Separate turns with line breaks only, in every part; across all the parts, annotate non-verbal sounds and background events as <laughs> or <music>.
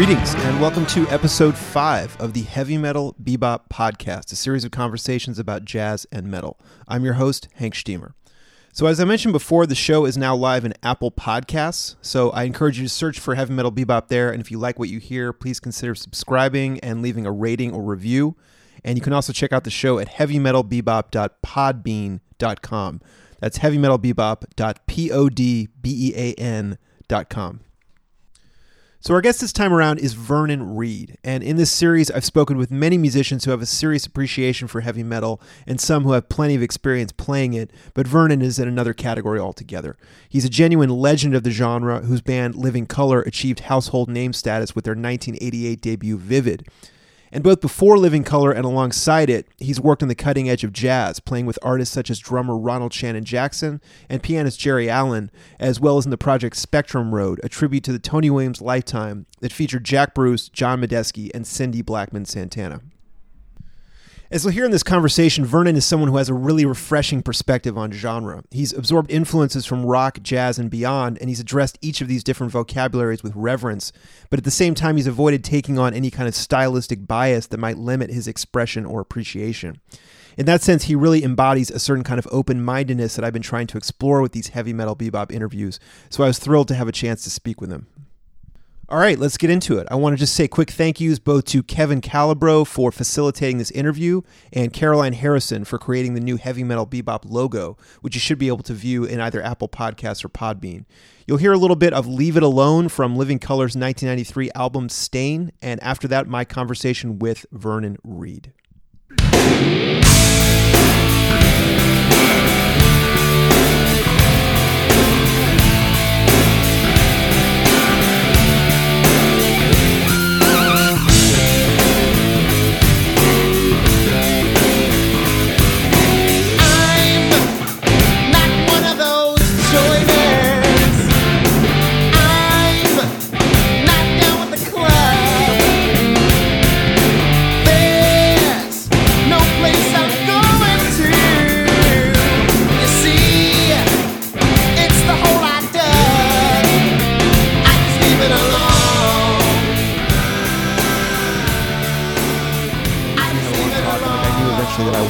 Greetings and welcome to episode five of the Heavy Metal Bebop Podcast, a series of conversations about jazz and metal. I'm your host, Hank Shteamer. So, as I mentioned before, the show is now live in Apple Podcasts. So, I encourage you to search for Heavy Metal Bebop there. And if you like what you hear, please consider subscribing and leaving a rating or review. And you can also check out the show at heavymetalbebop.podbean.com. That's heavymetalbebop.podbean.com. So, our guest this time around is Vernon Reid. And in this series, I've spoken with many musicians who have a serious appreciation for heavy metal and some who have plenty of experience playing it, but Vernon is in another category altogether. He's a genuine legend of the genre whose band Living Colour achieved household name status with their 1988 debut Vivid. And both before Living Colour and alongside it, he's worked on the cutting edge of jazz, playing with artists such as drummer Ronald Shannon Jackson and pianist Geri Allen, as well as in the project Spectrum Road, a tribute to the Tony Williams lifetime that featured Jack Bruce, John Medeski, and Cindy Blackman Santana. As we'll hear in this conversation, Vernon is someone who has a really refreshing perspective on genre. He's absorbed influences from rock, jazz, and beyond, and he's addressed each of these different vocabularies with reverence, but at the same time, he's avoided taking on any kind of stylistic bias that might limit his expression or appreciation. In that sense, he really embodies a certain kind of open mindedness that I've been trying to explore with these heavy metal bebop interviews, so I was thrilled to have a chance to speak with him. All right, let's get into it. I want to just say quick thank yous both to Kevin Calabro for facilitating this interview and Caroline Harrison for creating the new Heavy Metal Bebop logo, which you should be able to view in either Apple Podcasts or Podbean. You'll hear a little bit of Leave It Alone from Living Colour's 1993 album Stain, and after that, my conversation with Vernon Reid.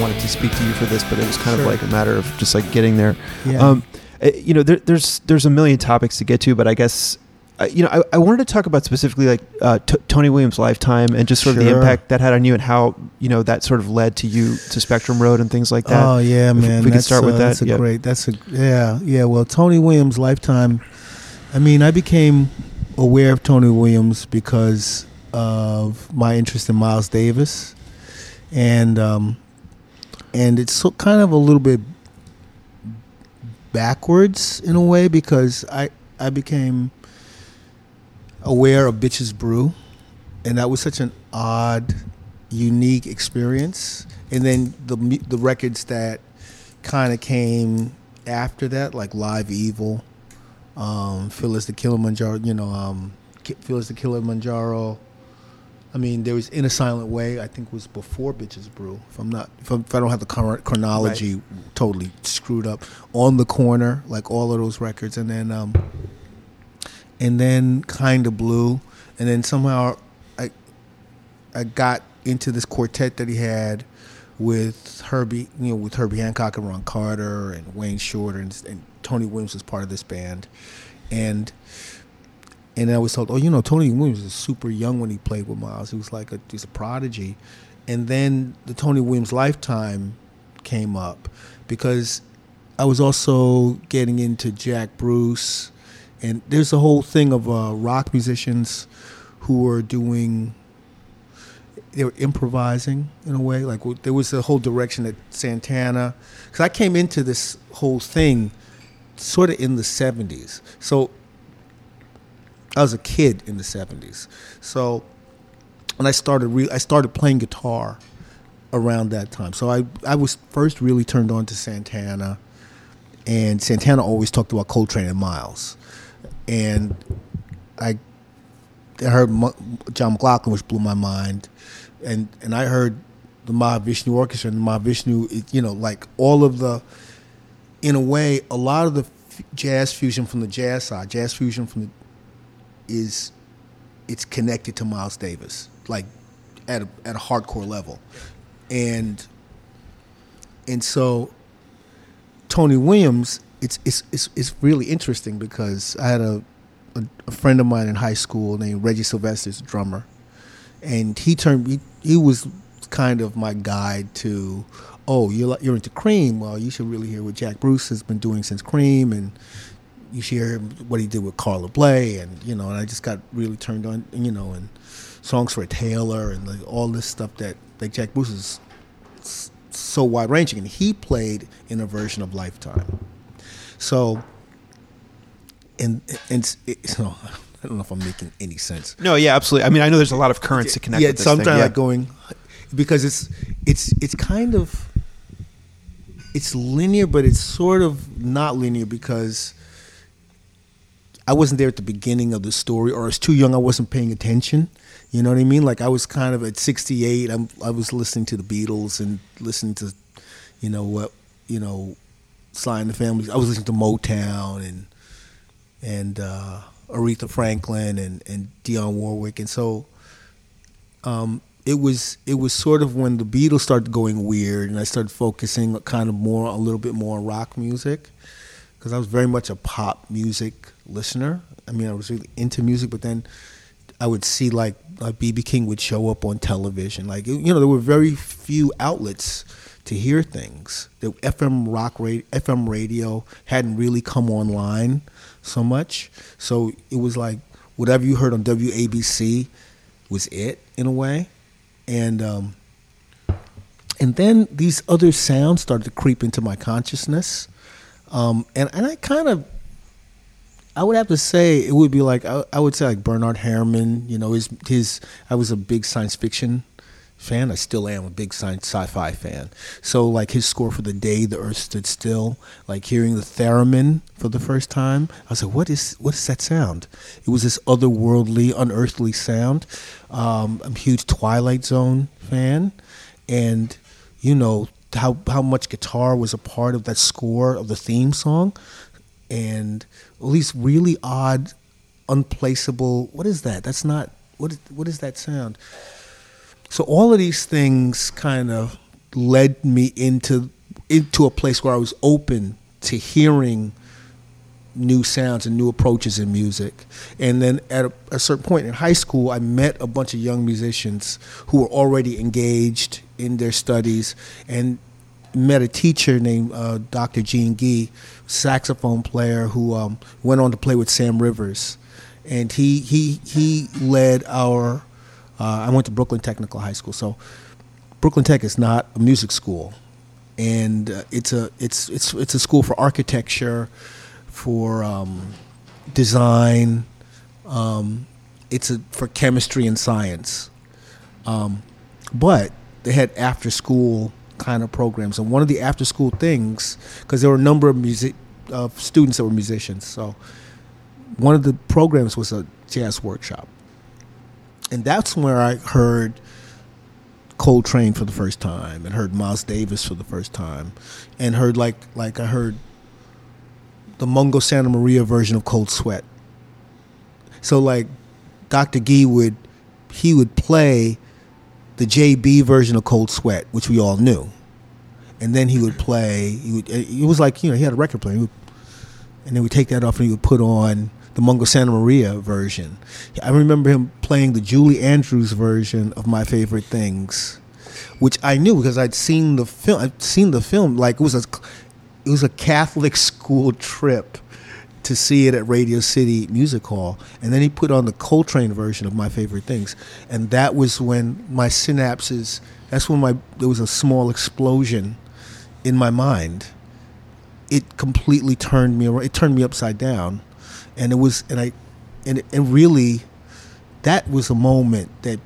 I wanted to speak to you for this, but it was kind
Sure.
of like a matter of just like getting there.
Yeah.
Um, uh, you know, there, there's there's a million topics to get to, but I guess uh, you know I, I wanted to talk about specifically like uh, T- Tony Williams' lifetime and just sort of the impact that had on you and how you know that sort of led to you to Spectrum Road and things like that.
Oh yeah,
If
man.
we could
that's,
start with
uh,
that,
That's a
yeah.
great. That's a yeah, yeah. Well, Tony Williams' lifetime. I mean, I became aware of Tony Williams because of my interest in Miles Davis, and um, and it's so kind of a little bit backwards in a way because I I became aware of Bitches Brew, and that was such an odd, unique experience. And then the the records that kind of came after that, like Live Evil, um, Filles de Kilimanjaro, you know, um, Filles de Kilimanjaro. I mean, there was In a Silent Way. I think was before Bitches Brew. If I'm not, if, I'm, if I don't have the current chronology totally screwed up. On the Corner, like all of those records, and then um, and then kind of blue, and then somehow I I got into this quartet that he had with Herbie, you know, with Herbie Hancock and Ron Carter and Wayne Shorter and, and Tony Williams was part of this band, and and I was told, oh, you know, Tony Williams was super young when he played with Miles. He was like a he was a prodigy, and then the Tony Williams lifetime came up because I was also getting into Jack Bruce, and there's a whole thing of uh, rock musicians who were doing they were improvising in a way. Like there was a whole direction that Santana, because I came into this whole thing sort of in the '70s. So I was a kid in the '70s. So when I started, re- I started playing guitar around that time. So I I was first really turned on to Santana, and Santana always talked about Coltrane and Miles, and I I heard John McLaughlin, which blew my mind, and and I heard the Mahavishnu Orchestra and the Mahavishnu, you know, like all of the, in a way, a lot of the jazz fusion from the jazz side, jazz fusion from the, is it's connected to Miles Davis, like at a, at a hardcore level, and and so Tony Williams, it's it's it's, it's really interesting because I had a, a, a friend of mine in high school named Reggie Sylvester's drummer, and he turned he, he was kind of my guide to oh you're you're into Cream. Well you should really hear what Jack Bruce has been doing since Cream. And you hear what he did with Carla Bley and you know and I just got really turned on you know and songs for Tailor and like all this stuff that like Jack Bruce is so wide ranging and he played in a version of Lifetime so and and it, so <laughs> I don't know if I'm making any sense
No, yeah, absolutely. I mean, I know there's a lot of currents to connect.
yeah,
with
sometimes.
Yeah.
like going because it's it's it's kind of it's linear, but it's sort of not linear because I wasn't there at the beginning of the story, or I was too young. I wasn't paying attention. You know what I mean? Like I was kind of at 68. I'm, I was listening to the Beatles and listening to, you know what, you know, Sly and the Family. I was listening to Motown and and uh, Aretha Franklin and and Dionne Warwick, and so um, it was it was sort of when the Beatles started going weird, and I started focusing kind of more a little bit more on rock music because I was very much a pop music listener. I mean, I was really into music, but then I would see like like BB King would show up on television. Like you know, there were very few outlets to hear things. The FM rock radio, FM radio hadn't really come online so much. So it was like whatever you heard on WABC was it in a way, and um, and then these other sounds started to creep into my consciousness, um, and and I kind of. I would have to say it would be like I, I would say like Bernard Herrmann. You know, his his. I was a big science fiction fan. I still am a big science sci-fi fan. So like his score for the day the Earth stood still, like hearing the theremin for the first time, I was like, what is what is that sound? It was this otherworldly, unearthly sound. Um, I'm a huge Twilight Zone fan, and you know how how much guitar was a part of that score of the theme song, and all these really odd, unplaceable. What is that? That's not what is, what is that sound? So all of these things kind of led me into into a place where I was open to hearing new sounds and new approaches in music. And then at a, a, certain point in high school, I met a bunch of young musicians who were already engaged in their studies and met a teacher named uh, Dr. Gene Gee, saxophone player who um, went on to play with Sam Rivers. And he, he, he led our, uh, I went to Brooklyn Technical High School. So Brooklyn Tech is not a music school. And uh, it's, a, it's, it's, it's a school for architecture, for um, design. Um, it's a, for chemistry and science. Um, but they had after school kind of programs. And one of the after school things, because there were a number of music uh, students that were musicians, so one of the programs was a jazz workshop. And that's where I heard Coltrane for the first time and heard Miles Davis for the first time and heard like like I heard the Mongo Santamaria version of Cold Sweat. So like Dr. Gee would he would play the JB version of Cold Sweat, which we all knew. And then he would play he would eh, it was like, you know, he had a record player. Would, and then we'd take that off and he would put on the Mongo Santamaria version. I remember him playing the Julie Andrews version of My Favorite Things, which I knew because I'd seen the film. I'd seen the film like it was a it was a Catholic school trip to see it at Radio City Music Hall, and then he put on the Coltrane version of My Favorite Things, and that was when my synapses. That's when my there was a small explosion in my mind. It completely turned me around. It turned me upside down, and it was and I, and and really, that was a moment that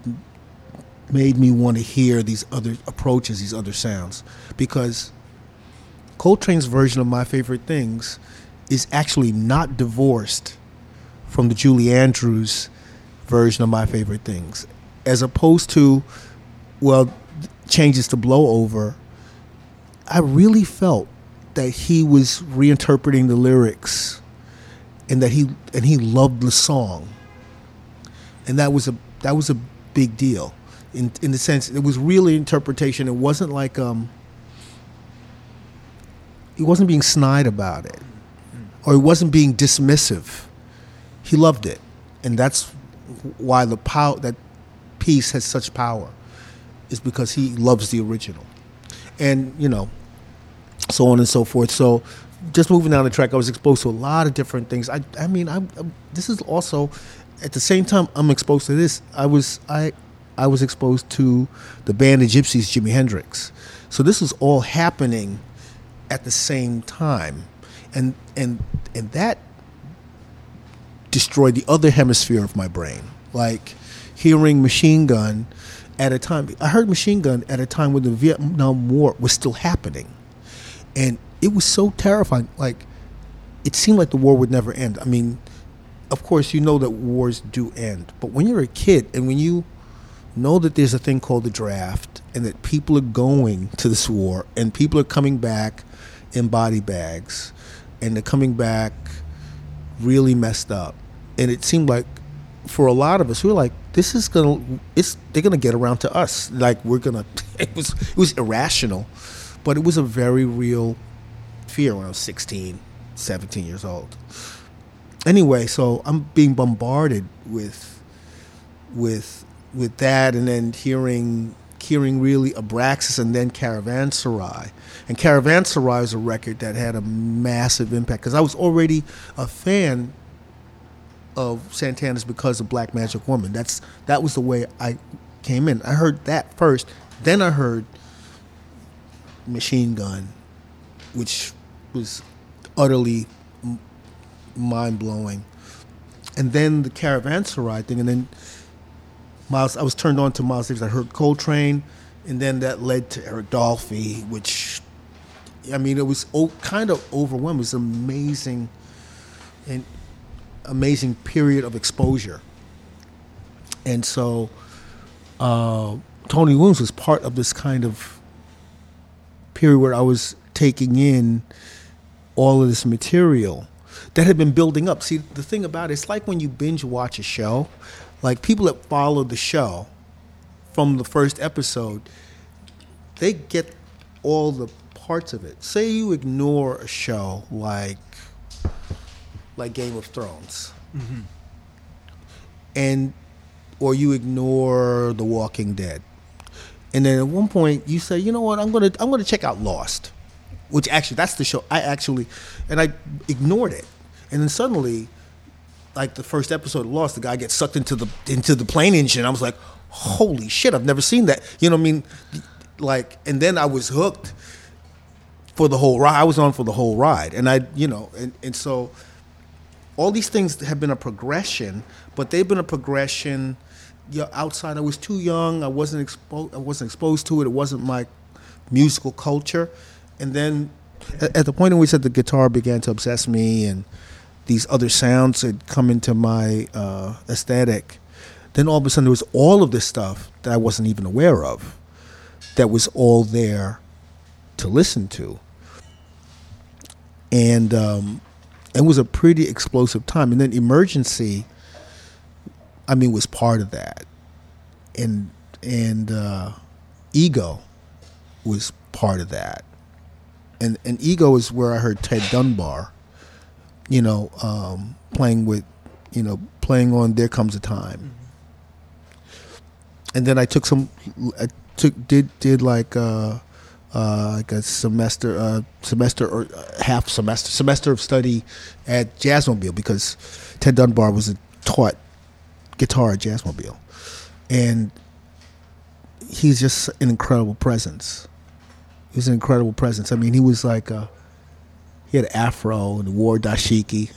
made me want to hear these other approaches, these other sounds, because Coltrane's version of My Favorite Things is actually not divorced from the Julie Andrews version of My Favorite Things, as opposed to, well, changes to Blow Over. I really felt that he was reinterpreting the lyrics and that he and he loved the song and that was a that was a big deal, in in the sense it was really interpretation. It wasn't like um, he wasn't being snide about it, or he wasn't being dismissive. He loved it, and that's why the power that piece has such power is because he loves the original, and you know, so on and so forth. So, just moving down the track, I was exposed to a lot of different things. I, I mean, I, I this is also at the same time I'm exposed to this. I was I, I was exposed to the band of gypsies, Jimi Hendrix. So this was all happening at the same time, and and and that destroyed the other hemisphere of my brain. Like hearing Machine Gun at a time. I heard Machine Gun at a time when the Vietnam War was still happening, and it was so terrifying. Like it seemed like the war would never end. I mean, of course, you know that wars do end, but when you're a kid and when you know that there's a thing called the draft and that people are going to this war and people are coming back in body bags and they're coming back really messed up. And it seemed like for a lot of us we were like this is gonna it's they're gonna get around to us. Like we're gonna <laughs> it was it was irrational. But it was a very real fear when i was 16 17 years old. Anyway so i'm being bombarded with with with that and then hearing hearing really Abraxas and then Caravanserai. And Caravanserai is a record that had a massive impact because I was already a fan of Santana's because of Black Magic Woman. That's that was the way I came in. I heard that first, then I heard Machine Gun, which was utterly mind blowing. And then the Caravanserai thing, and then Miles, I was turned on to Miles Davis. I heard Coltrane, and then that led to Eric Dolphy, which, I mean, it was o- kind of overwhelming. It was amazing, and amazing period of exposure. And so, uh, Tony Williams was part of this kind of period where I was taking in all of this material that had been building up. See, the thing about it, it's like when you binge watch a show like people that follow the show from the first episode, they get all the parts of it. Say you ignore a show like like Game of Thrones, mm-hmm. and or you ignore The Walking Dead, and then at one point you say, you know what, I'm gonna I'm gonna check out Lost, which actually that's the show I actually, and I ignored it, and then suddenly like the first episode of Lost, the guy gets sucked into the into the plane engine. I was like, holy shit, I've never seen that. You know what I mean? Like, and then I was hooked for the whole ride. I was on for the whole ride, and I, you know, and and so all these things have been a progression, but they've been a progression. Outside, I was too young. I wasn't exposed. I wasn't exposed to it. It wasn't my musical culture. And then, at, the point in which the guitar began to obsess me, and these other sounds had come into my uh, aesthetic, then all of a sudden there was all of this stuff that I wasn't even aware of that was all there to listen to. And um, it was a pretty explosive time. And then Emergency, I mean, was part of that. And, and uh, Ego was part of that. And, and Ego is where I heard Ted Dunbar you know, um, playing with, you know, playing on There Comes a Time. Mm-hmm. And then I took some, I took did did like uh, uh, like a semester uh, semester or half semester semester of study at Jazzmobile because Ted Dunbar was taught guitar at Jazzmobile, and he's just an incredible presence. He was an incredible presence. I mean, he was like. A, he had an afro and wore dashiki,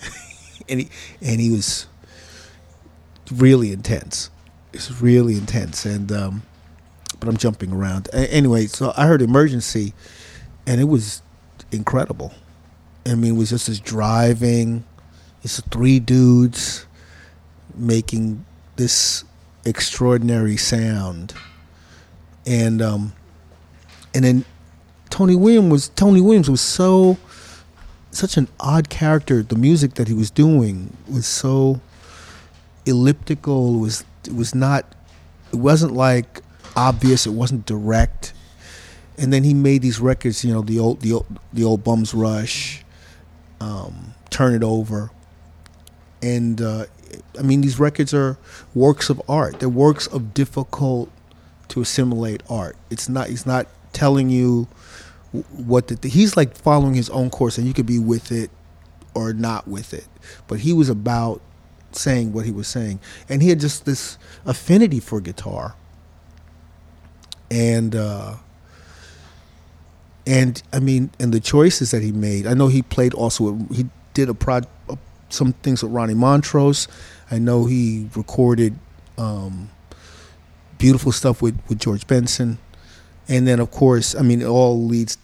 <laughs> and he and he was really intense. It's really intense, and um, but I'm jumping around. A- anyway, so I heard emergency, and it was incredible. I mean, it was just this driving. It's three dudes making this extraordinary sound, and um, and then Tony Williams was Tony Williams was so such an odd character. The music that he was doing was so elliptical. It was it was not it wasn't like obvious. It wasn't direct. And then he made these records you know the old the old, the old bums rush um, turn it over. And uh, i mean these records are works of art. They're works of difficult to assimilate art. It's not he's not telling you what the he's like following his own course and you could be with it or not with it but he was about saying what he was saying and he had just this affinity for guitar and uh, and I mean, and the choices that he made. I know he played also. He did a pro, some things with Ronnie Montrose. I know he recorded um, beautiful stuff with with George Benson, and then of course, I mean, it all leads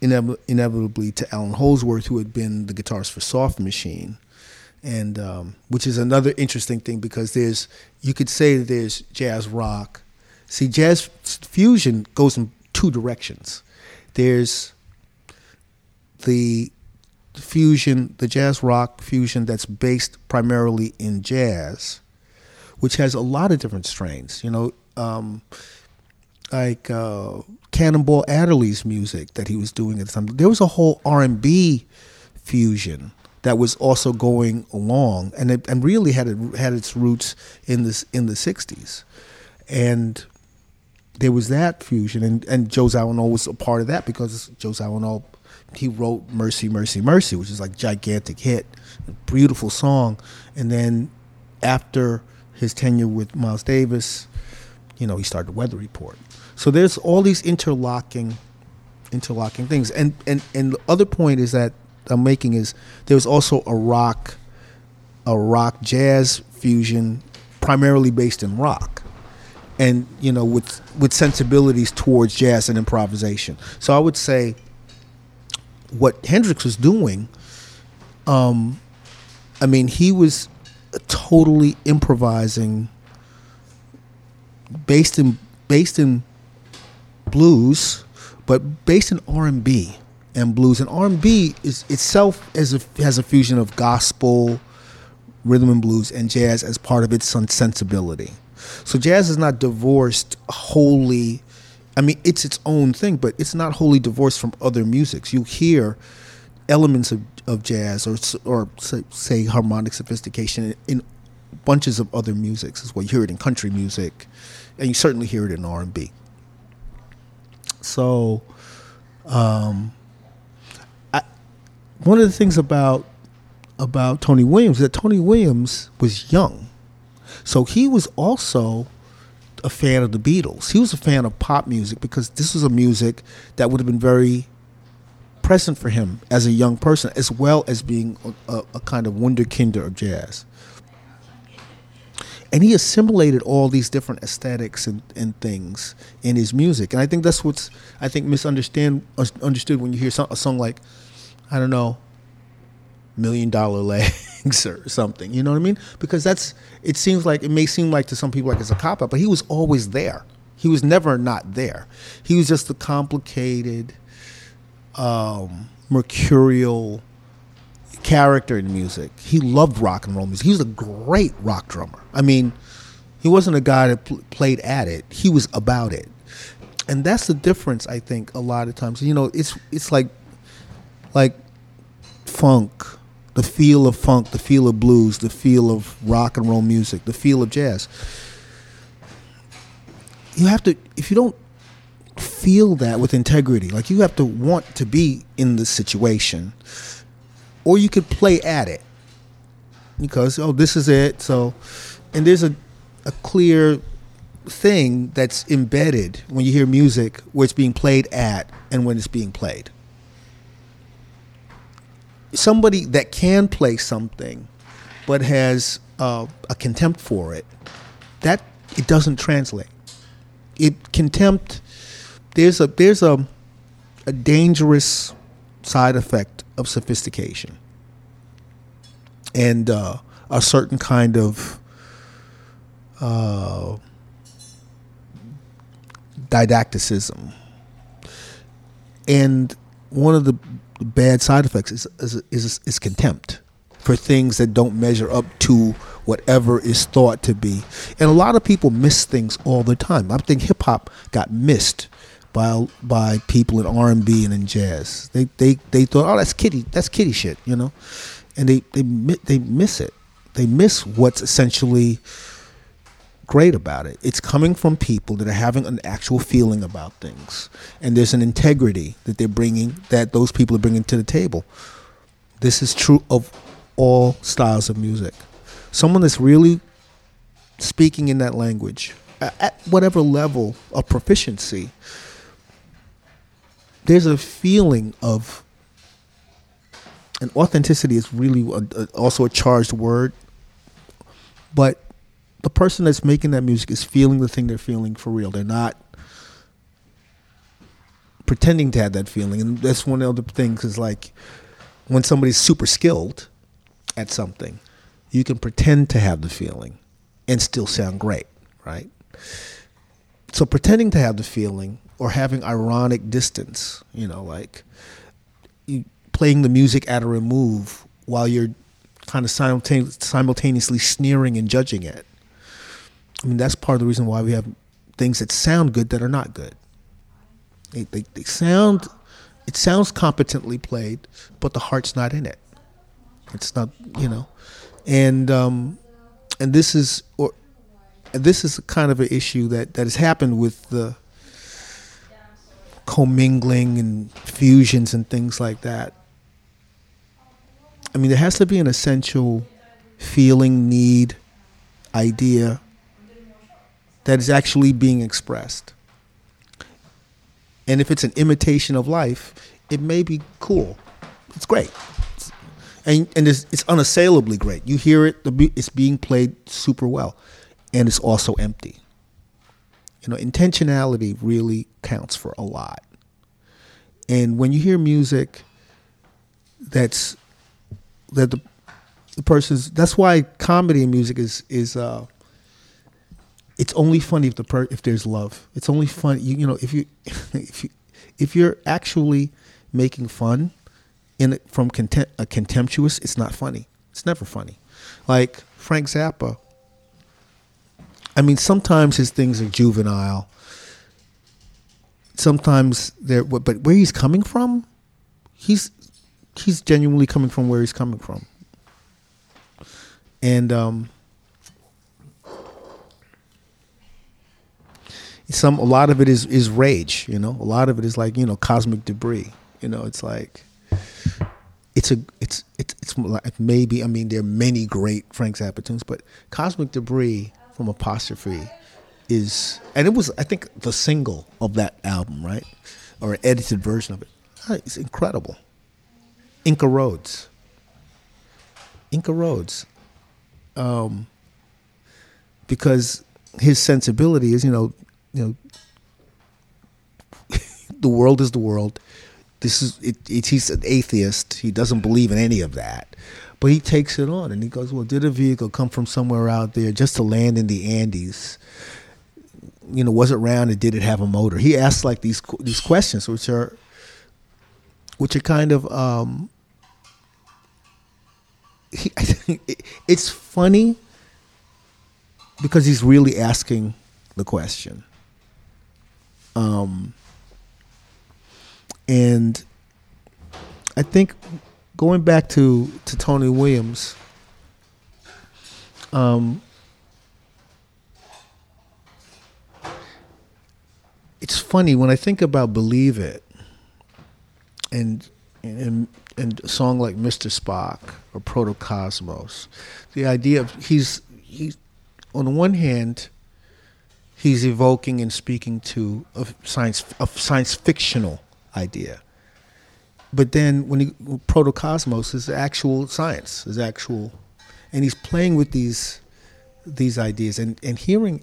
inev- inevitably to Allan Holdsworth, who had been the guitarist for Soft Machine. And um, which is another interesting thing because there's you could say there's jazz rock, See, jazz fusion goes in two directions. There's the fusion, the jazz rock fusion that's based primarily in jazz, which has a lot of different strains. You know, um, like uh, Cannonball Adderley's music that he was doing at the time. There was a whole R and B fusion that was also going along, and it, and really had it, had its roots in this in the '60s, and there was that fusion, and, and Joe Zawinul was a part of that because Joe Zawinul, he wrote Mercy, Mercy, Mercy, which is like gigantic hit, beautiful song. And then after his tenure with Miles Davis, you know, he started Weather Report. So there's all these interlocking, interlocking things. And and and the other point is that I'm making is there's also a rock, a rock jazz fusion, primarily based in rock and you know with with sensibilities towards jazz and improvisation. So I would say what Hendrix was doing, um, I mean, he was totally improvising based in based in blues, but based in R and B and blues. And R and B is itself as a, has a fusion of gospel, rhythm and blues, and jazz as part of its sensibility. So jazz is not divorced wholly. I mean, it's its own thing, but it's not wholly divorced from other musics. You hear elements of, of jazz or or say, harmonic sophistication in bunches of other musics as well. You hear it in country music, and you certainly hear it in R and B. So, um, I, one of the things about about Tony Williams is that Tony Williams was young so he was also a fan of the Beatles. He was a fan of pop music because this was a music that would have been very present for him as a young person, as well as being a, a kind of wunderkinder of jazz. And he assimilated all these different aesthetics and, and things in his music. And I think that's what's I think misunderstand understood when you hear a song like, I don't know, Million Dollar <laughs> Legs or something. You know what I mean? Because that's it seems like it may seem like to some people like it's a cop out, but he was always there. He was never not there. He was just a complicated, um, mercurial character in music. He loved rock and roll music. He was a great rock drummer. I mean, he wasn't a guy that pl- played at it. He was about it, and that's the difference. I think a lot of times, you know, it's it's like like funk the feel of funk, the feel of blues, the feel of rock and roll music, the feel of jazz. You have to, if you don't feel that with integrity, like you have to want to be in the situation, or you could play at it because, oh, this is it. So, and there's a, a clear thing that's embedded when you hear music where it's being played at and when it's being played somebody that can play something but has uh, a contempt for it, that it doesn't translate. It contempt. There's a there's a a dangerous side effect of sophistication and uh, a certain kind of uh, didacticism. And one of the bad side effects is, is, is, is contempt for things that don't measure up to whatever is thought to be. And a lot of people miss things all the time. I think hip hop got missed by by people in R and B and in jazz. They they they thought, oh, that's kitty, that's kitty shit, you know, and they they they miss it. They miss what's essentially great about it. It's coming from people that are having an actual feeling about things, and there's an integrity that they're bringing that those people are bringing to the table. This is true of all styles of music. Someone that's really speaking in that language at whatever level of proficiency, there's a feeling of, and authenticity is really a, a, also a charged word, but the person that's making that music is feeling the thing they're feeling for real. They're not pretending to have that feeling. And that's one of the things is like when somebody's super skilled at something, you can pretend to have the feeling and still sound great, right? So pretending to have the feeling or having ironic distance, you know, like you playing the music at a remove while you're kind of simultaneously sneering and judging it I mean, that's part of the reason why we have things that sound good that are not good. They, they, they sound, it sounds competently played, but the heart's not in it. It's not, you know, and um, and this is or this is kind of an issue that that has happened with the commingling and fusions and things like that. I mean, there has to be an essential feeling, need, idea that is actually being expressed. And if it's an imitation of life, it may be cool. It's great. It's, and and it's, it's, unassailably great. You hear it, it's being played super well. And it's also empty. You know, intentionality really counts for a lot. And when you hear music that's that the the person's that's why comedy and music is is uh, it's only funny if the per, if there's love. It's only fun. You, you know if you <laughs> if you if you're actually making fun in from content, a contemptuous, it's not funny. It's never funny. Like Frank Zappa. I mean, sometimes his things are juvenile. Sometimes they're, but where he's coming from, he's he's genuinely coming from where he's coming from. And um, some a lot of it is is rage you know? A lot of it is like you know Cosmik Debris. You know it's like it's a it's it's it's like maybe I mean there are many great Frank Zappa tunes but Cosmik Debris from apostrophe is and it was I think the single of that album right? Or an edited version of it. Ah, it's incredible. Inca Roads Inca Roads um because his sensibility is you know you know, <laughs> the world is the world. This is it, it, he's an atheist. He doesn't believe in any of that, but he takes it on and he goes, "Well, did a vehicle come from somewhere out there just to land in the Andes? You know, was it round and did it have a motor?" He asks like these these questions, which are which are kind of um, he, <laughs> it's funny because he's really asking the question. Um, and I think going back to, to Tony Williams, um, it's funny when I think about Believe It and and and a song like Mr. Spock or Protocosmos, the idea of he's he's on the one hand he's evoking and speaking to a science a science fictional idea. But then when he protocosmos is actual science, is actual and he's playing with these these ideas and, and hearing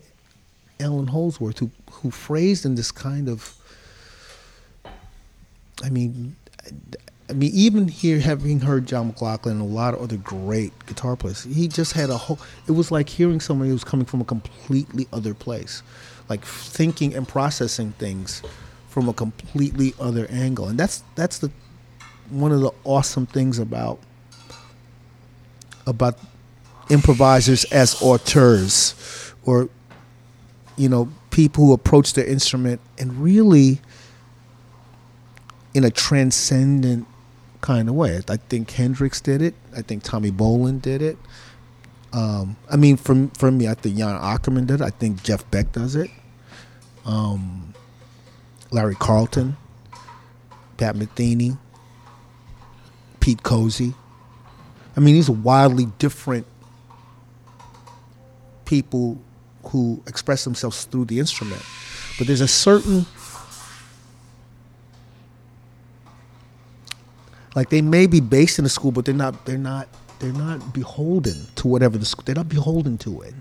Allan Holdsworth who who phrased in this kind of I mean I mean, even here, having heard John McLaughlin and a lot of other great guitar players, he just had a whole. It was like hearing somebody who was coming from a completely other place, like thinking and processing things from a completely other angle, and that's that's the one of the awesome things about about improvisers as auteurs or you know people who approach their instrument and really in a transcendent kind of way. I think Hendrix did it. I think Tommy Bolin did it. Um, I mean, from for me, I think Jan Akkerman did it. I think Jeff Beck does it. Um, Larry Carlton, Pat Metheny, Pete Cosey. I mean, these are wildly different people who express themselves through the instrument. But there's a certain like they may be based in the school, but they're not they're not they're not beholden to whatever the school they're not beholden to it.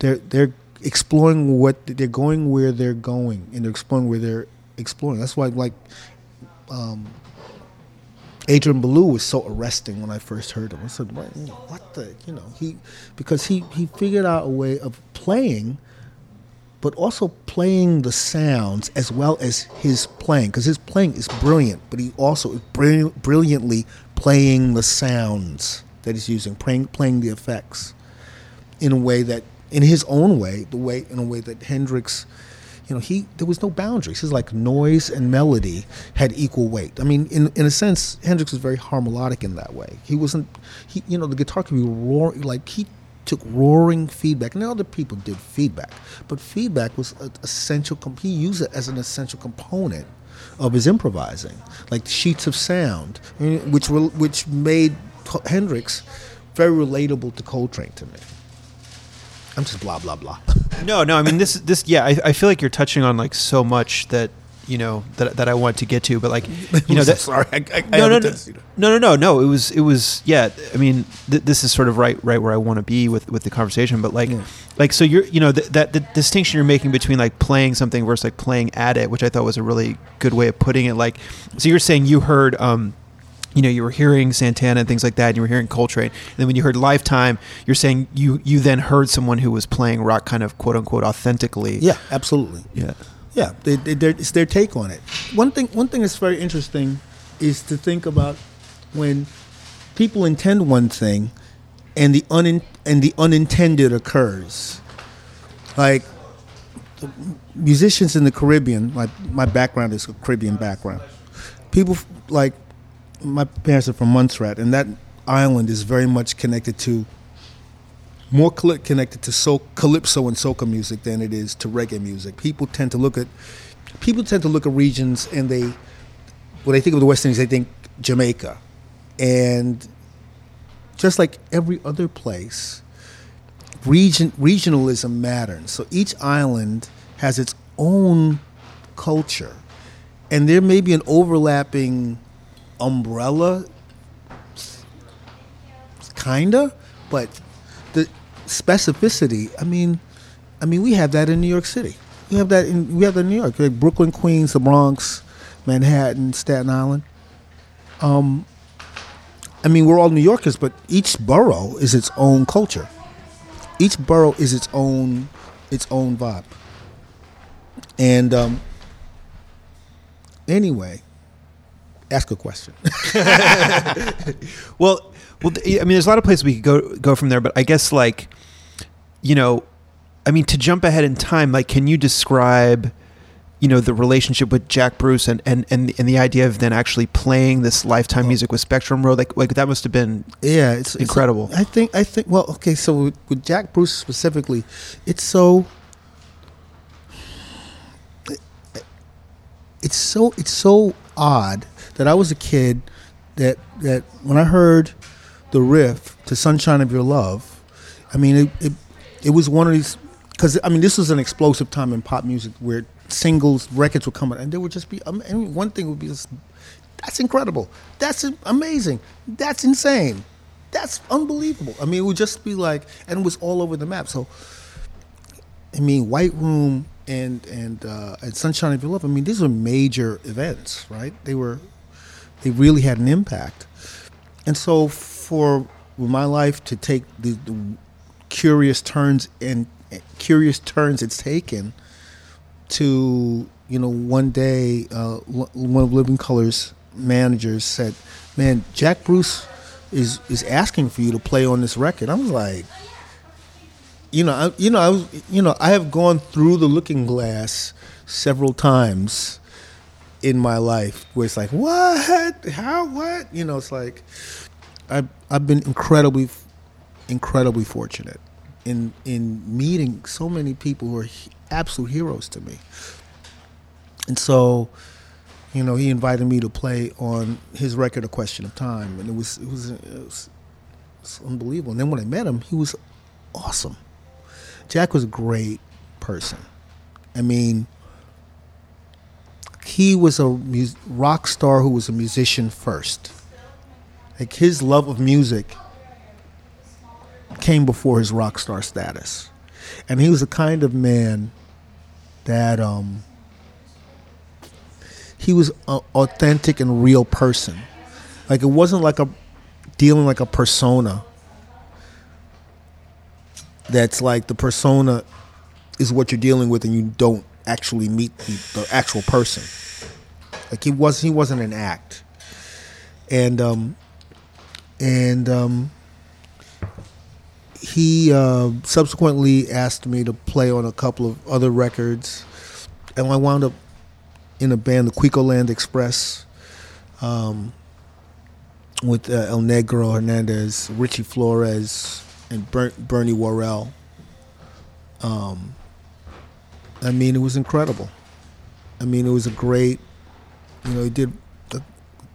They're they're exploring what they're going where they're going and they're exploring where they're exploring. That's why like um, Adrian Belew was so arresting when I first heard him. I said, "What, what the, you know?" He because he he figured out a way of playing, but also playing the sounds as well as his playing because his playing is brilliant, but he also is brill- brilliantly playing the sounds that he's using, playing playing the effects in a way that, in his own way, the way in a way that Hendrix you know, he there was no boundaries. It's like noise and melody had equal weight. I mean, in in a sense, Hendrix was very harmonic in that way. He wasn't, he you know, the guitar could be roaring like he took roaring feedback, and other people did feedback, but feedback was an essential. He used it as an essential component of his improvising, like sheets of sound, which which made Hendrix very relatable to Coltrane to me. I'm just blah blah blah. <laughs>
No, no. I mean, this, this, yeah. I, I feel like you're touching on like so much that you know that that I want to get to, but like you know <laughs> that.
sorry, I, I, I
No, no,
haven't
no, no, no, no, no. It was, it was, yeah. I mean, th- this is sort of right, right where I want to be with with the conversation. But like,
Yeah.
like, so you're, you know, th- that the distinction you're making between like playing something versus like playing at it, which I thought was a really good way of putting it. Like, so you're saying you heard, um, you know, you were hearing Santana and things like that, and you were hearing Coltrane. And then when you heard Lifetime, you're saying you you then heard someone who was playing rock kind of quote unquote authentically.
Yeah, absolutely.
yeah.
Yeah, they, they, it's their take on it. One thing, one thing that's very interesting is to think about when people intend one thing, and the un and the unintended occurs. Like musicians in the Caribbean, like my background is a Caribbean background. People like my parents are from Montserrat, and that island is very much connected to more cl- connected to so calypso and soca music than it is to reggae music. People tend to look at people tend to look at regions and they when they think of the West Indies, they think Jamaica, and just like every other place, region regionalism matters. So each island has its own culture, and there may be an overlapping umbrella, kinda, but the specificity. I mean, I mean, we have that in New York City. We have that in we have that in New York, like Brooklyn, Queens, the Bronx, Manhattan, Staten Island. Um, I mean, we're all New Yorkers, but each borough is its own culture. Each borough is its own its own vibe. And um, anyway, ask a question. <laughs>
Well, well, I mean, there's a lot of places we could go go from there, but I guess like, you know, I mean, to jump ahead in time, like, can you describe, you know, the relationship with Jack Bruce and and and, and the idea of then actually playing this lifetime music with Spectrum Road, like, like that must have been
Yeah, it's it's-
Incredible.
I think I think well, okay, so with, with Jack Bruce specifically, it's so it's so it's so odd that I was a kid that that when I heard the riff to "Sunshine of Your Love," I mean it it, it was one of these because I mean this was an explosive time in pop music where singles records were coming out, and there would just be I mean, one thing would be this that's incredible. That's amazing. That's insane. That's unbelievable. I mean, it would just be like, and it was all over the map. So, I mean, White Room and and uh, and Sunshine of Your Love. I mean, these were major events, right? They were, they really had an impact. And so, for my life to take the, the curious turns and curious turns it's taken, to you know one day uh, one of living colors managers said man jack bruce is is asking for you to play on this record. I was like, you know, I, you know, I was, you know, I have gone through the Looking Glass several times in my life where it's like, what, how, what, you know, it's like, I've I've been incredibly, incredibly fortunate in in meeting so many people who are absolute heroes to me, and so. You know, he invited me to play on his record, "A Question of Time," and it was it was, it was, it was unbelievable. And then when I met him, he was awesome. Jack was a great person. I mean, he was a rock star who was a musician first. Like his love of music came before his rock star status, and he was the kind of man that um, he was an authentic and real person. Like it wasn't like a dealing like a persona that's like the persona is what you're dealing with and you don't actually meet the, the actual person. Like he was he wasn't an act. And um and um he uh, subsequently asked me to play on a couple of other records and i wound up in a band the Cuicoland Express um, with uh, El Negro Hernandez, Richie Flores, and Ber- Bernie Worrell. Um, I mean, it was incredible. I mean, it was a great. You know, he did a,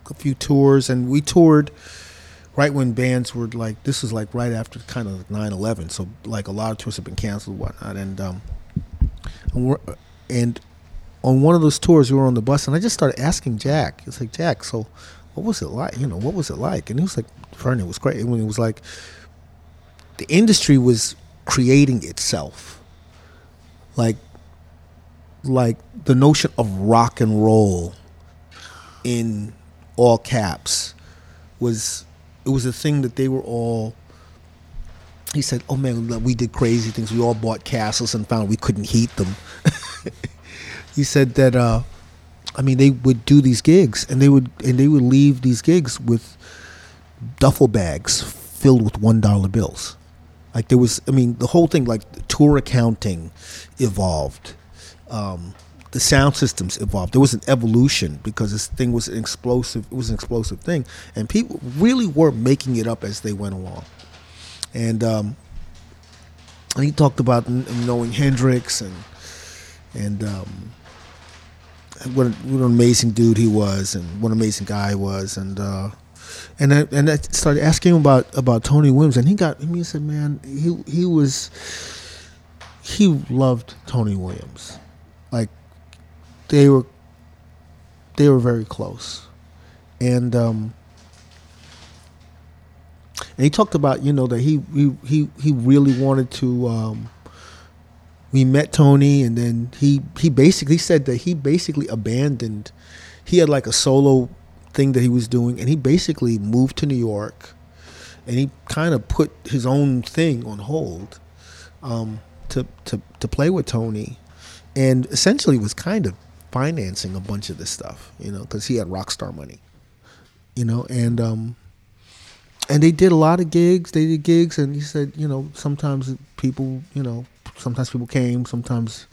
a few tours, and we toured right when bands were like. This was like right after kind of 9-11, so like a lot of tours have been canceled, and whatnot, and um, and, and on one of those tours, we were on the bus, and I just started asking Jack. It's like Jack, so what was it like? You know, what was it like? And he was like, Vernon, it was great. When it was like, the industry was creating itself. Like, like the notion of rock and roll in all caps was it was a thing that they were all he said oh man we did crazy things we all bought castles and found we couldn't heat them <laughs> he said that uh I mean, they would do these gigs, and they would and they would leave these gigs with duffel bags filled with one dollar bills. Like there was, I mean, the whole thing, like tour accounting, evolved. Um, the sound systems evolved. There was an evolution because this thing was an explosive. It was an explosive thing, and people really were making it up as they went along. And um, and he talked about knowing Hendrix and and um, what, what an amazing dude he was, and what an amazing guy he was, and uh, and I, and I started asking him about about Tony Williams, and he got he said, man, he he was he loved Tony Williams, like they were they were very close, and um, and he talked about you know that he he he, really wanted to. Um, we met Tony, and then he he basically said that he basically abandoned. He had like a solo thing that he was doing, and he basically moved to New York, and he kind of put his own thing on hold um, to to to play with Tony, and essentially was kind of financing a bunch of this stuff, you know, because he had rock star money, you know, and um, and they did a lot of gigs. They did gigs, and he said, you know, sometimes people, you know, sometimes people came, sometimes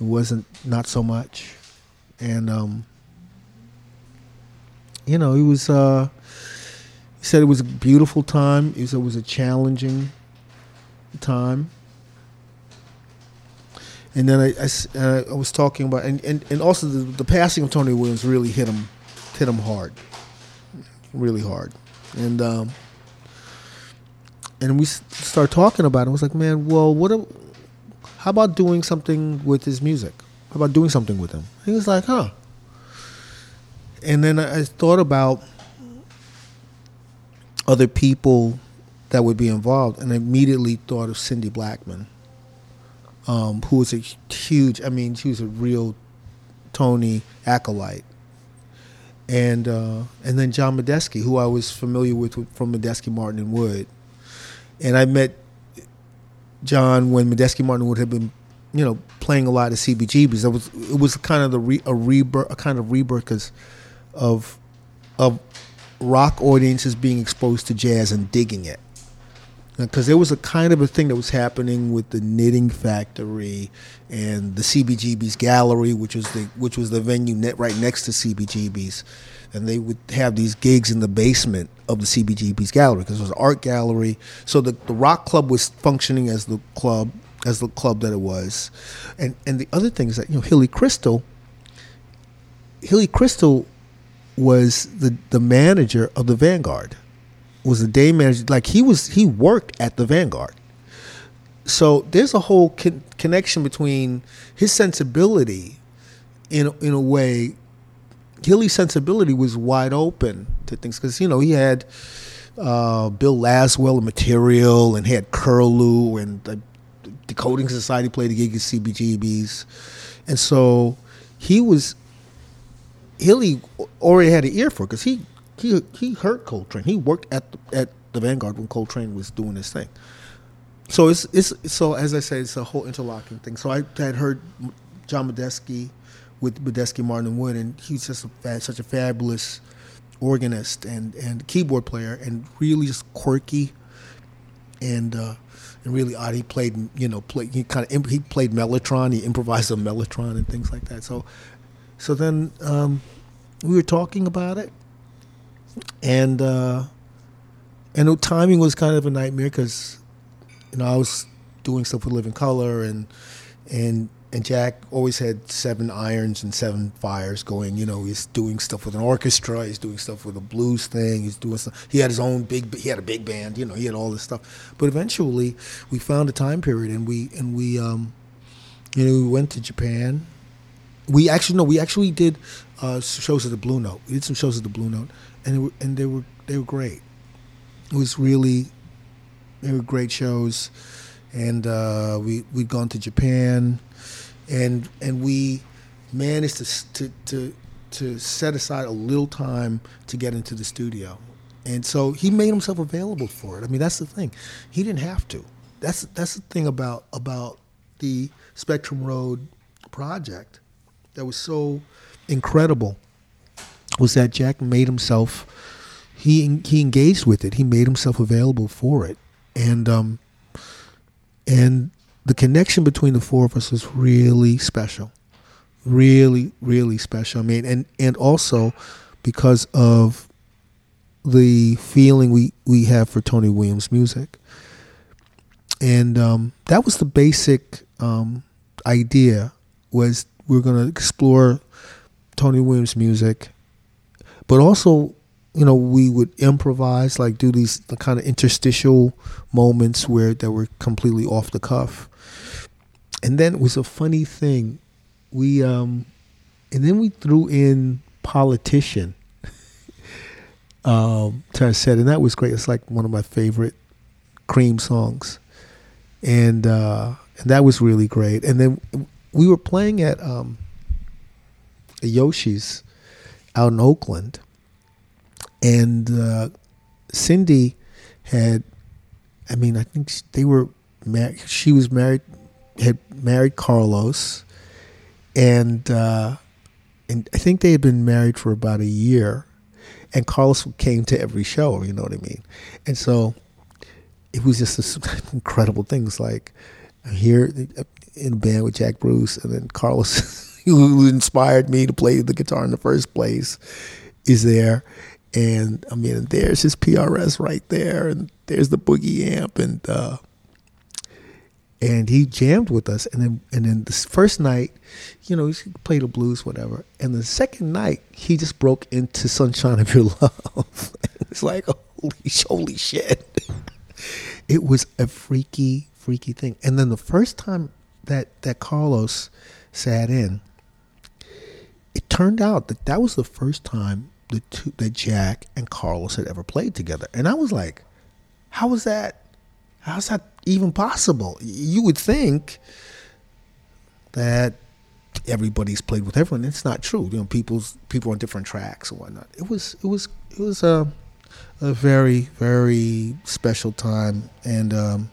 it wasn't not so much, and um, you know, he was. Uh, he said it was a beautiful time. He said it was a challenging time. And then I, I, uh, I was talking about, and, and, and also the, the passing of Tony Williams really hit him, hit him hard, really hard, and um, and we start talking about it. I was like, man, well, what? A, how about doing something with his music? How about doing something with him? He was like, huh. And then I thought about other people that would be involved, and I immediately thought of Cindy Blackman, um, who was a huge. I mean, she was a real Tony acolyte, and uh, and then John Medeski, who I was familiar with from Medeski, Martin, and Wood, and I met John when Medeski Martin Wood had been, you know, playing a lot of CBGBs. It was it was kind of the re, a rebirth, a kind of rebirth of of rock audiences being exposed to jazz and digging it. Because there was a kind of a thing that was happening with the Knitting Factory and the CBGB's Gallery, which was the which was the venue net right next to CBGB's, and they would have these gigs in the basement of the CBGB's Gallery because it was an art gallery. So the the rock club was functioning as the club as the club that it was, and and the other thing is that you know Hilly Kristal. Hilly Kristal was the the manager of the Vanguard was a day manager. Like he was, he worked at the Vanguard. So there's a whole con- connection between his sensibility, in in a way. Hilly's sensibility was wide open to things because you know he had uh, Bill Laswell and Material, and had Curlew and the Decoding Society played a gig at CBGB's, and so he was. Hilly already had an ear for because he he he heard Coltrane. He worked at the, at the Vanguard when Coltrane was doing his thing. So it's it's so as I said, it's a whole interlocking thing. So I had heard John Medeski with Medeski Martin Wood, and he's just a, such a fabulous organist and and keyboard player, and really just quirky, and uh, and really odd. He played you know play, he kind of he played mellotron, he improvised on mellotron and things like that. So so then um, we were talking about it, and uh, and the timing was kind of a nightmare because you know I was doing stuff with Living Colour and and and Jack always had seven irons and seven fires going. You know, he's doing stuff with an orchestra. He's doing stuff with a blues thing. He's doing stuff. He had his own big. He had a big band. You know, he had all this stuff. But eventually, we found a time period, and we and we, um, you know, we went to Japan. We actually no, we actually did uh, shows at the Blue Note. We did some shows at the Blue Note, and and they were they were great. It was really they were great shows, and uh, we we'd gone to Japan, and and we managed to to to to set aside a little time to get into the studio, and so he made himself available for it. I mean, that's the thing; he didn't have to. That's that's the thing about about the Spectrum Road project that was so incredible was that Jack made himself he he engaged with it. He made himself available for it, and um, and the connection between the four of us was really special, really really special. I mean, and and also because of the feeling we we have for Tony Williams music, and um, that was the basic um, idea was we we're going to explore Tony Williams music but also you know we would improvise like do these the kind of interstitial moments where that were completely off the cuff. And then it was a funny thing. We um and then we threw in politician. <laughs> Um to set and that was great. It's like one of my favorite cream songs. And uh and that was really great. And then we were playing at um yoshi's out in Oakland, and uh, Cindy had, I mean, I think they were. She was married, had married Carlos, and uh, and I think they had been married for about a year, and Carlos came to every show. You know what I mean? And so it was just this <laughs> incredible things like here in a band with Jack Bruce, and then Carlos. <laughs> <laughs> who inspired me to play the guitar in the first place is there. And I mean, there's his PRS right there, and there's the boogie amp, and uh, and he jammed with us. And then and then this first night, you know, he played the blues, whatever. And the second night, he just broke into "Sunshine of Your <laughs> Love." <laughs> it's like holy, holy shit! it was a freaky, freaky thing. And then the first time that that Carlos sat in, it turned out that that was the first time the two, that Jack and Carlos had ever played together, and I was like, "How was that? How's that even possible?" You would think that everybody's played with everyone. It's not true. You know, people's people on different tracks and whatnot. It was it was it was a a very very special time, and um,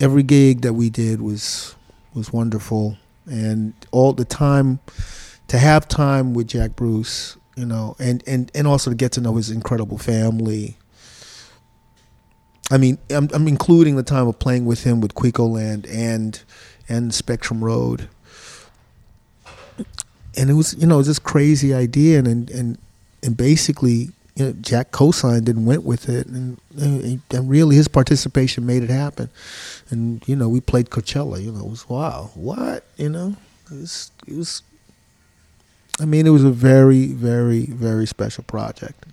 every gig that we did was was wonderful and all the time to have time with Jack Bruce you know, and and and also to get to know his incredible family. I mean, I'm, I'm including the time of playing with him with Cuicoland and and Spectrum Road, and it was you know it was this crazy idea, and and and basically you know, Jack co-signed and went with it, and, and really his participation made it happen. And you know, we played Coachella. You know, it was wow, what you know, it was it was. I mean, it was a very, very, very special project.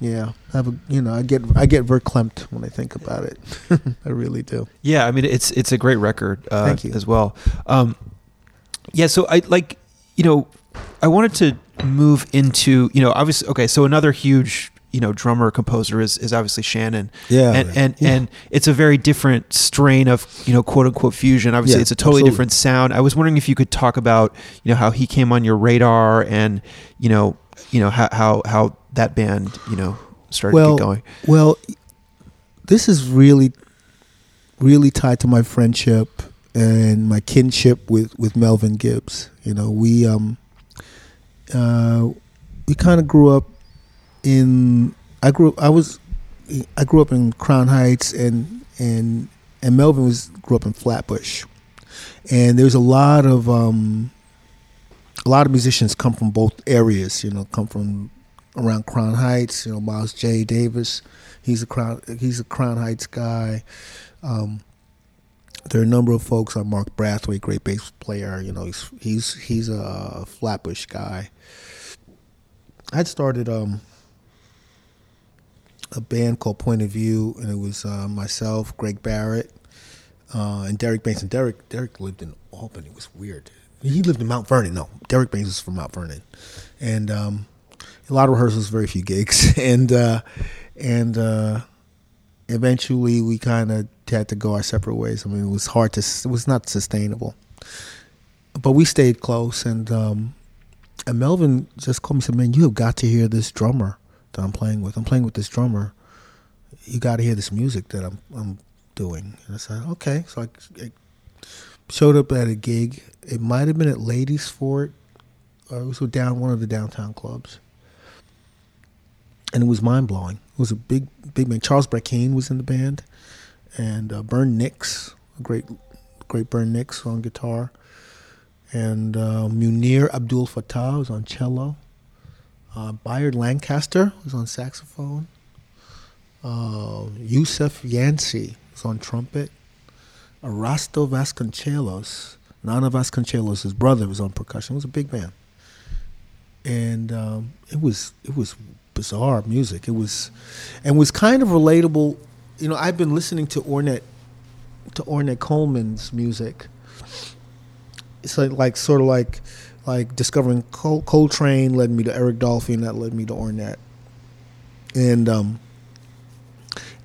Yeah, I have a, you know, I get I get verklempt when I think about it. <laughs> I really do.
Yeah, I mean, it's it's a great record. Uh,
Thank you.
as well. Um, yeah, so I like, you know, I wanted to move into, you know, obviously, okay, so another huge, you know, drummer composer is is obviously Shannon.
Yeah,
and and
Yeah.
and it's a very different strain of you know quote unquote fusion. Obviously,
Yeah,
it's a totally
absolutely.
different sound. I was wondering if you could talk about you know how he came on your radar and you know you know how how how that band you know started to
well,
get going.
Well, this is really, really tied to my friendship and my kinship with, with Melvin Gibbs. You know, we um, uh, we kind of grew up in. I grew. I was. I grew up in Crown Heights, and and and Melvin was grew up in Flatbush, and there's a lot of um, a lot of musicians come from both areas. You know, come from around Crown Heights. You know, Miles J. Davis, he's a Crown he's a Crown Heights guy. Um, there are a number of folks. Uh, Mark Brathwaite, great bass player. You know, he's he's he's a Flatbush guy. I'd started um, a band called Point of View, and it was uh, myself, Greg Barrett, uh, and Derek Baines. And Derek Derek lived in Albany. It was weird. He lived in Mount Vernon. No, Derek Baines was from Mount Vernon, and um, a lot of rehearsals, very few gigs, <laughs> and uh, and uh, eventually we kind of had to go our separate ways. I mean, it was hard to, it was not sustainable, but we stayed close. And um, and Melvin just called me and said, "Man, you have got to hear this drummer that I'm playing with. I'm playing with this drummer. You got to hear this music that I'm I'm doing." And I said, "Okay." So I, I showed up at a gig. It might have been at Ladies Fort. Or it was down one of the downtown clubs and it was mind blowing. It was a big, big man. Charles Brackeen was in the band, and uh, Bern Nix, a great, great Bern Nix on guitar, and uh, Munir Abdul Fattah was on cello. Uh, Bayard Lancaster was on saxophone. Uh, Yusef Yancey was on trumpet. Erasto Vasconcelos, Nana Vasconcelos, brother, was on percussion. It was a big band and um, it was it was bizarre music. It was and was kind of relatable. You know, I've been listening to Ornette to Ornette Coleman's music. It's like, like sort of like like discovering Col- Coltrane led me to Eric Dolphy, and that led me to Ornette. And um,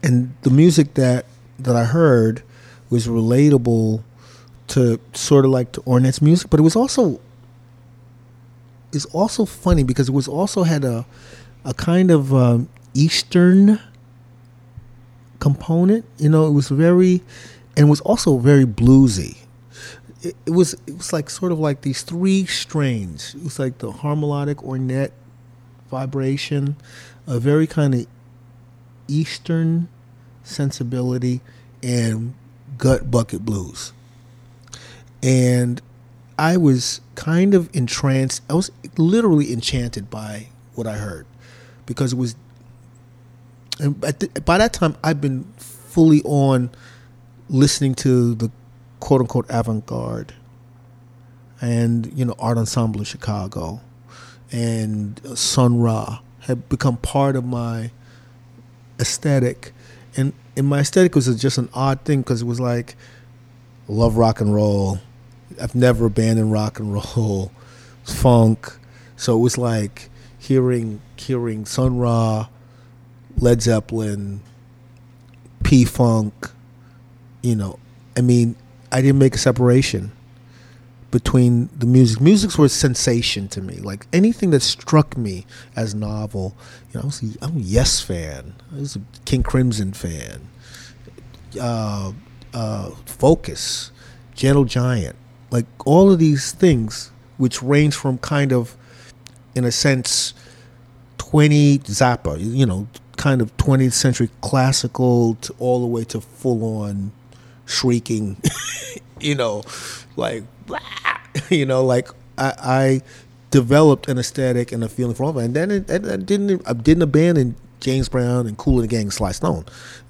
and the music that that I heard was relatable to sort of like to Ornette's music, but it was also is also funny because it was also had a a kind of um, Eastern component. You know, it was very, and was also very bluesy. It, it was it was like sort of like these three strains. It was like the harmonic ornette vibration, a very kind of Eastern sensibility, and gut bucket blues. And I was kind of entranced. I was literally enchanted by what I heard because it was. And by that time, I've been fully on listening to the quote unquote avant garde and, you know, Art Ensemble of Chicago and Sun Ra had become part of my aesthetic. And, and my aesthetic was just an odd thing because it was like, love rock and roll. I've never abandoned rock and roll, <laughs> funk. So it was like hearing hearing Sun Ra, Led Zeppelin, P Funk. You know, I mean, I didn't make a separation between the music. Musics were a sensation to me. Like anything that struck me as novel. You know, I was a, I'm a Yes fan. I was a King Crimson fan. Uh, uh, Focus, Gentle Giant, like all of these things, which range from kind of in a sense, 20 Zappa, you know, kind of 20th century classical to all the way to full on shrieking, <laughs> you know, like, <laughs> you know, like I, I developed an aesthetic and a feeling for all. And then it, I didn't, I didn't abandon James Brown and Cool and the Gang, Sly Stone.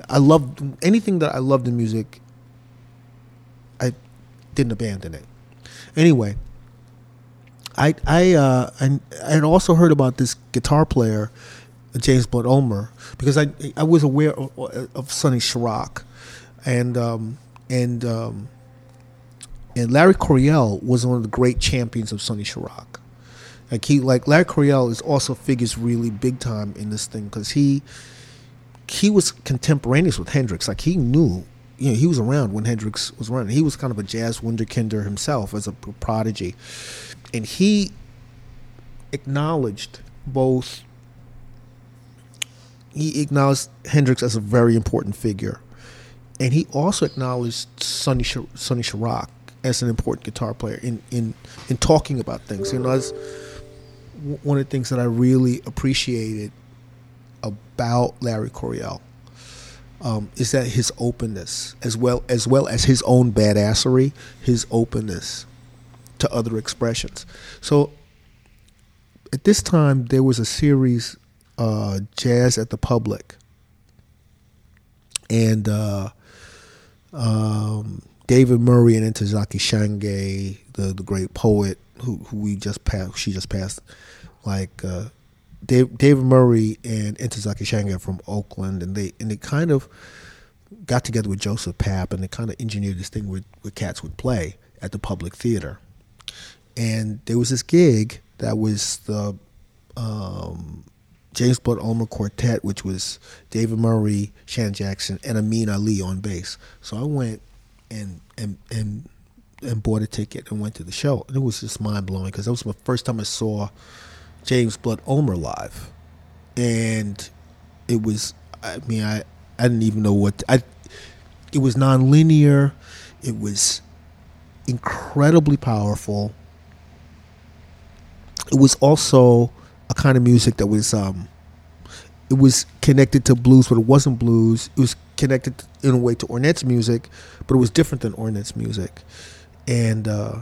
I loved anything that I loved in music. I didn't abandon it. Anyway, I I uh, I had also heard about this guitar player, James Blood Ulmer, because I I was aware of, of Sonny Sharrock, and um, and um, and Larry Coryell was one of the great champions of Sonny Sharrock. Like he like Larry Coryell is also figures really big time in this thing because he he was contemporaneous with Hendrix. Like he knew, you know, he was around when Hendrix was running. He was kind of a jazz wunderkinder himself as a prodigy, and he acknowledged both. He acknowledged Hendrix as a very important figure, and he also acknowledged Sonny Sonny Sharrock as an important guitar player in in in talking about things. You know, one of the things that I really appreciated about Larry Coryell um, is that his openness, as well as well as his own badassery, his openness to other expressions. So at this time, there was a series, uh, Jazz at the Public, and uh, um, David Murray and Ntozake Shange, the the great poet who, who we just passed, she just passed, like uh, Dave, David Murray and Ntozake Shange from Oakland, and they and they kind of got together with Joseph Papp, and they kind of engineered this thing where, where cats would play at the public theater. And there was this gig that was the um, James Blood Ulmer Quartet, which was David Murray, Shannon Jackson, and Amin Ali on bass. So I went and and and and bought a ticket and went to the show. And it was just mind blowing because that was my first time I saw James Blood Ulmer live, and it was. I mean, I I didn't even know what I. It was nonlinear. It was incredibly powerful. It was also a kind of music that was um, it was connected to blues, but it wasn't blues. It was connected in a way to Ornette's music, but it was different than Ornette's music, and uh,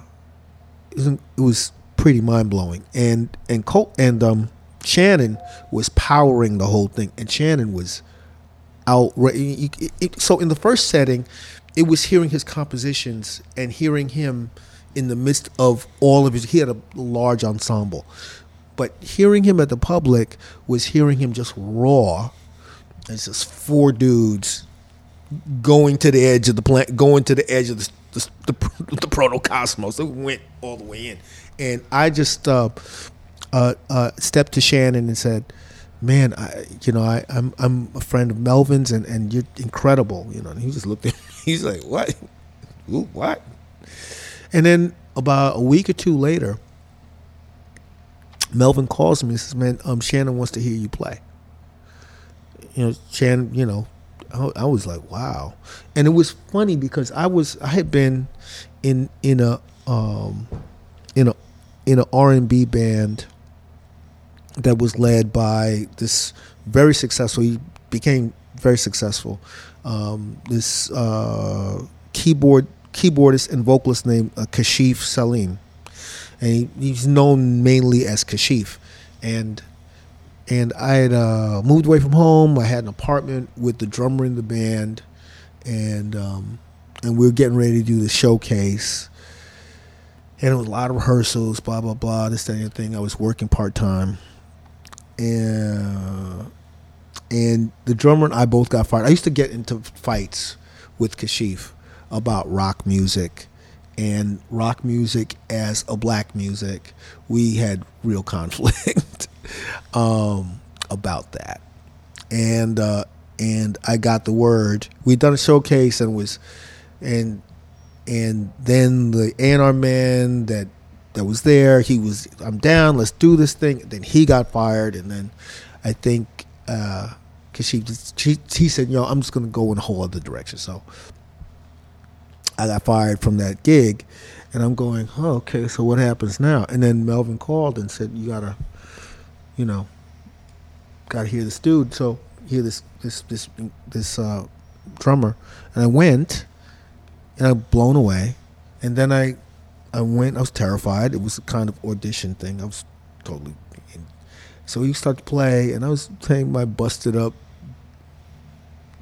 it, was, it was pretty mind blowing. And and Col- and um, Shannon was powering the whole thing, and Shannon was out. So in the first setting, it was hearing his compositions and hearing him in the midst of all of his. He had a large ensemble, but hearing him at the public was hearing him just raw. It's just four dudes going to the edge of the plant, going to the edge of the the, the, <laughs> the protocosmos. It went all the way in, and I just uh, uh, uh, stepped to Shannon and said, "Man, I, you know, I, I'm I'm a friend of Melvin's, and, and you're incredible." You know, and he just looked at me. <laughs> He's like, "What? Ooh, what?" And then about a week or two later, Melvin calls me and says, "Man, um, Shannon wants to hear you play." You know, Shannon, you know, I, I was like, "Wow," and it was funny because I was I had been in in a um, in a in an R&B band that was led by this very successful. He became very successful. Um, this uh, keyboard keyboardist and vocalist named uh, Kashif Salim, and he, he's known mainly as Kashif. And and I had uh, moved away from home. I had an apartment with the drummer in the band, and um, and we were getting ready to do the showcase and it was a lot of rehearsals, blah blah blah, this that and thing. I was working part time, and and the drummer and I both got fired. I used to get into fights with Kashif about rock music and rock music as a black music. We had real <laughs> conflict um, about that, and uh, and I got the word. We'd done a showcase and was and and then the A&R man that that was there, he was, I'm down, let's do this thing. Then he got fired, and then I think uh, she, she he said, you know, I'm just gonna go in a whole other direction. So I got fired from that gig, and I'm going, oh, okay, so what happens now? And then Melvin called and said, you gotta you know, got to hear this dude. So hear this this this this uh, drummer, and I went, and I'm blown away, and then I I went. I was terrified. It was a kind of audition thing. I was totally. So he started to play, and I was playing my busted up,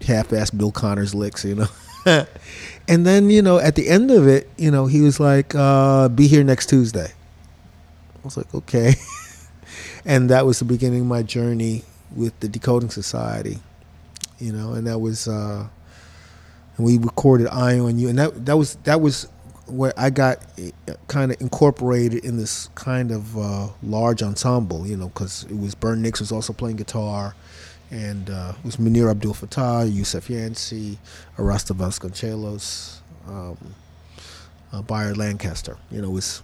half-assed Bill Connors licks, you know. <laughs> <laughs> and then you know, at the end of it, you know, he was like, uh, "Be here next Tuesday." I was like, "Okay," <laughs> and that was the beginning of my journey with the Decoding Society, you know, and that was. Uh, and we recorded "Eye on You," and that that was that was where I got kind of incorporated in this kind of uh, large ensemble, you know, because it was Bern Nix was also playing guitar, and uh, it was Munir Abdul Fattah, Yusef Yancey, Erasto Vasconcelos, um, uh, Bayard Lancaster. You know, was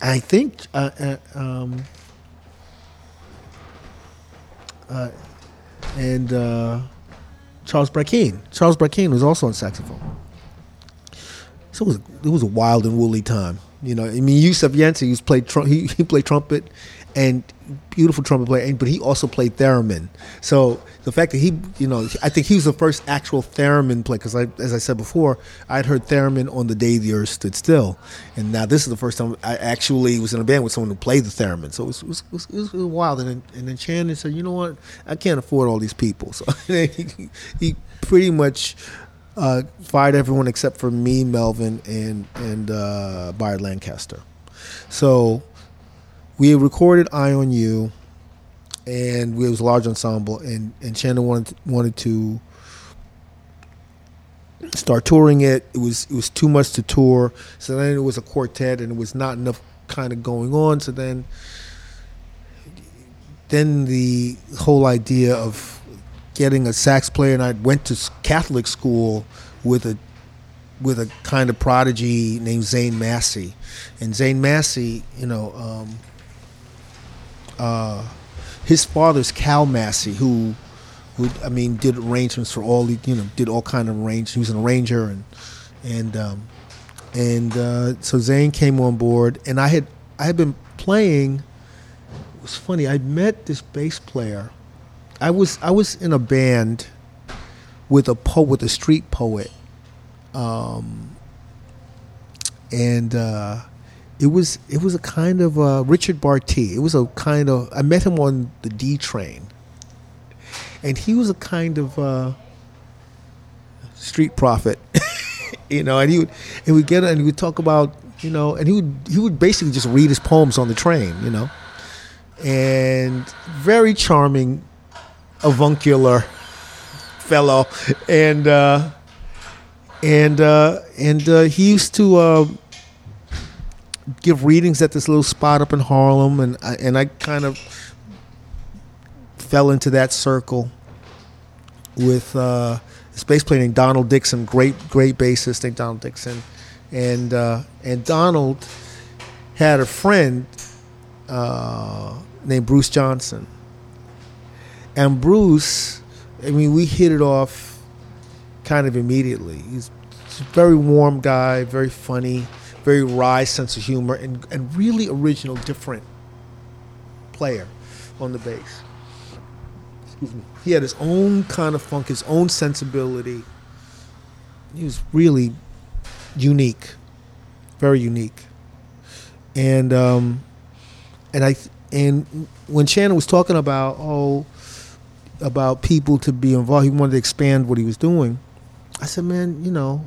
I think uh, uh, um, uh, and Charles Brackeen. Charles Brackeen was also on saxophone. So it was it was a wild and woolly time. You know, I mean, Yusef Yancey he played tr- he, he played trumpet and beautiful trumpet player, but he also played theremin. So the fact that he, you know, I think he was the first actual theremin player because, as I said before, I'd heard theremin on the day the earth stood still, and now this is the first time I actually was in a band with someone who played the theremin. So it was, it was, it was, it was wild. And then, and then Shannon said, "You know what? I can't afford all these people." <laughs> So he, <laughs> he pretty much uh, fired everyone except for me, Melvin, and and uh, Bayard Lancaster. So we recorded "Eye on You," and we, it was a large ensemble, and and Shannon wanted wanted to start touring it. It was it was too much to tour, so then it was a quartet, and it was not enough kind of going on. So then then the whole idea of getting a sax player, and I went to Catholic school with a with a kind of prodigy named Zane Massey, and Zane Massey, you know, um, uh, his father's Cal Massey, who, who I mean, did arrangements for all the, you know, did all kind of arrangements. He was an arranger, and and um, and uh, so Zane came on board, and I had I had been playing. It was funny. I met this bass player I was I was in a band with a po with a street poet, um, and uh, it was it was a kind of uh, Richard Bartee. It was a kind of I met him on the D train, and he was a kind of uh, street prophet, <laughs> you know. And he would and we get and he would talk about you know, and he would he would basically just read his poems on the train, you know, and very charming avuncular <laughs> fellow, and uh, and uh, and uh, he used to uh, give readings at this little spot up in Harlem, and I, and I kind of fell into that circle with uh, this bass player named Donald Dixon, great great bassist named Donald Dixon, and uh, and Donald had a friend named Bruce Johnson. And Bruce, I mean, we hit it off kind of immediately. He's, he's a very warm guy, very funny, very wry sense of humor, and, and really original, different player on the bass. Excuse me. He had his own kind of funk, his own sensibility. He was really unique, very unique. And um, and I and when Shannon was talking about oh about people to be involved. He wanted to expand what he was doing. I said, man, you know,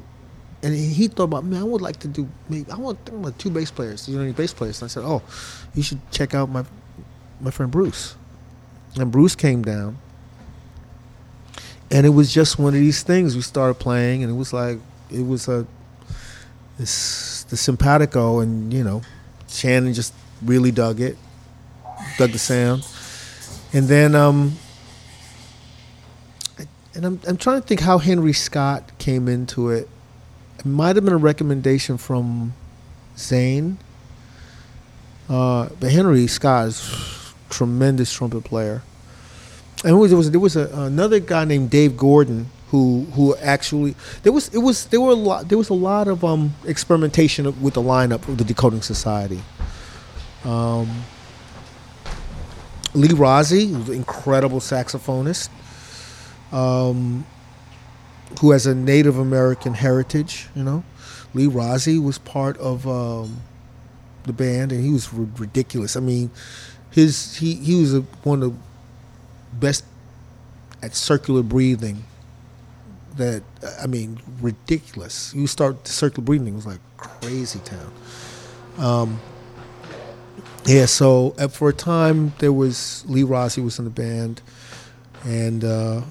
and he thought about, man, I would like to do, maybe I want, I want two bass players. You know, any bass players? And I said, oh, you should check out my my friend Bruce. And Bruce came down, and it was just one of these things. We started playing, and it was like it was a this the simpatico, and you know, Shannon just really dug it, dug the sound, and then um, and I'm I'm trying to think how Henry Scott came into it. It might have been a recommendation from Zane. Uh, but Henry Scott is tremendous trumpet player. And there was there was a, another guy named Dave Gordon who who actually there was it was there were a lot there was a lot of um, experimentation with the lineup of the Decoding Society. Um, Lee an incredible saxophonist, um, who has a Native American heritage. You know, Lee Rozie was part of um, the band, and he was r- ridiculous. I mean, his he he was a, one of the best at circular breathing. That I mean, ridiculous. You start circular breathing it was like crazy town. Um, yeah, so uh, for a time there was Lee Rozie was in the band, and uh,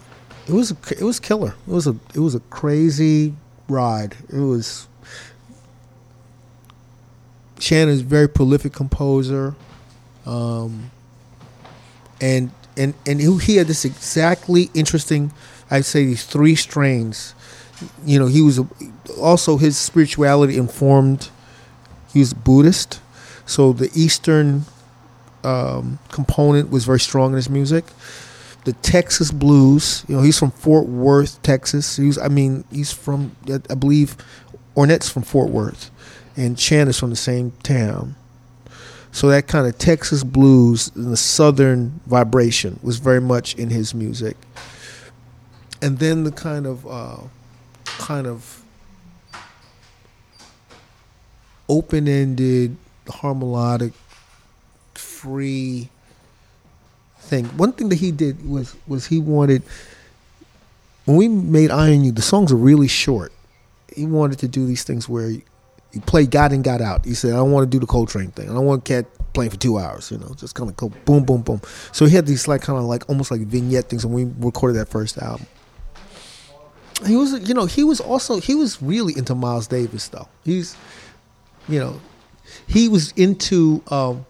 it was it was killer. It was a it was a crazy ride. It was. Shannon's very prolific composer, um, and and and he he had this exactly interesting. I'd say these three strains. You know, he was a, also his spirituality informed. He was Buddhist, so the Eastern um, component was very strong in his music. The Texas blues, you know, he's from Fort Worth, Texas. He's, I mean, he's from, I believe, Ornette's from Fort Worth, and Chan is from the same town. So that kind of Texas blues and the Southern vibration was very much in his music. And then the kind of, uh, kind of open-ended harmonic free thing. One thing that he did was was he wanted when we made Eye on You, the songs are really short. He wanted to do these things where he, you play got in, got out. He said, I don't want to do the Coltrane thing. I don't want Cat playing for two hours, you know, just kind of go boom, boom, boom. So he had these like kind of like almost like vignette things when we recorded that first album. He was, you know, he was also he was really into Miles Davis though. He's, you know, he was into um,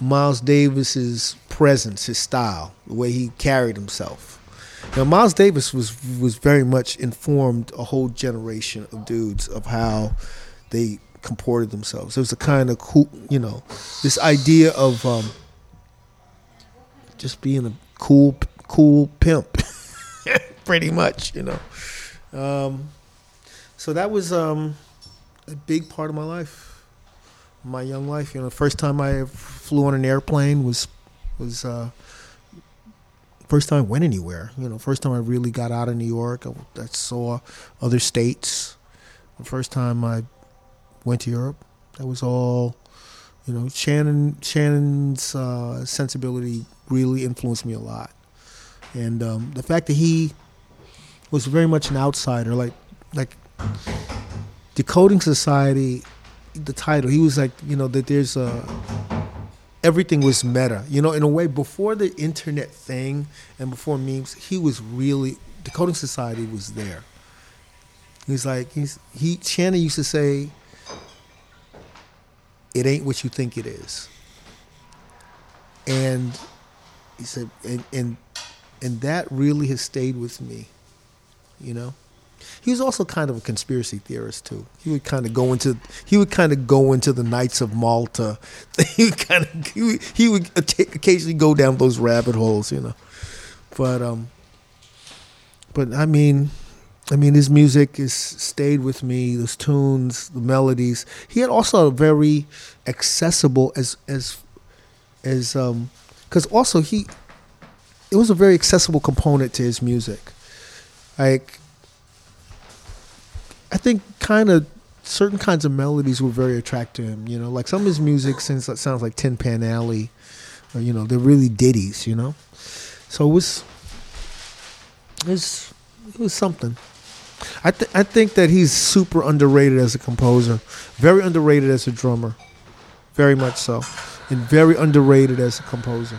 Miles Davis's presence, his style, the way he carried himself. Now, Miles Davis was was very much informed a whole generation of dudes of how they comported themselves. It was a kind of cool, you know, this idea of um, just being a cool, cool pimp, <laughs> pretty much, you know. Um, so that was um, a big part of my life, my young life. You know, the first time I flew on an airplane was was uh, first time I went anywhere. You know, first time I really got out of New York. I, I saw other states. The first time I went to Europe, that was all. You know, Shannon Shannon's uh, sensibility really influenced me a lot, and um, the fact that he was very much an outsider, like like decoding society. The title, he was like, you know, that there's a everything was meta. You know, in a way, before the internet thing and before memes, he was really decoding society was there. He's like he's he Shannon used to say, "It ain't what you think it is," and he said, and and and that really has stayed with me. You know. He was also kind of a conspiracy theorist too. He would kind of go into he would kind of go into the Knights of Malta. <laughs> He would kind of he would, he would occasionally go down those rabbit holes, you know. But um, but I mean, I mean his music has stayed with me. Those tunes, the melodies. He had also a very accessible as as as um, because also he it was a very accessible component to his music, like I think kind of certain kinds of melodies were very attractive to him. You know, like some of his music since it sounds like Tin Pan Alley, or you know, they're really ditties. You know, so it was it was it was something. I th- I think that he's super underrated as a composer, very underrated as a drummer, very much so, and very underrated as a composer.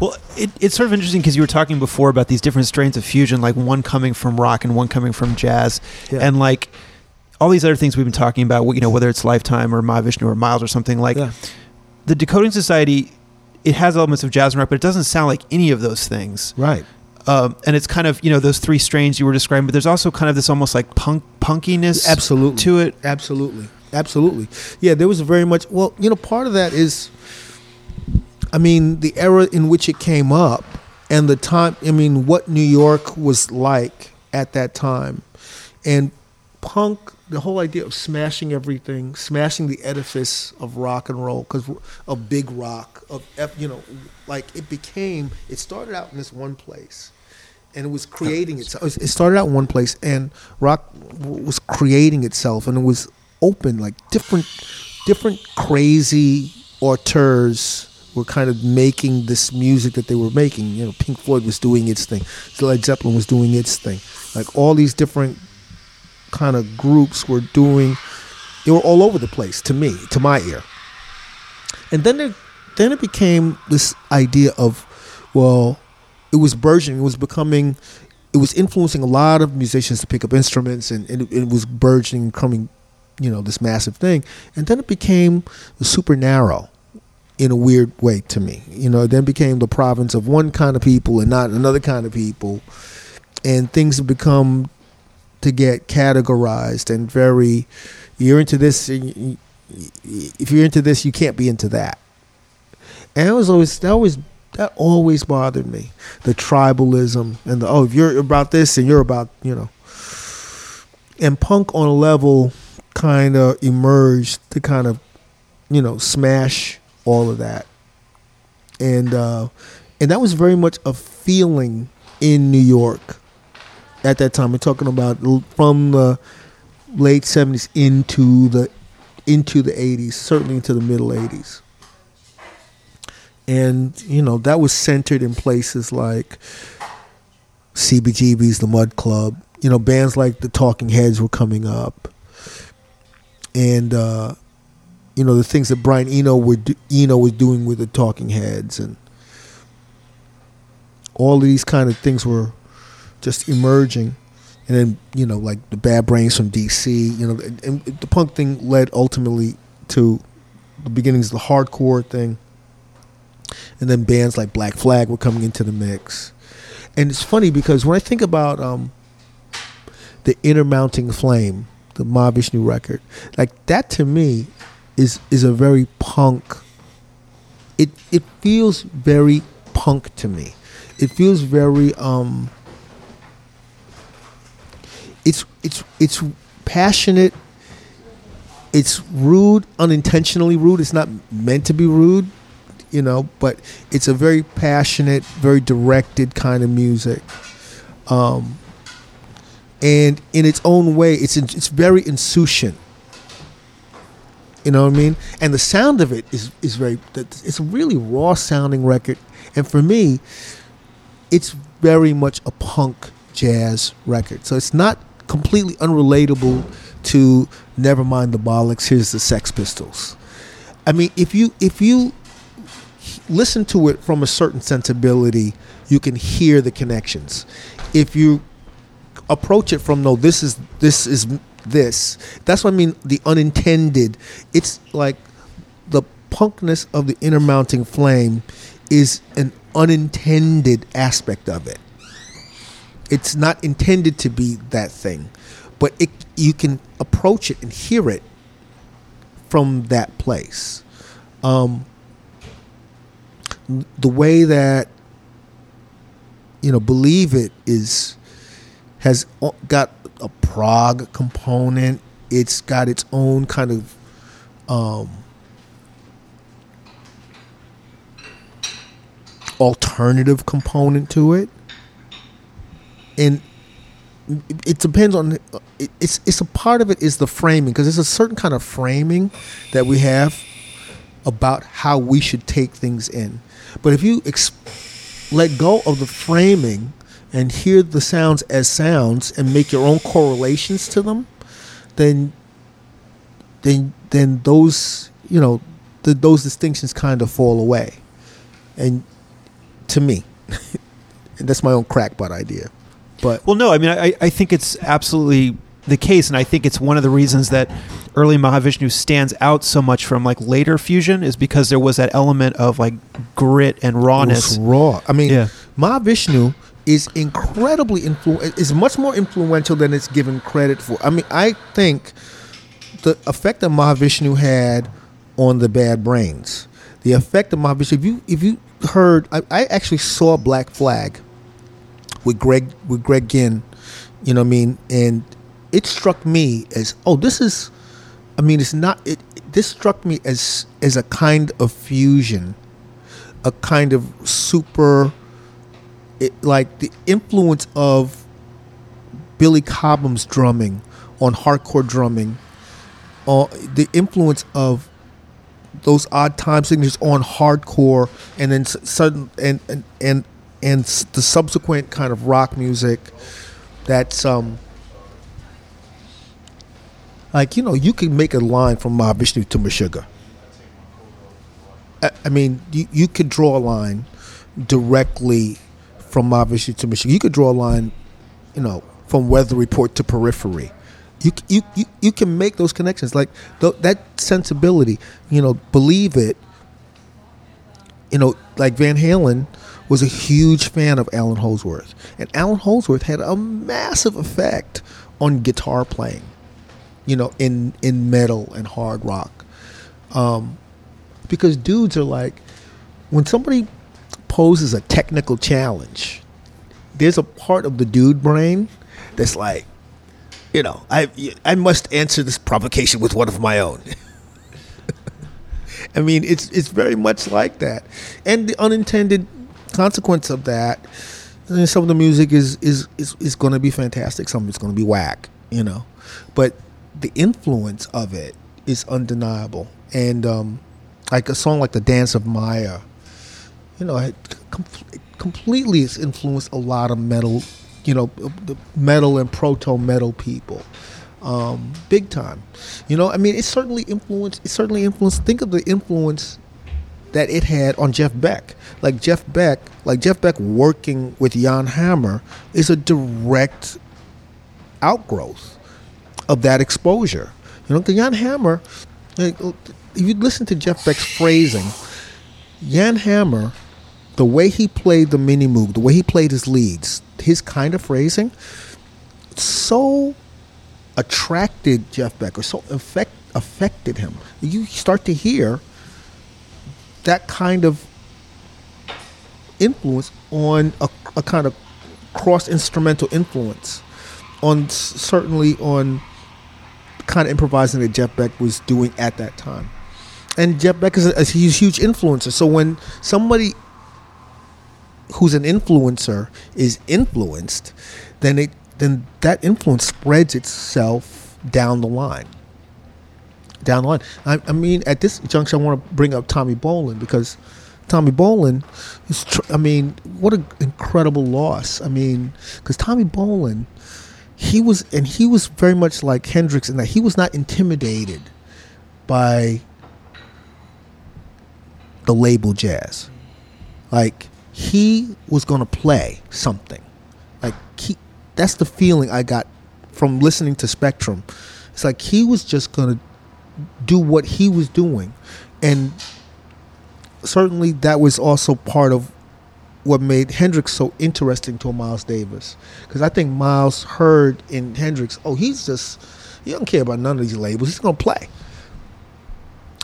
Well, it, it's sort of interesting because you were talking before about these different strains of fusion, like one coming from rock and one coming from jazz,
Yeah.
and like all these other things we've been talking about. You know, whether it's Lifetime or Mahavishnu or Miles or something like
Yeah.
the Decoding Society. It has elements of jazz and rock, but it doesn't sound like any of those things.
Right.
Um, and it's kind of you know those three strains you were describing, but there's also kind of this almost like punk punkiness
Absolutely.
to it.
Absolutely. Absolutely. Yeah, there was very much well, you know, part of that is I mean, the era in which it came up and the time I mean, what New York was like at that time. And punk the whole idea of smashing everything, smashing the edifice of rock and roll, because of big rock, of you know, like it became. It started out in this one place, and it was creating itself. It started out in one place, and rock was creating itself, and it was open, like different, different crazy auteurs were kind of making this music that they were making. You know, Pink Floyd was doing its thing, Led Zeppelin was doing its thing. Like all these different kind of groups were doing. They were all over the place to me, to my ear. And then there, then it became this idea of, well, it was burgeoning. It was becoming. It was influencing a lot of musicians to pick up instruments, and, and it, it was burgeoning, coming, you know, this massive thing. And then it became super narrow in a weird way to me. You know, it then became the province of one kind of people and not another kind of people. And things have become to get categorized and very, you're into this, if you're into this, you can't be into that. And it was always, that always, that always bothered me. The tribalism and the, oh, if you're about this and you're about, you know. And punk on a level kind of emerged to kind of, you know, smash all of that. And uh, and that was very much a feeling in New York at that time. We're talking about from the late seventies into the into the eighties, certainly into the middle eighties. And you know that was centered in places like CBGB's, the Mud Club. You know, bands like the Talking Heads were coming up, and uh, you know the things that Brian Eno do- Eno was doing with the Talking Heads, and all of these kind of things were just emerging. And then you know, like the Bad Brains from DC, you know, and, and the punk thing led ultimately to the beginnings of the hardcore thing. And then bands like Black Flag were coming into the mix. And it's funny because when I think about um, the Inner Mounting Flame, the Mahavishnu record, like that to me is is a very punk. It it feels very punk to me. It feels very um. It's it's it's passionate. It's rude, unintentionally rude. It's not meant to be rude, you know, but it's a very passionate, very directed kind of music. Um, and in its own way, it's it's very insouciant. You know what I mean? And the sound of it is is very. It's a really raw sounding record, and for me, it's very much a punk jazz record. So it's not completely unrelatable to Nevermind the Bollocks. Here's the Sex Pistols. I mean, if you if you listen to it from a certain sensibility, you can hear the connections. If you approach it from no, this is this is this. That's what I mean. The unintended. It's like the punkness of the inner mounting flame is an unintended aspect of it. It's not intended to be that thing, but it you can approach it and hear it from that place. Um, the way that you know believe it is has got a prog component. It's got its own kind of um, alternative component to it. And it depends on it- it's it's a part of it is the framing because there's a certain kind of framing that we have about how we should take things in. But if you ex- let go of the framing and hear the sounds as sounds and make your own correlations to them then then then those you know the, those distinctions kind of fall away and to me <laughs> and that's my own crackpot idea but
Well, no, I mean, I, I think it's absolutely the case, and I think it's one of the reasons that early Mahavishnu stands out so much from like later fusion is because there was that element of like grit and rawness.
raw. I mean,
Yeah.
Mahavishnu is incredibly influ- is much more influential than it's given credit for. I mean, I think the effect that Mahavishnu had on the Bad Brains, the effect of Mahavishnu. If you if you heard, I, I actually saw Black Flag with Greg with Greg Ginn, you know what I mean, and it struck me as oh this is I mean it's not it this struck me as as a kind of fusion a kind of super it, like the influence of Billy Cobham's drumming on hardcore drumming uh, the influence of those odd time signatures on hardcore and then sudden and and and and the subsequent kind of rock music that's um like you know you can make a line from Mahavishnu to Meshuggah. I, I mean you, you could draw a line directly from Mahavishnu to Meshuggah. You could draw a line, you know, from Weather Report to Periphery. You, you, you, you can make those connections like th- that sensibility you know believe it you know, like Van Halen was a huge fan of Allan Holdsworth, and Allan Holdsworth had a massive effect on guitar playing, you know, in in metal and hard rock, um, because dudes are like, when somebody poses a technical challenge, there's a part of the dude brain that's like, you know, I I must answer this provocation with one of my own. <laughs> I mean, it's it's very much like that, and the unintended consequence of that. Some of the music is is is, is going to be fantastic. Some of it's going to be whack, you know, but the influence of it is undeniable. And um, like a song like "The Dance of Maya," you know, it com- completely influenced a lot of metal, you know, the metal and proto metal people um, big time. You know, I mean, it certainly influenced. It certainly influenced. Think of the influence that it had on Jeff Beck. Like Jeff Beck, like Jeff Beck working with Jan Hammer is a direct outgrowth of that exposure. You know, Jan Hammer, like, if you listen to Jeff Beck's phrasing, Jan Hammer, the way he played the mini moog, the way he played his leads, his kind of phrasing, so attracted Jeff Beck or so affect, affected him. You start to hear that kind of influence on a, a kind of cross instrumental influence on certainly on kind of improvising that Jeff Beck was doing at that time. And Jeff Beck is a, a huge, huge influencer. So when somebody who's an influencer is influenced, then it then that influence spreads itself down the line. Down the line. I, I mean, at this juncture, I want to bring up Tommy Bolin because Tommy Bolin is. Tr- I mean, what an incredible loss. I mean, because Tommy Bolin, he was, and he was very much like Hendrix in that he was not intimidated by the label jazz. Like he was going to play something. Like he, that's the feeling I got from listening to Spectrum. It's like he was just going to do what he was doing, and certainly that was also part of what made Hendrix so interesting to Miles Davis. Because I think Miles heard in Hendrix, oh, he's just he don't care about none of these labels. He's going to play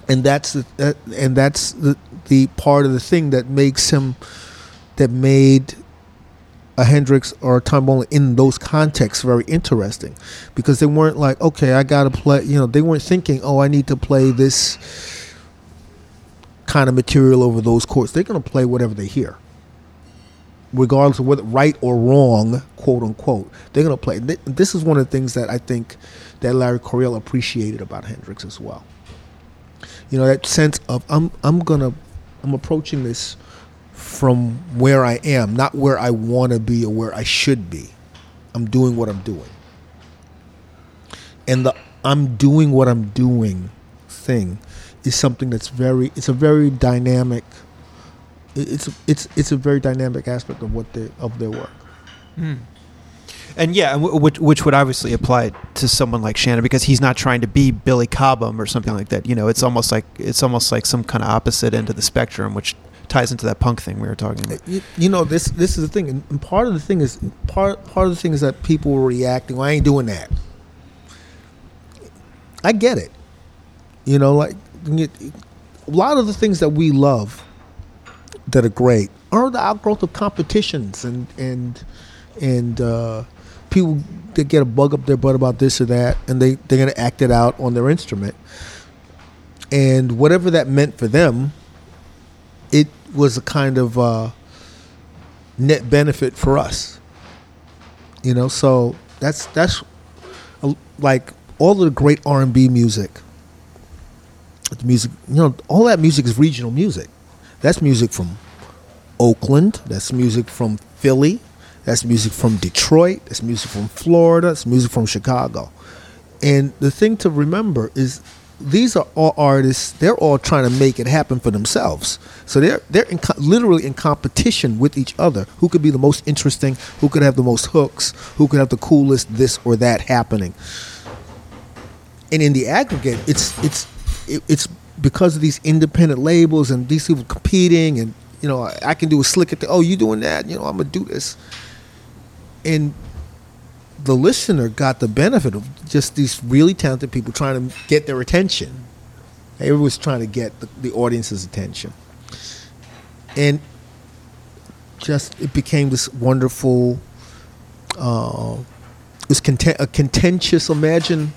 and that's the and that's the the part of the thing that makes him that made a Hendrix or a Tom Bolin in those contexts very interesting. Because they weren't like okay I gotta play you know they weren't thinking oh I need to play this kind of material over those chords. They're gonna play whatever they hear. Regardless of whether right or wrong quote unquote they're gonna play. This is one of the things that I think that Larry Coryell appreciated about Hendrix as well. You know that sense of I'm I'm gonna I'm approaching this from where I am, not where I want to be or where I should be. I'm doing what I'm doing, and the I'm doing what I'm doing thing is something that's very it's a very dynamic. It's it's it's a very dynamic aspect of what they of their work.
Hmm. And yeah, which which would obviously apply to someone like Shannon because he's not trying to be Billy Cobham or something like that. You know, it's almost like it's almost like some kind of opposite end of the spectrum, which ties into that punk thing we were talking about.
You, you know this this is the thing, and part of the thing is part part of the thing is that people were reacting. Well, I ain't doing that. I get it. You know, like a lot of the things that we love that are great are the outgrowth of competitions and and and uh, people they get a bug up their butt about this or that, and they they're gonna act it out on their instrument, and whatever that meant for them, was a kind of uh, net benefit for us. You know, so that's that's uh, like all of the great R and B music. The music, you know, all that music is regional music. That's music from Oakland. That's music from Philly. That's music from Detroit. That's music from Florida. That's music from Chicago. And the thing to remember is these are all artists. They're all trying to make it happen for themselves. So they're they're in co- literally in competition with each other. Who could be the most interesting? Who could have the most hooks? Who could have the coolest this or that happening? And in the aggregate, it's it's it, it's because of these independent labels and these people competing, and you know, I, I can do a slick at the oh, you doing that? You know, I'm gonna do this. And the listener got the benefit of just these really talented people trying to get their attention. Everyone was trying to get the, the audience's attention, and just it became this wonderful. Uh, was content, a contentious. Imagine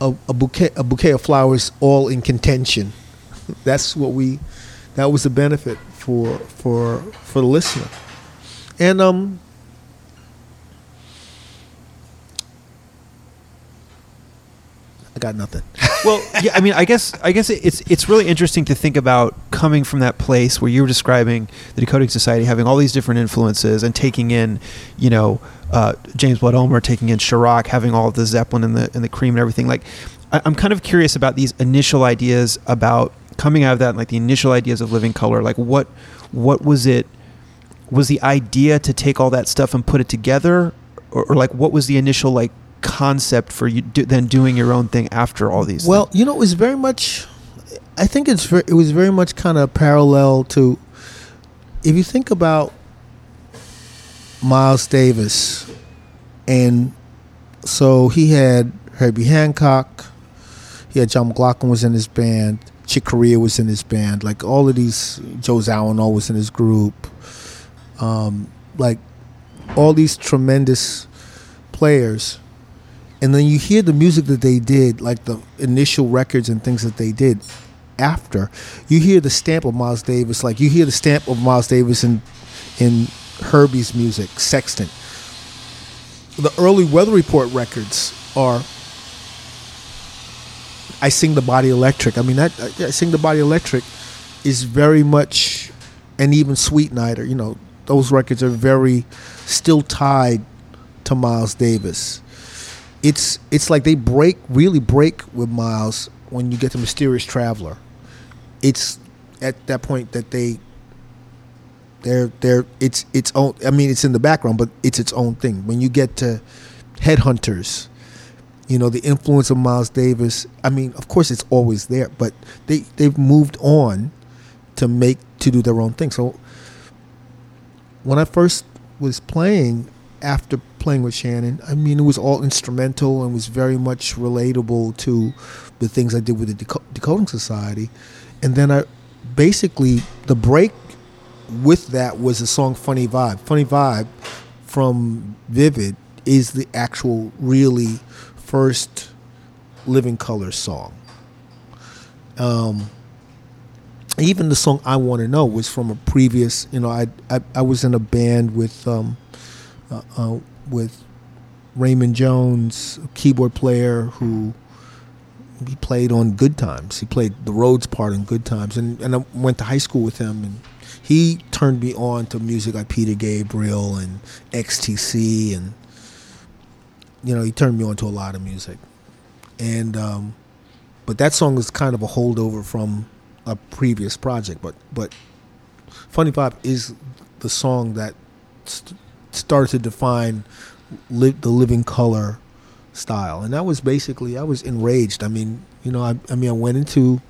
a, a bouquet a bouquet of flowers all in contention. <laughs> That's what we. That was the benefit for for for the listener, and um. Got nothing. <laughs>
well, yeah, I mean, I guess I guess it's it's really interesting to think about coming from that place where you were describing the Decoding Society having all these different influences and taking in, you know, uh, James Blood Ulmer, taking in Sharrock, having all of the Zeppelin and the and the Cream and everything. Like, I, I'm kind of curious about these initial ideas about coming out of that, like the initial ideas of Living Colour. Like, what what was it? Was the idea to take all that stuff and put it together, or, or like what was the initial like concept for you do, then doing your own thing after all these
Well,
things?
you know, it was very much. I think it's ver it was very much kind of parallel to. If you think about Miles Davis, and so he had Herbie Hancock, he had John McLaughlin was in his band, Chick Corea was in his band, like all of these. Joe Zawinul was in his group, um, like all these tremendous players and then you hear the music that they did, like the initial records and things that they did after. You hear the stamp of Miles Davis, like you hear the stamp of Miles Davis in in Herbie's music, Sextant. The early Weather Report records are. I sing the body electric. I mean, that I sing the body electric is very much, and even Sweet Nighter. You know, those records are very still tied to Miles Davis it's it's like they break really break with Miles when you get to Mysterious Traveler. It's at that point that they they're they're it's its own I mean it's in the background but it's its own thing. When you get to Headhunters, you know, the influence of Miles Davis, I mean, of course it's always there, but they they've moved on to make to do their own thing. So when I first was playing after playing with Shannon. I mean, it was all instrumental and was very much relatable to the things I did with the Decoding Society. And then I basically, the break with that was the song Funny Vibe. Funny Vibe from Vivid is the actual, really first Living Colour song. Um, even the song I Want to Know was from a previous, you know, I, I, I was in a band with, um, uh, uh, with Raymond Jones, a keyboard player who he played on Good Times. He played the Rhodes part in Good Times, and and I went to high school with him, and he turned me on to music like Peter Gabriel and XTC, and you know he turned me on to a lot of music, and um, but that song is kind of a holdover from a previous project, but but Funny Pop is the song that st- started to define li- the Living Colour style, and that was basically I was enraged. I mean, you know, I, I mean, I went into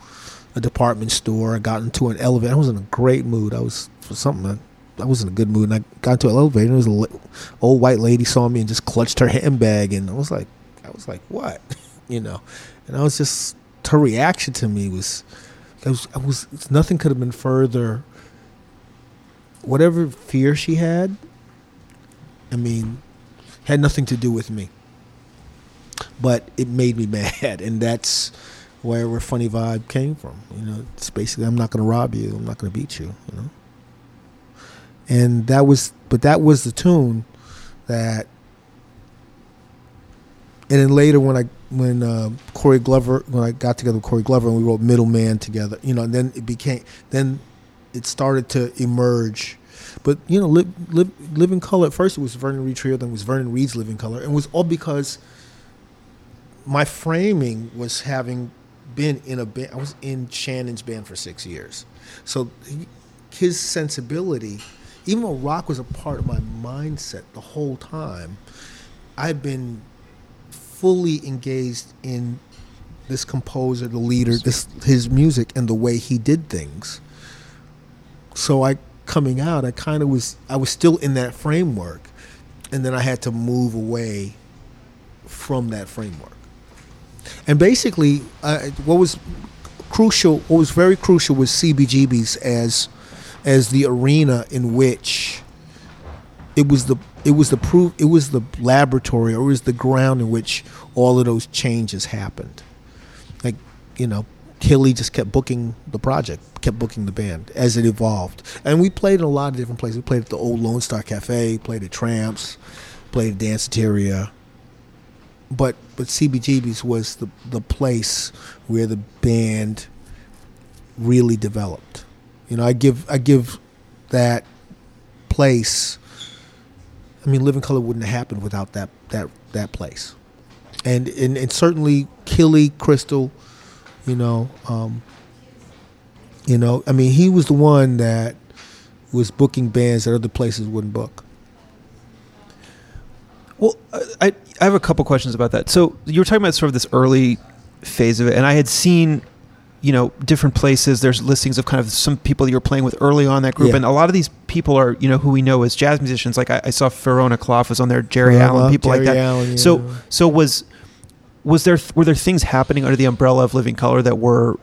a department store. I got into an elevator. I was in a great mood. I was for something. I, I was in a good mood, and I got into an elevator. And there was an li- old white lady saw me and just clutched her handbag, and I was like, I was like, what, <laughs> you know? And I was just her reaction to me was, I was, I was nothing could have been further. Whatever fear she had, I mean, Had nothing to do with me. But it made me <laughs> mad, and that's where where funny vibe came from. You know, it's basically I'm not going to rob you. I'm not going to beat you. You know. And that was, but that was the tune that. And then later, when I when uh, Corey Glover when I got together with Corey Glover and we wrote Middleman together, you know, and then it became then it started to emerge. But you know, Living Colour at first it was Vernon Reid Trio, then it was Vernon Reid's Living Colour, and it was all because my framing was having been in a band. I was in Shannon's band for six years, so his sensibility, even though rock was a part of my mindset the whole time, I've been fully engaged in this composer, the leader, this his music and the way he did things. So I coming out, I kind of was I was still in that framework, and then I had to move away from that framework. And basically, uh, what was crucial, what was very crucial, was CBGB's as as the arena in which it was the it was the proof it was the laboratory or it was the ground in which all of those changes happened like you know Hilly just kept booking the project, kept booking the band as it evolved. And we played in a lot of different places. We played at the old Lone Star Cafe, played at Tramps, played at Danceteria. But but CBGB's was the the place where the band really developed. You know, I give I give that place I mean Living Colour wouldn't have happened without that that that place. And and, and certainly Hilly, Kristal, you know, um, you know. I mean, he was the one that was booking bands that other places wouldn't book.
Well, I I have a couple questions about that. So you were talking about sort of this early phase of it, and I had seen, you know, different places. There's listings of kind of some people you were playing with early on that group,
Yeah.
and a lot of these people are you know who we know as jazz musicians. Like I, I saw Verona Clough was on there, Geri
Well,
Allen, people
Geri
like that.
Allen,
So so was was there were there things happening under the umbrella of Living Colour that were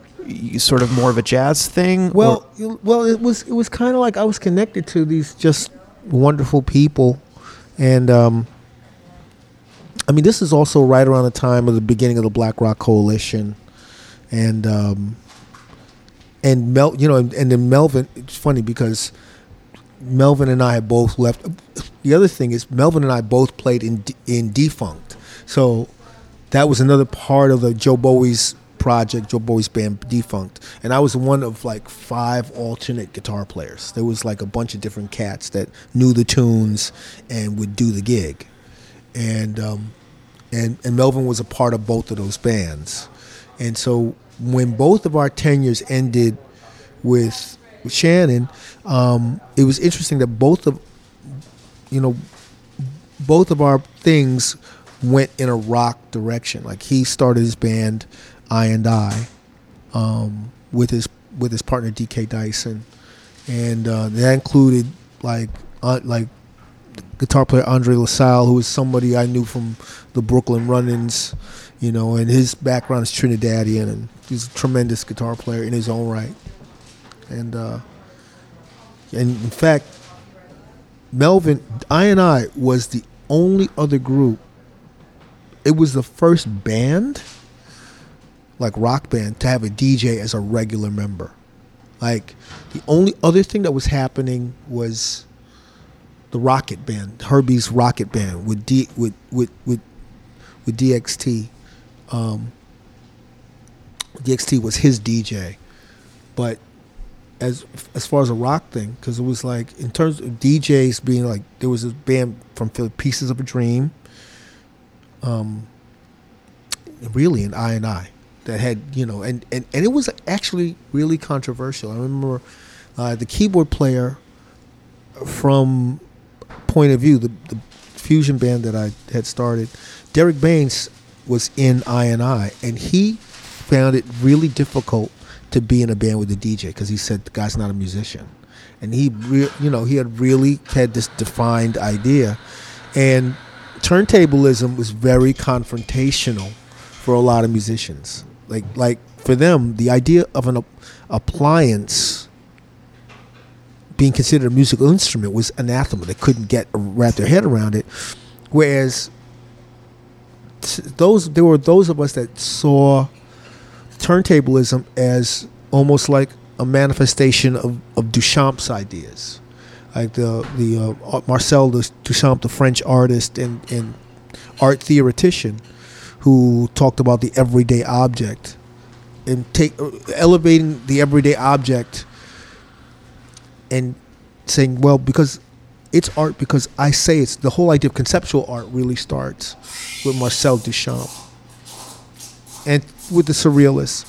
sort of more of a jazz thing?
Well,
or-
well, it was it was kind of like I was connected to these just wonderful people, and um, I mean, this is also right around the time of the beginning of the Black Rock Coalition, and um, and Mel, you know, and, and then Melvin. It's funny because Melvin and I both left. The other thing is Melvin and I both played in in Defunct, so that was another part of the Joe Bowie's project, Joe Bowie's band Defunct, and I was one of like five alternate guitar players. There was like a bunch of different cats that knew the tunes and would do the gig, and um, and and Melvin was a part of both of those bands, and so when both of our tenures ended with Shannon, um, it was interesting that both of you know both of our things went in a rock direction. Like he started his band, I and I, um, with his with his partner DK Dyson, and uh, that included like uh, like guitar player Andre LaSalle, who was somebody I knew from the Brooklyn Run-ins, you know, and his background is Trinidadian, and he's a tremendous guitar player in his own right. And uh, and in fact, Melvin, I and I was the only other group. It was the first band, like rock band, to have a DJ as a regular member. Like the only other thing that was happening was the Rockit Band, Herbie's Rockit Band with D with with with with DXT. Um, DXT was his DJ, but as as far as a rock thing, because it was like in terms of DJs being like there was a band from Pieces of a Dream, um, really an I and I that had you know and, and and it was actually really controversial. I remember uh, the keyboard player from Point of View, the, the fusion band that I had started, Derek Baines was in I and I, and he found it really difficult to be in a band with a DJ because he said the guy's not a musician, and he, re- you know, he had really had this defined idea, and turntablism was very confrontational for a lot of musicians. Like, like for them, the idea of an appliance being considered a musical instrument was anathema. They couldn't get wrap their head around it. Whereas those there were those of us that saw turntablism as almost like a manifestation of, of Duchamp's ideas, like the the uh, Marcel Duchamp, the French artist and, and art theoretician, who talked about the everyday object and take elevating the everyday object and saying, well, because it's art because I say it's the whole idea of conceptual art really starts with Marcel Duchamp and with the surrealists.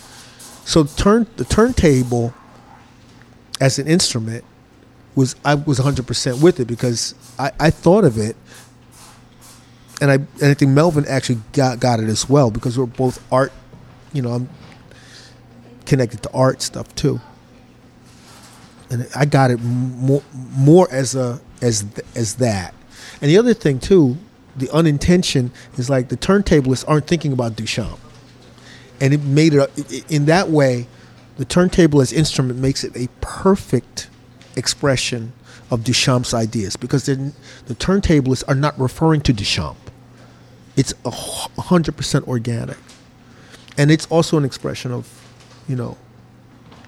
So turn the turntable as an instrument was I was 100% with it because I, I thought of it and I and I think Melvin actually got got it as well because we're both art, you know, I'm connected to art stuff too. And I got it more more as a as as that. And the other thing too, the unintention is like the turntablists aren't thinking about Duchamp and it made it in that way. The turntable as instrument makes it a perfect expression of Duchamp's ideas because the turntablists are not referring to Duchamp. It's hundred percent organic, and it's also an expression of, you know,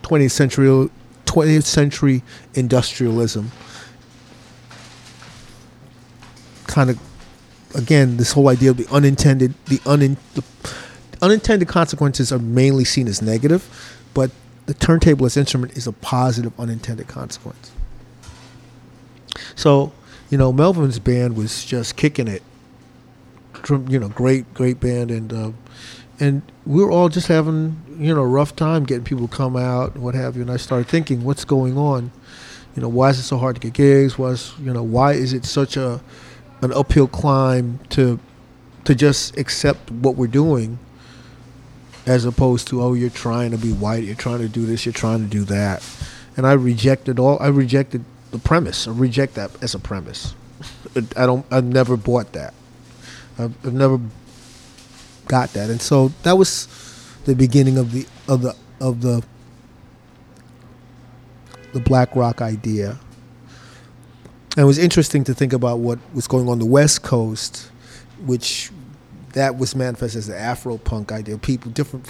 twentieth century twentieth century industrialism. Kind of, again, this whole idea of the unintended, the unin, the, unintended consequences are mainly seen as negative, but the turntable as instrument is a positive unintended consequence. So, you know, Melvin's band was just kicking it. You know, great, great band, and uh, and we were all just having you know a rough time getting people to come out and what have you. And I started thinking, what's going on? You know, why is it so hard to get gigs? Was you know, why is it such a an uphill climb to to just accept what we're doing? As opposed to oh you're trying to be white you're trying to do this you're trying to do that. And i rejected all i rejected the premise. I reject that as a premise. I don't i've never bought that. I've, I've never got that. And so that was the beginning of the of the of the the black rock idea. And it was interesting to think about what was going on the west coast which that was manifest as the Afro punk idea. People different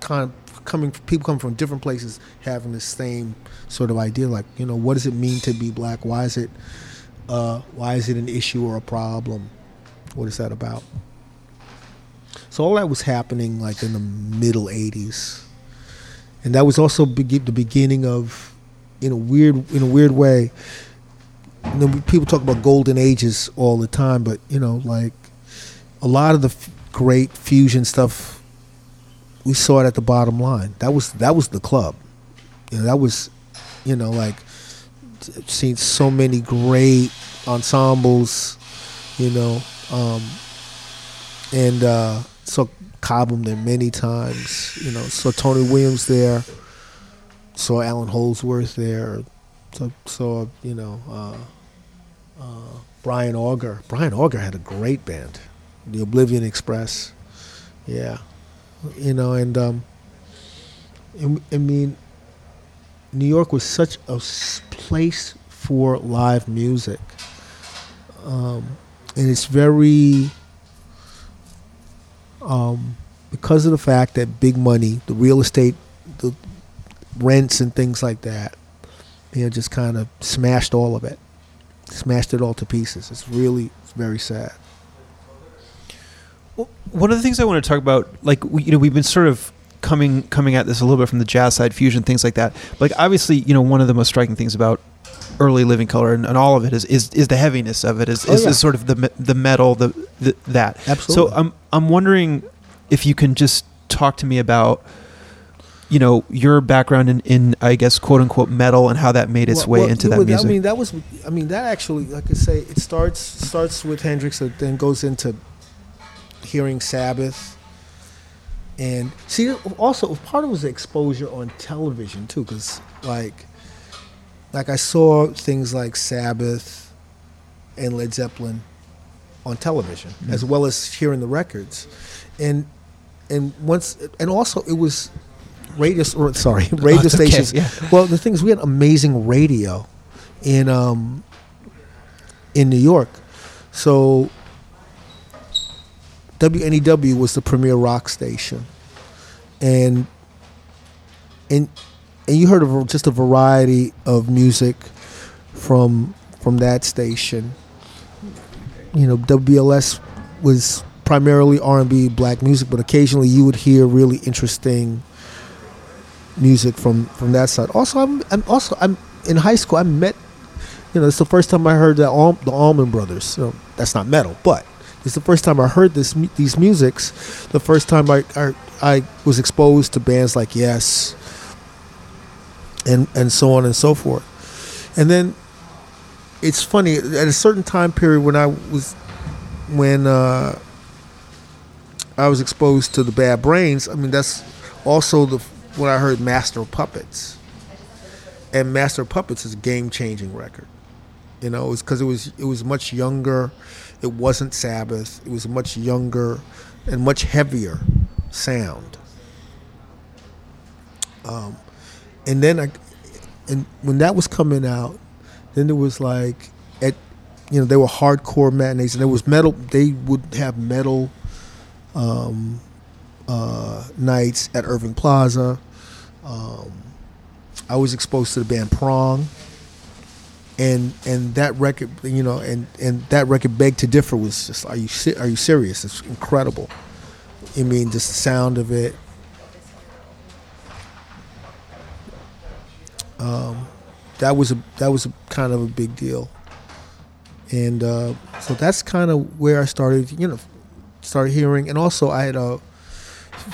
kind of coming people come from different places having the same sort of idea. Like you know, what does it mean to be black? Why is it uh, why is it an issue or a problem? What is that about? So all that was happening like in the middle '80s, and that was also be- the beginning of, in a weird in a weird way. You know, people talk about golden ages all the time, but you know, like a lot of the f- great fusion stuff we saw it at the bottom line. That was that was the club. You know, that was, you know, like seen so many great ensembles, you know, um, and uh, saw Cobham there many times. You know, saw Tony Williams there, saw Allan Holdsworth there, so saw you know uh, uh, Brian Auger. Brian Auger had a great band the Oblivion Express. Yeah, you know, and um, I mean, New York was such a place for live music, um, and it's very um, because of the fact that big money, the real estate, the rents and things like that, you know, just kind of smashed all of it, smashed it all to pieces. It's really very sad
one of the things I want to talk about, like we, you know, we've been sort of coming coming at this a little bit from the jazz side, fusion things like that. Like obviously, you know, one of the most striking things about early Living Colour and, and all of it is, is is the heaviness of it is, oh, is, yeah. is sort of the the metal the, the that
absolutely.
So I'm I'm wondering if you can just talk to me about you know your background in, in I guess quote unquote metal and how that made its well, way well, into that music.
I mean that was I mean that actually like I say it starts starts with Hendrix and then goes into hearing Sabbath. And see, also part of it was exposure on television too, because like, like I saw things like Sabbath and Led Zeppelin on television, mm-hmm. as well as hearing the records, and and once and also it was radio. Or, sorry, <laughs> radio oh, stations. Okay, yeah. Well, the thing is, we had amazing radio in um in New York, so WNEW was the premier rock station, and and and you heard of just a variety of music from from that station. You know, WBLS was primarily R&B, black music, but occasionally you would hear really interesting music from from that side. Also, I'm, I'm also I'm in high school. I met, you know, it's the first time I heard that Al- the Allman Brothers. So that's not metal, but it's the first time I heard this these musics. The first time I I, I was exposed to bands like Yes, and and so on and so forth. And then it's funny at a certain time period when I was when uh, I was exposed to the Bad Brains. I mean, that's also the when I heard Master Puppets, and Master Puppets is a game changing record. You know, it's because it was it was much younger. It wasn't Sabbath. It was a much younger and much heavier sound. Um, and then I, and when that was coming out, then there was like at, you know, they were hardcore matinees, and there was metal. They would have metal um, uh, nights at Irving Plaza. Um, I was exposed to the band Prong, and and that record, you know, and and that record "Beg to Differ" was just, are you are you serious? It's incredible. I mean, just the sound of it. Um, that was a that was a kind of a big deal, and uh, so that's kind of where I started, you know, started hearing, and also I had uh,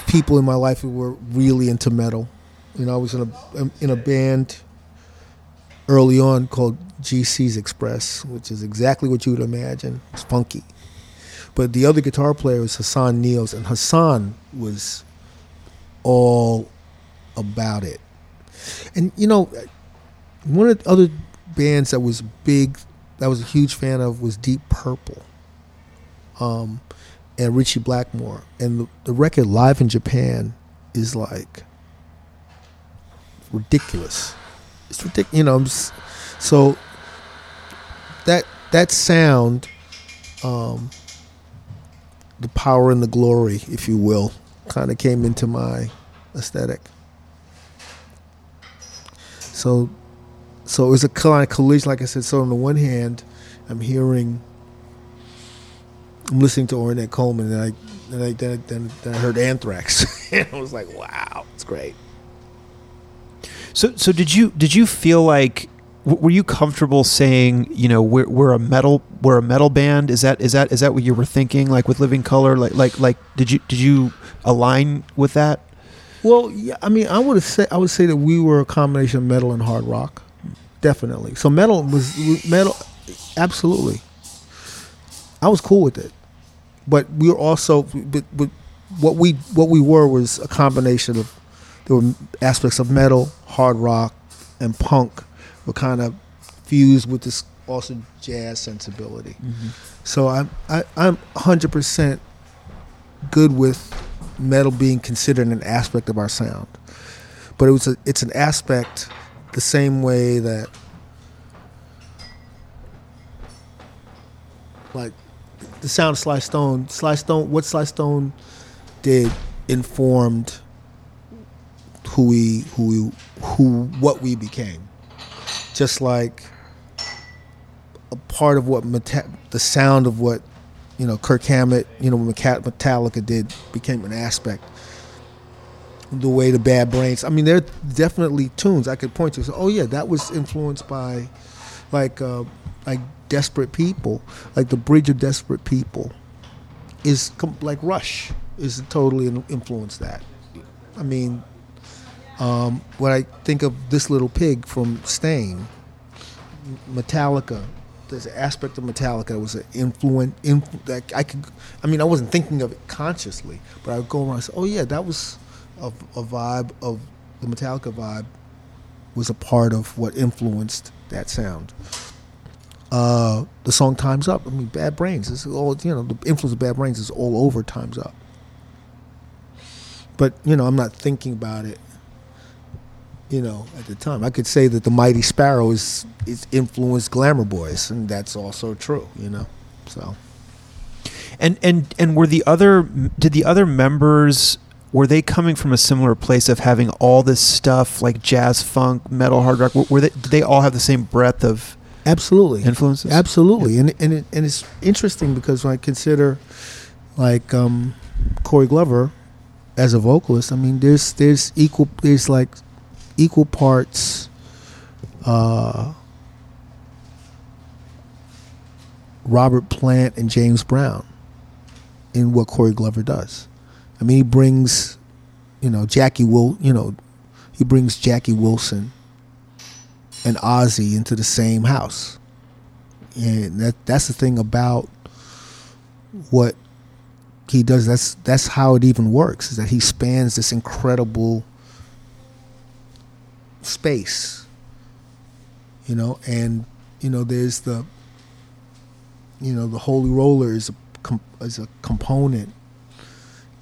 people in my life who were really into metal. You know, I was in a in a band early on called GC's Express, which is exactly what you would imagine. It's funky. But the other guitar player was Hassan Niels, and Hassan was all about it. And you know, one of the other bands that was big, that I was a huge fan of, was Deep Purple, um, and Ritchie Blackmore. And the, the record live in Japan is like ridiculous. It's ridiculous. You know, just, so that that sound, um, the power and the glory, if you will, kind of came into my aesthetic. So, so it was a kind of collision, like I said. So on the one hand, I'm hearing, I'm listening to Ornette Coleman, and I, and I then, then, then I heard Anthrax, <laughs> and I was like, wow, it's great.
So, so did you did you feel like were you comfortable saying you know we're, we're a metal we're a metal band? Is that is that is that what you were thinking like with Living Colour? Like like like did you did you align with that?
Well, yeah, I mean, I would say I would say that we were a combination of metal and hard rock, definitely. So metal was metal, absolutely. I was cool with it, but we were also, but, but what we what we were was a combination of there were aspects of metal, hard rock, and punk were kind of fused with this also jazz sensibility. Mm-hmm. So I'm I, I'm 100 percent good with metal being considered an aspect of our sound, but it was a, it's an aspect the same way that like the sound of Sly Stone, Sly Stone, what Sly Stone did informed who we who we who what we became. Just like a part of what Meta- the sound of what you know Kirk Hammett, you know Metallica did became an aspect. The way the Bad Brains, I mean, there are definitely tunes I could point to. So, oh yeah, that was influenced by, like, uh, like Desperate People, like the Bridge of Desperate People, is com- like Rush is totally influenced that. I mean, um, when I think of this little pig from Stain, Metallica, there's an aspect of Metallica that was an influence. I could, I mean, I wasn't thinking of it consciously, but I would go around and say, "Oh yeah, that was a, a vibe of the Metallica vibe was a part of what influenced that sound." Uh, the song "Times Up." I mean, Bad Brains. This is all you know. The influence of Bad Brains is all over "Times Up." But you know, I'm not thinking about it you know, at the time. I could say that the Mighty Sparrow is is influenced Glamour Boys, and that's also true, you know. So
And and and were the other did the other members were they coming from a similar place of having all this stuff like jazz, funk, metal, hard rock? Were they did they all have the same breadth of
Absolutely.
influences?
Absolutely, and and it, and it's interesting because when I consider like um, Corey Glover as a vocalist, I mean, there's there's equal there's like equal parts. Uh, Robert Plant and James Brown in what Corey Glover does. I mean, he brings, you know, Jackie Will, you know, he brings Jackie Wilson and Ozzy into the same house. And that that's the thing about what he does. That's that's how it even works. Is that he spans this incredible space. You know, and you know, there's the you know the Holy Roller is a is a component.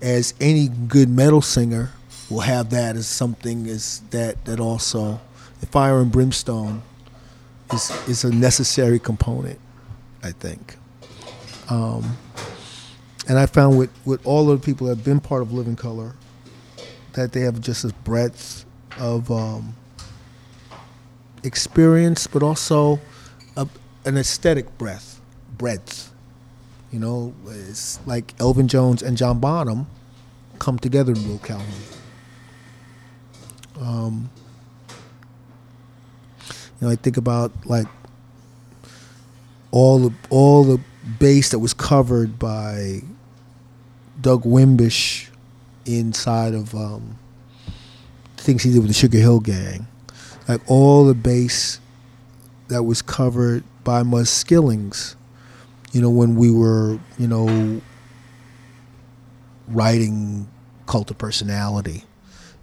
As any good metal singer will have that as something is that that also the fire and brimstone is is a necessary component, I think. Um, and I found with, with all of the people that have been part of Living Colour that they have just a breadth of um, experience, but also a, an aesthetic breadth. Breadth, you know, it's like Elvin Jones and John Bonham come together in Will Calhoun. Um, you know, I think about like all the all the bass that was covered by Doug Wimbish inside of um, things he did with the Sugar Hill Gang, like all the bass that was covered by Muzz Skillings. You know, when we were, you know, writing Cult of Personality,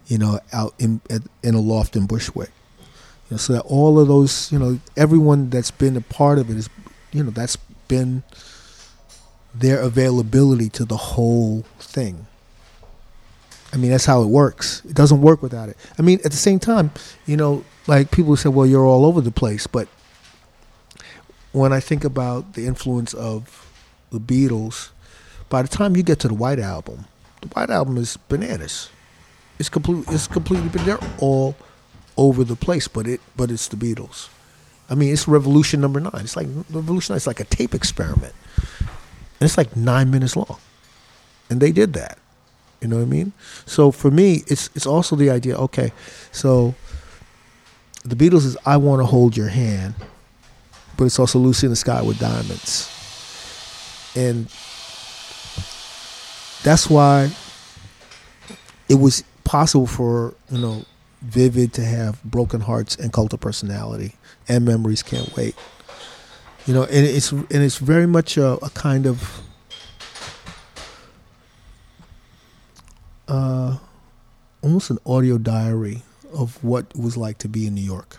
you know, out in at, in a loft in Bushwick. You know, so that all of those, you know, everyone that's been a part of it is, you know, that's been their availability to the whole thing. I mean, that's how it works. It doesn't work without it. I mean, at the same time, you know, like people say, well, you're all over the place. But when I think about the influence of the Beatles, by the time you get to the White Album, the White Album is bananas. It's complete. It's completely. But they're all over the place. But it. But it's the Beatles. I mean, it's Revolution Number Nine. It's like Revolution. It's like a tape experiment, and it's like nine minutes long, and they did that. You know what I mean? So for me, it's it's also the idea. Okay, so the Beatles is "I Want to Hold Your Hand," but it's also "Lucy in the Sky with Diamonds," and that's why it was possible for you know Vivid to have Broken Hearts and Cult of Personality and Memories Can't Wait. You know, and it's and it's very much a, a kind of uh, almost an audio diary of what it was like to be in New York,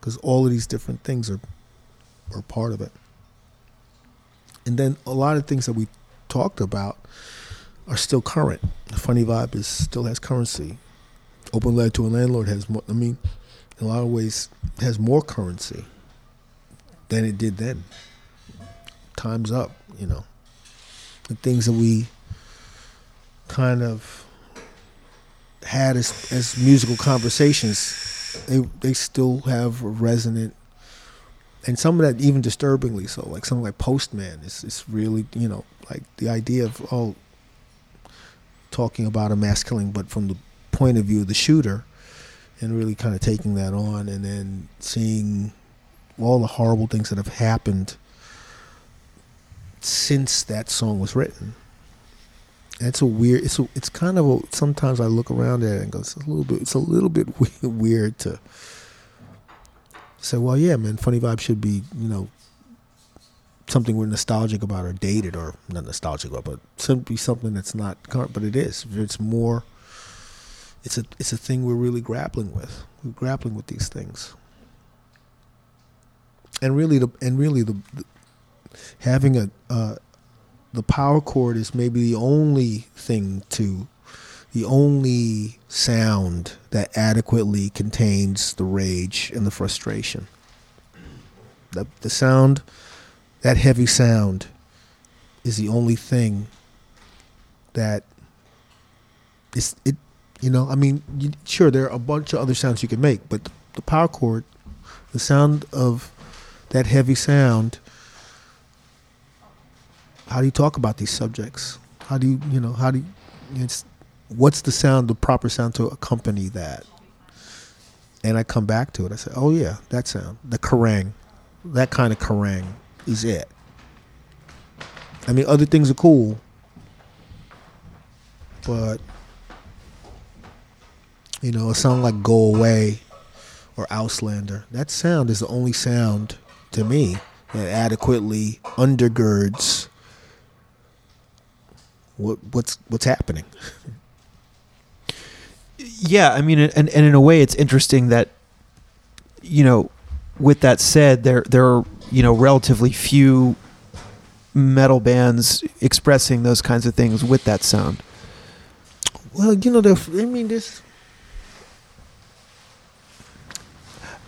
because all of these different things are are part of it. And then a lot of things that we talked about are still current. The funny vibe is still has currency. Open letter to a landlord has more. I mean, in a lot of ways, has more currency than it did then. Time's up, you know. The things that we kind of had as as musical conversations, they they still have a resonant, and some of that even disturbingly so. Like something like Postman is is really you know like the idea of oh talking about a mass killing, but from the point of view of the shooter, and really kind of taking that on, and then seeing all the horrible things that have happened since that song was written. It's a weird. It's a, it's kind of a. Sometimes I look around at it and go, it's a little bit. It's a little bit <laughs> weird to say, well, yeah, man, funny vibe should be, you know, something we're nostalgic about or dated or not nostalgic about, but simply something that's not current. But it is. It's more. It's a it's a thing we're really grappling with. We're grappling with these things. And really, the and really the, the having a uh, the power chord is maybe the only thing to the only sound that adequately contains the rage and the frustration. The the sound, that heavy sound, is the only thing that is it. You know, I mean, you, sure there are a bunch of other sounds you can make, but the, the power chord, the sound of that heavy sound. How do you talk about these subjects? How do you, you know, how do you, it's what's the sound, the proper sound to accompany that? And I come back to it. I say, oh yeah, that sound, the karang, that kind of karang is it. I mean, other things are cool, but you know, a song like "Go Away" or "Auslander," that sound is the only sound to me that adequately undergirds what what's what's happening.
Yeah, I mean, and, and in a way, it's interesting that, you know, with that said, there there are you know relatively few metal bands expressing those kinds of things with that sound.
Well, you know, the, I mean, this.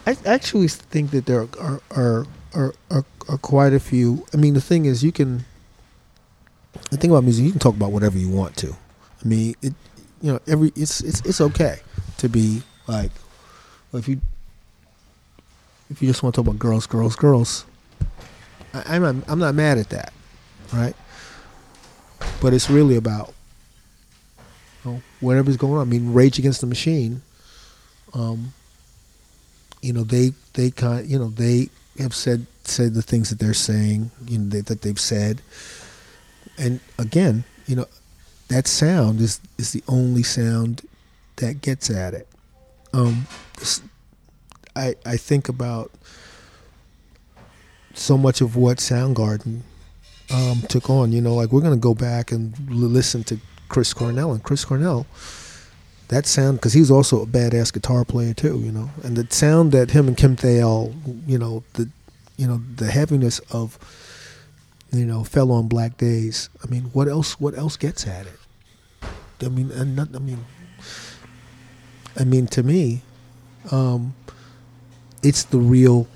I actually think that there are are, are are are quite a few. I mean, the thing is, you can. The thing about music, you can talk about whatever you want to. I mean, it. You know, every it's it's it's okay to be like, well, if you if you just want to talk about girls, girls, girls, I, I'm not, I'm not mad at that, right? But it's really about you know, whatever's going on. I mean, Rage Against the Machine. Um, you know, they they kind, you know, they have said said the things that they're saying, you know, they, that they've said, and again, you know, that sound is is the only sound that gets at it. Um, I I think about so much of what Soundgarden um, took on. You know, like we're gonna go back and listen to Chris Cornell and Chris Cornell. That sound, because he's also a badass guitar player too, you know, and the sound that him and Kim Thayil, you know, the, you know, the heaviness of, you know, fell on black days. I mean, what else? What else gets at it? I mean, I mean, I mean, to me, um, it's the real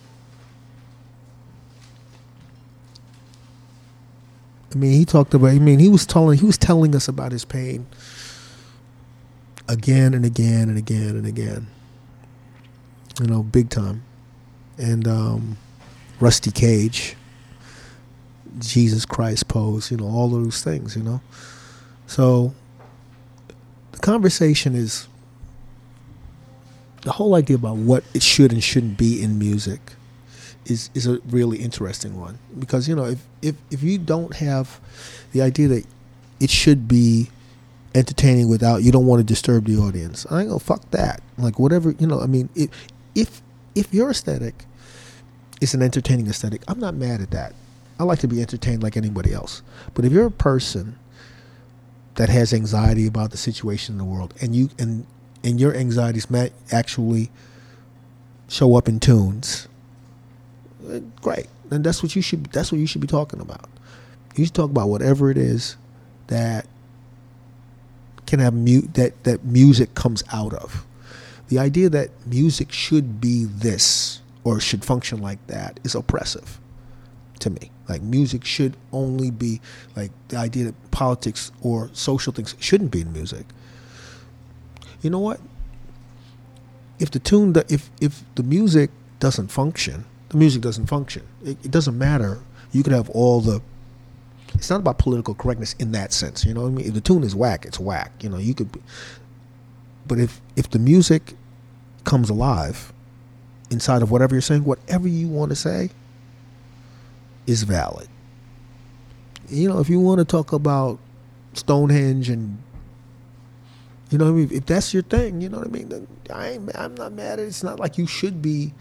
I mean, he talked about. I mean, he was telling he was telling us about his pain again and again and again and again. You know, big time. And um, Rusty Cage, Jesus Christ pose. You know, all those things. You know, so the conversation is the whole idea about what it should and shouldn't be in music is is a really interesting one because you know if if if you don't have the idea that it should be entertaining without you don't want to disturb the audience i go fuck that like whatever you know i mean if if if your aesthetic is an entertaining aesthetic i'm not mad at that i like to be entertained like anybody else but if you're a person that has anxiety about the situation in the world and you and and your anxieties might actually show up in tunes great. And that's what you should that's what you should be talking about. You should talk about whatever it is that can have mute that that music comes out of. The idea that music should be this or should function like that is oppressive to me. Like music should only be like the idea that politics or social things shouldn't be in music. You know what? If the tune, if if the music doesn't function, the music doesn't function. It, it, doesn't matter. You could have all the. It's not about political correctness in that sense. You know what I mean? If the tune is whack, it's whack. You know, you could. Be, but if if the music comes alive inside of whatever you're saying, whatever you want to say is valid. You know, if you want to talk about Stonehenge and you know, I mean, if that's your thing, you know what I mean. I ain't, I'm not mad at it. It's not like you should be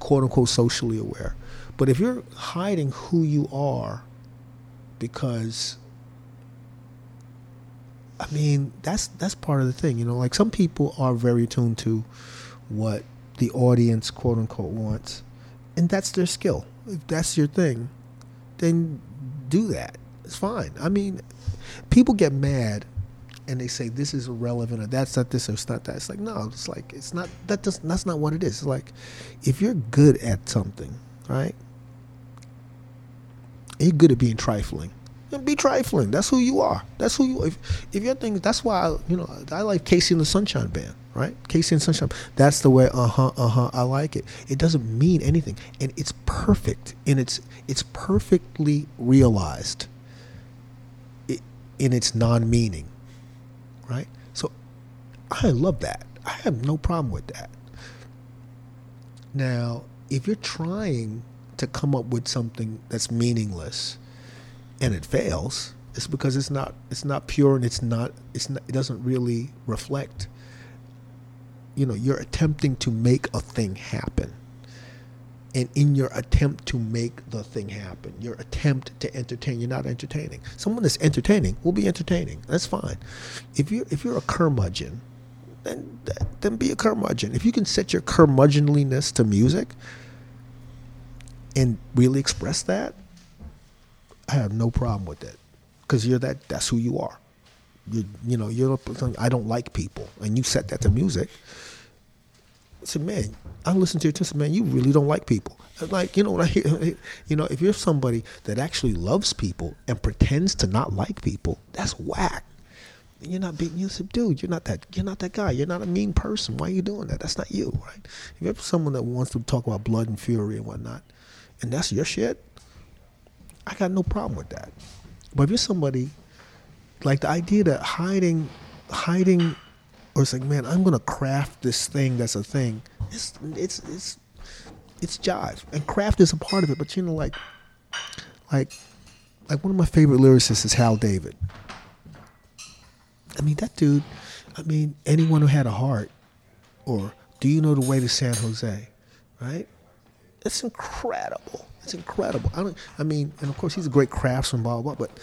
quote unquote socially aware. But if you're hiding who you are because I mean, that's that's part of the thing, you know, like some people are very tuned to what the audience quote unquote wants. And that's their skill. If that's your thing, then do that. It's fine. I mean, people get mad and they say this is irrelevant or that's not this or it's not that. It's like no, it's like it's not that does that's not what it is. It's like if you're good at something, right? You're good at being trifling. be trifling. That's who you are. That's who you. If if your thing, that's why I, you know I like KC and the Sunshine Band, right? KC and Sunshine. That's the way. Uh huh. Uh huh. I like it. It doesn't mean anything, and it's perfect, and it's it's perfectly realized. In its non-meaning, right? So, I love that. I have no problem with that. Now, if you're trying to come up with something that's meaningless and it fails, it's because it's not it's not pure and it's not it's not, it doesn't really reflect you know, you're attempting to make a thing happen. And in your attempt to make the thing happen, your attempt to entertain, you're not entertaining. Someone that's entertaining will be entertaining. That's fine. If you if you're a curmudgeon, then then be a curmudgeon. If you can set your curmudgeonliness to music and really express that, I have no problem with it because you're that. That's who you are. You you know you're. I don't like people, and you set that to music. I said, man, I listen to your testimony. Man, you really don't like people. Like you know what I hear. <laughs> You know, if you're somebody that actually loves people and pretends to not like people, that's whack. You're not being you said, dude, you're not that you're not that guy. You're not a mean person. Why are you doing that? That's not you, right? If you're someone that wants to talk about blood and fury and whatnot, and that's your shit, I got no problem with that. But if you're somebody like the idea that hiding hiding or it's like, man, I'm gonna craft this thing that's a thing. It's it's it's it's jive. And craft is a part of it, but you know, like like like one of my favorite lyricists is Hal David. I mean, that dude, I mean, anyone who had a heart, or do you know the way to San Jose? Right? It's incredible. It's incredible. I don't I mean, and of course he's a great craftsman, blah blah, blah but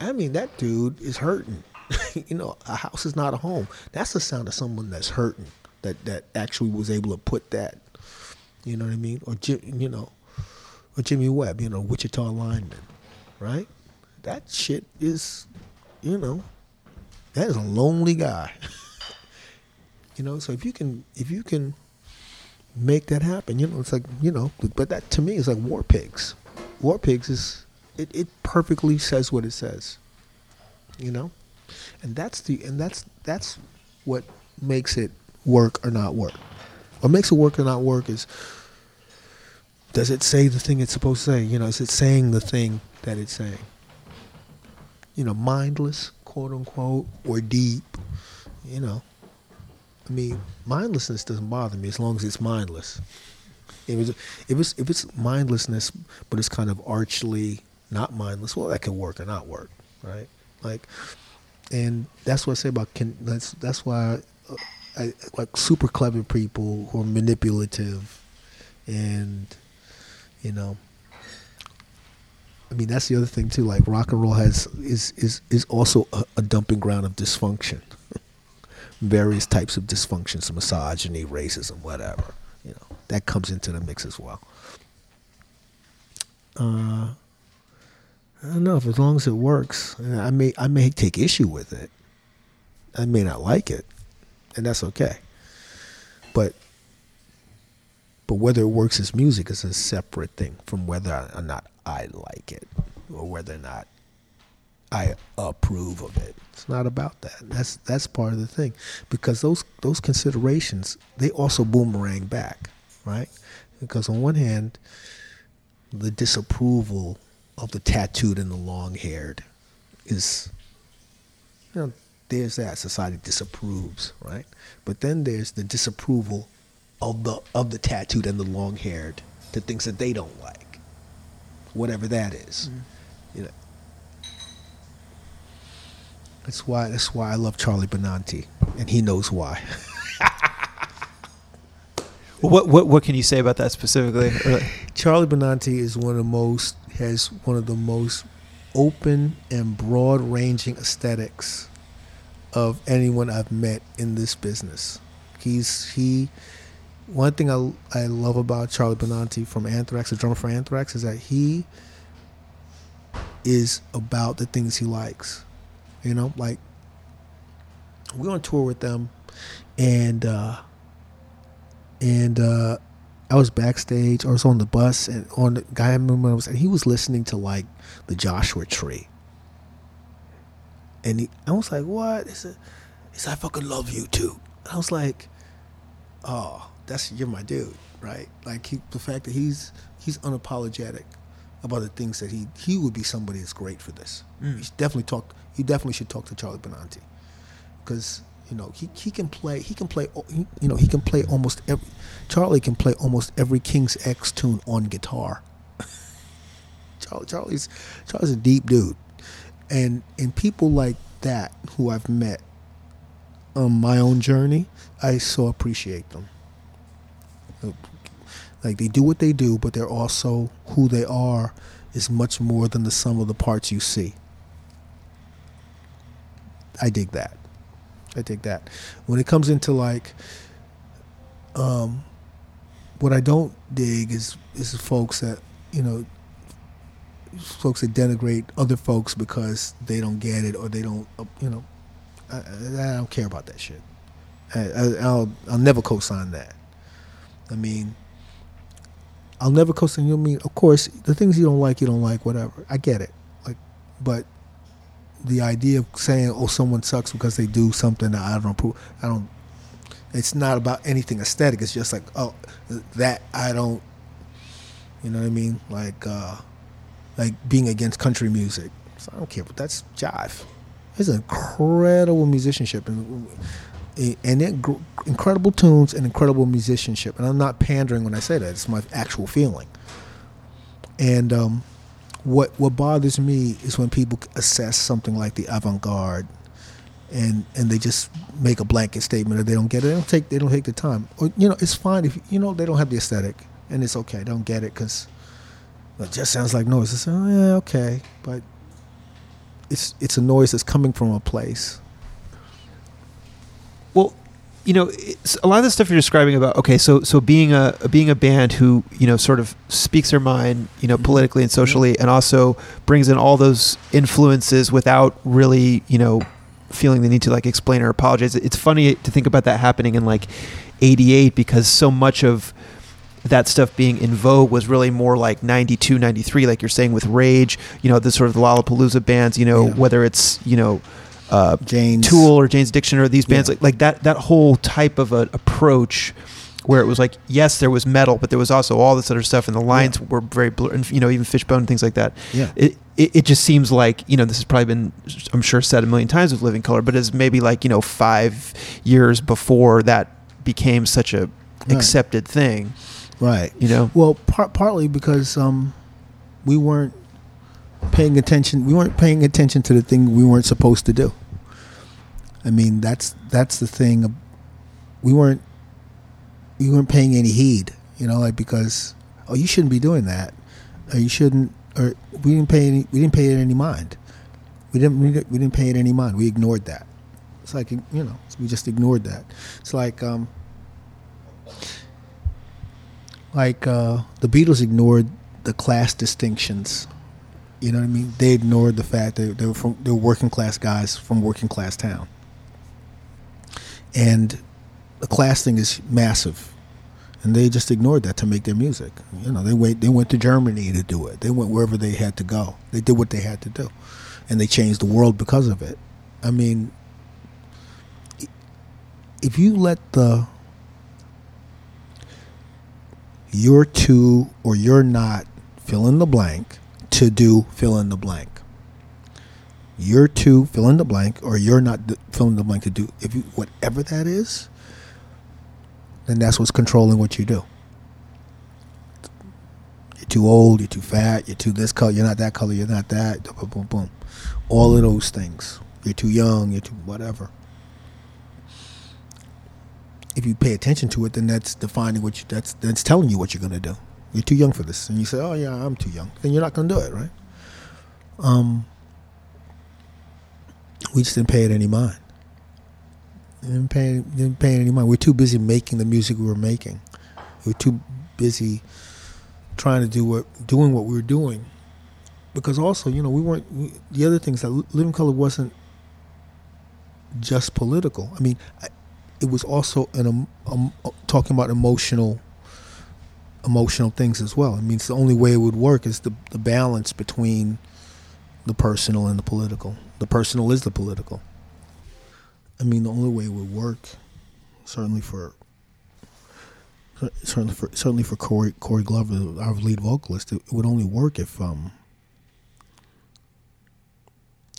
I mean that dude is hurting. <laughs> you know, a house is not a home. That's the sound of someone that's hurting. That that actually was able to put that. You know what I mean? Or you know, or Jimmy Webb, you know, Wichita lineman, right? That shit is, you know, that is a lonely guy. <laughs> you know, so if you can, if you can make that happen, you know, it's like, you know, but that to me is like War Pigs. War Pigs is, it, it perfectly says what it says. You know, and that's the, and that's that's what makes it work or not work. What makes it work or not work is does it say the thing it's supposed to say? You know, is it saying the thing that it's saying? You know, mindless, quote unquote, or deep. You know, I mean, mindlessness doesn't bother me as long as it's mindless. If it's if it's if it's mindlessness, but it's kind of archly not mindless, well, that can work or not work, right? Like, and that's what I say about can. That's that's why I, I like super clever people who are manipulative, and you know. I mean, that's the other thing too. Like rock and roll has is is is also a, a dumping ground of dysfunction, <laughs> various types of dysfunctions, misogyny, racism, whatever. You know, that comes into the mix as well. Uh, I don't know if as long as it works, I may I may take issue with it. I may not like it, and that's okay. But but whether it works as music is a separate thing from whether or not I like it or whether or not I approve of it. It's not about that. That's that's part of the thing because those those considerations they also boomerang back, right? Because on one hand, the disapproval of the tattooed and the long-haired is you know there's that society disapproves, right? But then there's the disapproval of the of the tattooed and the long-haired to things that they don't like, whatever that is. Mm-hmm. You know, that's why that's why I love Charlie Benante, and he knows why. <laughs>
What what what can you say about that specifically? <laughs>
Charlie Benante is one of the most has one of the most open and broad ranging aesthetics of anyone I've met in this business. He's he one thing I I love about Charlie Benante from Anthrax, the drummer for Anthrax, is that he is about the things he likes. You know, like we're on tour with them and uh and uh I was backstage. I was on the bus, and on the guy I remember I was, and he was listening to like the Joshua Tree, and he, I was like, "What?" He said, "He said I fucking love U2." I was like, "Oh, that's you're my dude, right?" Like he, the fact that he's he's unapologetic about the things that he he would be somebody that's great for this.
Mm.
You definitely talk. You definitely should talk to Charlie Benante because you know he, he can play he can play you know he can play almost every Charlie can play almost every King's X tune on guitar. <laughs> Charlie Charlie's Charlie's a deep dude, and and people like that who I've met on my own journey, I so appreciate them. Like they do what they do, but they're also who they are is much more than the sum of the parts you see. I dig that. I dig that. When it comes into like, um, what I don't dig is is folks that you know, folks that denigrate other folks because they don't get it or they don't, uh, you know, I, I don't care about that shit. I, I, I'll I'll never co-sign that. I mean, I'll never co-sign. You know I mean? Of course, the things you don't like, you don't like. Whatever. I get it. Like, but the idea of saying, "Oh, someone sucks because they do something that I don't approve," I don't. It's not about anything aesthetic. It's just like, oh, that I don't. You know what I mean? Like, uh, like being against country music. So I don't care, but that's jive. It's incredible musicianship and and it, incredible tunes and incredible musicianship. And I'm not pandering when I say that. It's my actual feeling. And um, what what bothers me is when people assess something like the avant-garde and and they just make a blanket statement or they don't get it. They don't take they don't take the time. Or you know, it's fine if you know they don't have the aesthetic and it's okay. They don't get it because it just sounds like noise. It's oh yeah okay, but it's it's a noise that's coming from a place.
You know, a lot of the stuff you're describing about okay, so so being a being a band who you know sort of speaks their mind, you know,
Mhm.
politically and socially, and also brings in all those influences without really, you know, feeling the need to like explain or apologize. It's funny to think about that happening in like '88 because so much of that stuff being in vogue was really more like 92 93 like you're saying with rage you know the sort of the lollapalooza bands you know
Yeah.
whether it's you know uh,
Jane's
Tool or Jane's Addiction or these bands
Yeah.
like like that that whole type of an approach where it was like yes there was metal but there was also all this other stuff and the lines were very blurred and you know even Fishbone and things like that
Yeah.
it, it it just seems like you know this has probably been I'm sure said a million times with Living Colour but it's maybe like you know 5 years before that became such a
Right.
accepted thing
Right.
you know
Well, part, partly because um, we weren't paying attention. We weren't paying attention to the thing we weren't supposed to do. I mean, that's that's the thing. We weren't we weren't paying any heed. You know, like because oh, you shouldn't be doing that, or you shouldn't, or we didn't pay any. We didn't pay it any mind. We didn't. We didn't, we didn't pay it any mind. We ignored that. It's like you know, we just ignored that. It's like um, like uh, the Beatles ignored the class distinctions. You know what I mean? They ignored the fact that they were from they were working class guys from working class town, and the class thing is massive, and they just ignored that to make their music. You know, they went they went to Germany to do it. They went wherever they had to go. They did what they had to do, and they changed the world because of it. I mean, if you let the you're to or you're not fill in the blank to do fill in the blank. You're to fill in the blank or you're not d- fill in the blank to do if you whatever that is, then that's what's controlling what you do. You're too old, you're too fat, you're too this color, you're not that color, you're not that, boom, boom, boom. All of those things. You're too young, you're too whatever if you pay attention to it, then that's defining what you that's that's telling you what you're gonna do. You're too young for this, and you say, "Oh yeah, I'm too young." Then you're not gonna do it, right? Um, we just didn't pay it any mind. Didn't pay didn't pay any mind. We're too busy making the music we were making. We're too busy trying to do what doing what we were doing, because also you know we weren't we, the other things that Living Colour wasn't just political. I mean. I, it was also an um, um, talking about emotional emotional things as well. I mean, the only way it would work is the the balance between the personal and the political. The personal is the political. I mean, the only way it would work, certainly for certainly for certainly for Corey Corey Glover, our lead vocalist, it, would only work if um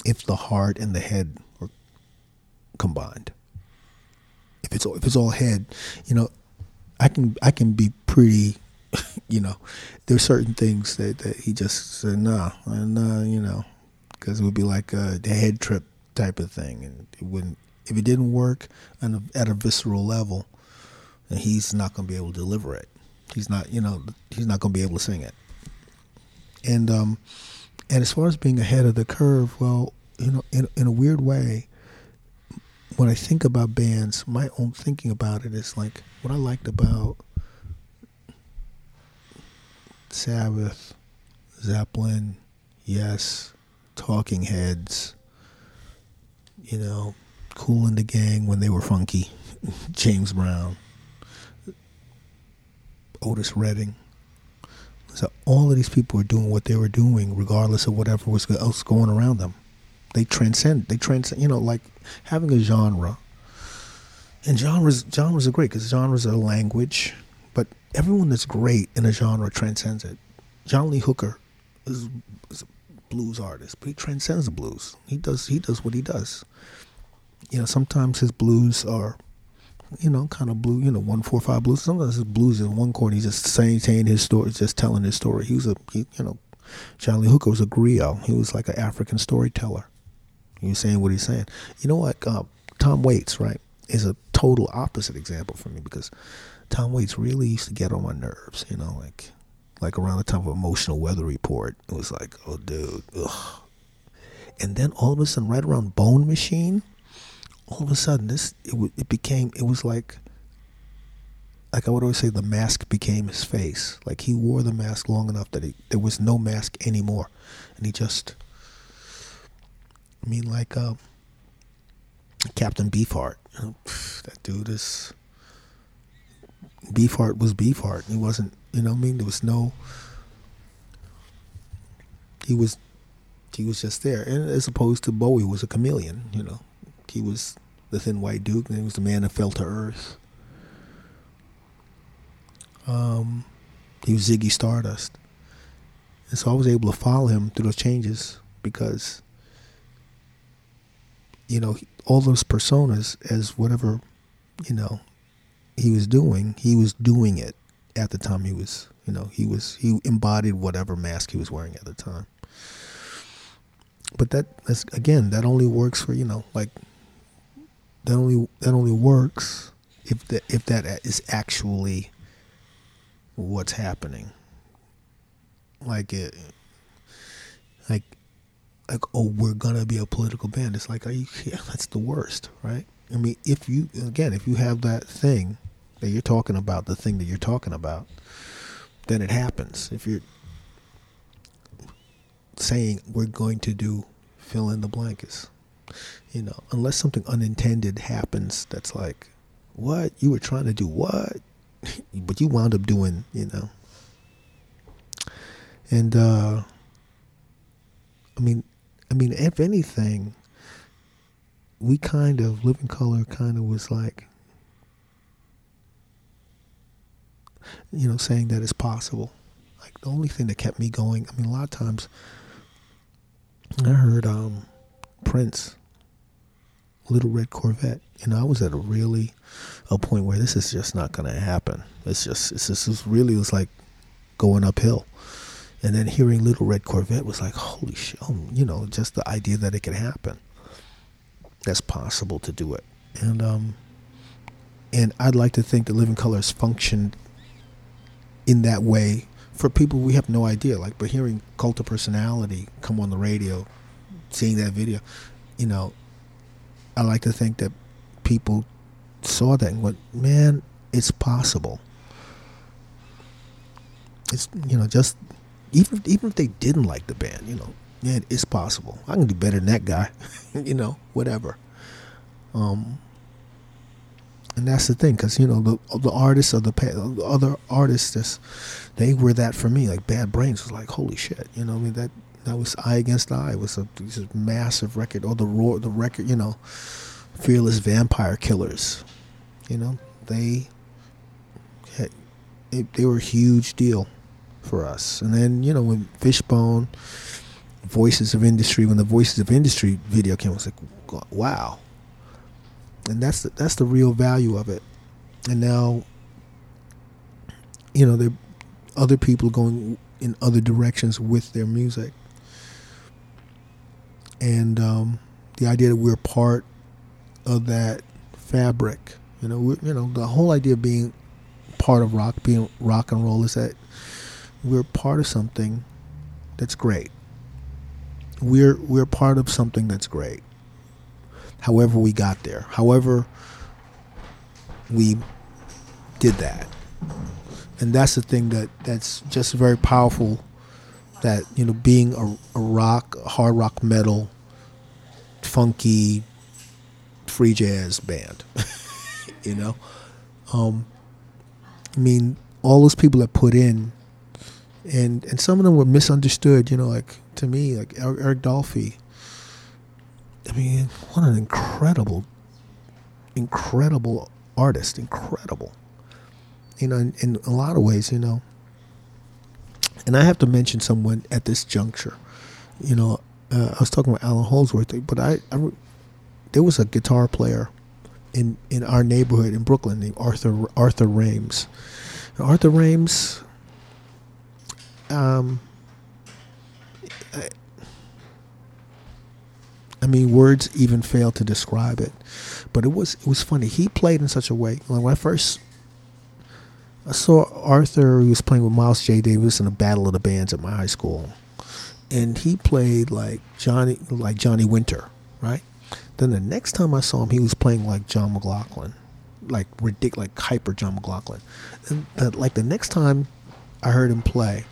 if the heart and the head were combined. If it's if it's all head, you know, I can I can be pretty, <laughs> you know, there's certain things that, that he just said nah, and uh, you know, because it would be like a, head trip type of thing, and it wouldn't if it didn't work a, at a visceral level, then he's not going to be able to deliver it. He's not, you know, he's not going to be able to sing it. And um, and as far as being ahead of the curve, well, you know, in in a weird way, when I think about bands, my own thinking about it is like what I liked about Sabbath, Zeppelin, Yes, Talking Heads, you know, Cool and the Gang when they were funky, <laughs> James Brown, Otis Redding. So all of these people were doing what they were doing, regardless of whatever was else going around them. They transcend. They transcend. You know, like having a genre. And genres, genres are great because genres are language. But everyone that's great in a genre transcends it. John Lee Hooker is, is blues artist, but he transcends the blues. He does. He does what he does you know, sometimes his blues are, you know, kind of blue, you know, one four five blues. Sometimes his blues in one chord. he's just saying, saying his story, just telling his story. He was a, he, you know, Charlie Hooker was a griot. He was like an African storyteller. He was saying what he's saying. You know what? Uh, Tom Waits, right, is a total opposite example for me because Tom Waits really used to get on my nerves. You know, like like around the time of Emotional Weather Report, it was like, oh, dude, ugh. And then all of a sudden, right around Bone Machine, all of a sudden this it, it became it was like like I would always say the mask became his face. Like he wore the mask long enough that he, there was no mask anymore, and he just. I mean, like uh, Captain Beefheart. You know, that dude is. Beefheart was Beefheart. He wasn't. You know, what I mean, there was no. He was, he was just there, and as opposed to Bowie was a chameleon. You know, he was the Thin White Duke, and he was the man that fell to earth. Um, he was Ziggy Stardust. And so I was able to follow him through those changes because, you know, all those personas, as whatever, you know, he was doing, he was doing it at the time he was, you know, he was, he embodied whatever mask he was wearing at the time. But that, that's, again, that only works for, you know, like that only that only works if that if that is actually what's happening. Like it, like like oh we're gonna be a political band. It's like are you? Yeah, that's the worst, right? I mean, if you again, if you have that thing that you're talking about, the thing that you're talking about, then it happens. If you're saying we're going to do fill in the blankets you know, unless something unintended happens that's like, what? You were trying to do what? <laughs> but you wound up doing, you know. And uh I mean I mean if anything, we kind of living colour kind of was like you know, saying that it's possible. Like the only thing that kept me going, I mean a lot of times I heard um Prince little red Corvette. You know, I was at a really a point where this is just not going to happen. It's just it's just it's really was like going uphill. And then hearing Little Red Corvette was like, holy shit! Oh, you know, just the idea that it could happen. That's possible to do it, and um, and I'd like to think that Living Colour's functioned in that way for people we have no idea. Like, but hearing Cult of Personality come on the radio, seeing that video, you know, I like to think that people saw that and went, man, it's possible. It's you know just even even if they didn't like the band, you know, man, it's possible. I can do better than that guy, <laughs> you know, whatever. Um, and that's the thing, because you know the the artists of the, the other artists, just, they were that for me. Like Bad Brains was like, holy shit, you know, I mean that That was I Against I. It was a, a massive record. Or the roar, the record, you know, Fearless Vampire Killers. You know, they it, they were a huge deal for us. And then you know when Fishbone, Voices of Industry, when the Voices of Industry video came, I was like, wow. And that's the, that's the real value of it. And now, you know, there other people going in other directions with their music. And um, the idea that we're part of that fabric, you know, you know, the whole idea of being part of rock, being rock and roll, is that we're part of something that's great. We're we're part of something that's great. However we got there, however we did that, and that's the thing that that's just very powerful. That you know, being a, a rock, hard rock metal, funky, free jazz band, <laughs> you know, um, I mean, all those people that put in and and some of them were misunderstood. You know, like to me, like Eric Dolphy. I mean, what an incredible, incredible artist, incredible. You know, in, in a lot of ways, you know. And I have to mention someone at this juncture. You know, uh, I was talking about Allan Holdsworth, but I, I, there was a guitar player in in our neighborhood in Brooklyn named Arthur Arthur Rhames. Arthur Rhames um, I mean, words even fail to describe it. But it was it was funny. He played in such a way. When I first I saw Arthur, he was playing with Miles J. Davis in a battle of the bands at my high school, and he played like Johnny, like Johnny Winter, right? Then the next time I saw him, he was playing like John McLaughlin, like ridiculous, like hyper John McLaughlin. And the, like the next time I heard him play,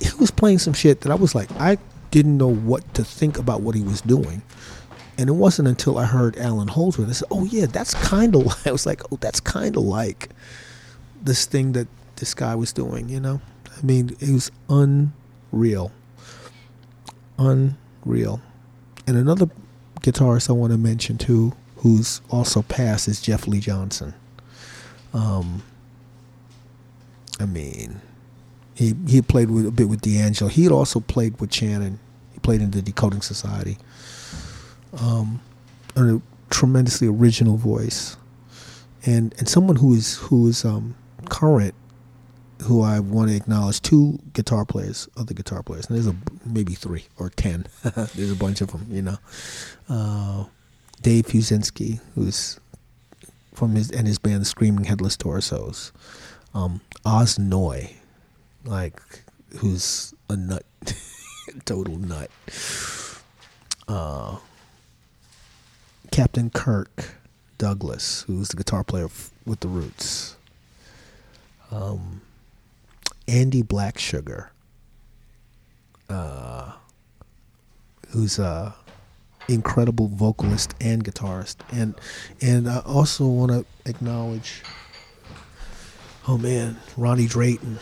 he was playing some shit that I was like, I didn't know what to think about what he was doing. And it wasn't until I heard Allan Holdsworth, I said, oh, yeah, that's kind of <laughs> like, I was like, oh, that's kind of like this thing that this guy was doing, you know? I mean, it was unreal. Unreal. And another guitarist I want to mention too, who's also passed, is Jeff Lee Johnson. Um, I mean, he he played with, a bit with D'Angelo. He had also played with Shannon. He played in the Decoding Society. Um, a tremendously original voice, and and someone who is who is um, current, who I want to acknowledge. Two guitar players, other guitar players. And there's a maybe three or ten. <laughs> there's a bunch of them, you know. Uh, Dave Fiuczynski, who's from his and his band, the Screaming Headless Torsos. Um, Oz Noy, like who's a nut, <laughs> total nut. Uh, Captain Kirk Douglas, who's the guitar player with the Roots. Um, Andy Blacksugar, uh, who's a incredible vocalist and guitarist, and and I also want to acknowledge. Oh man, Ronnie Drayton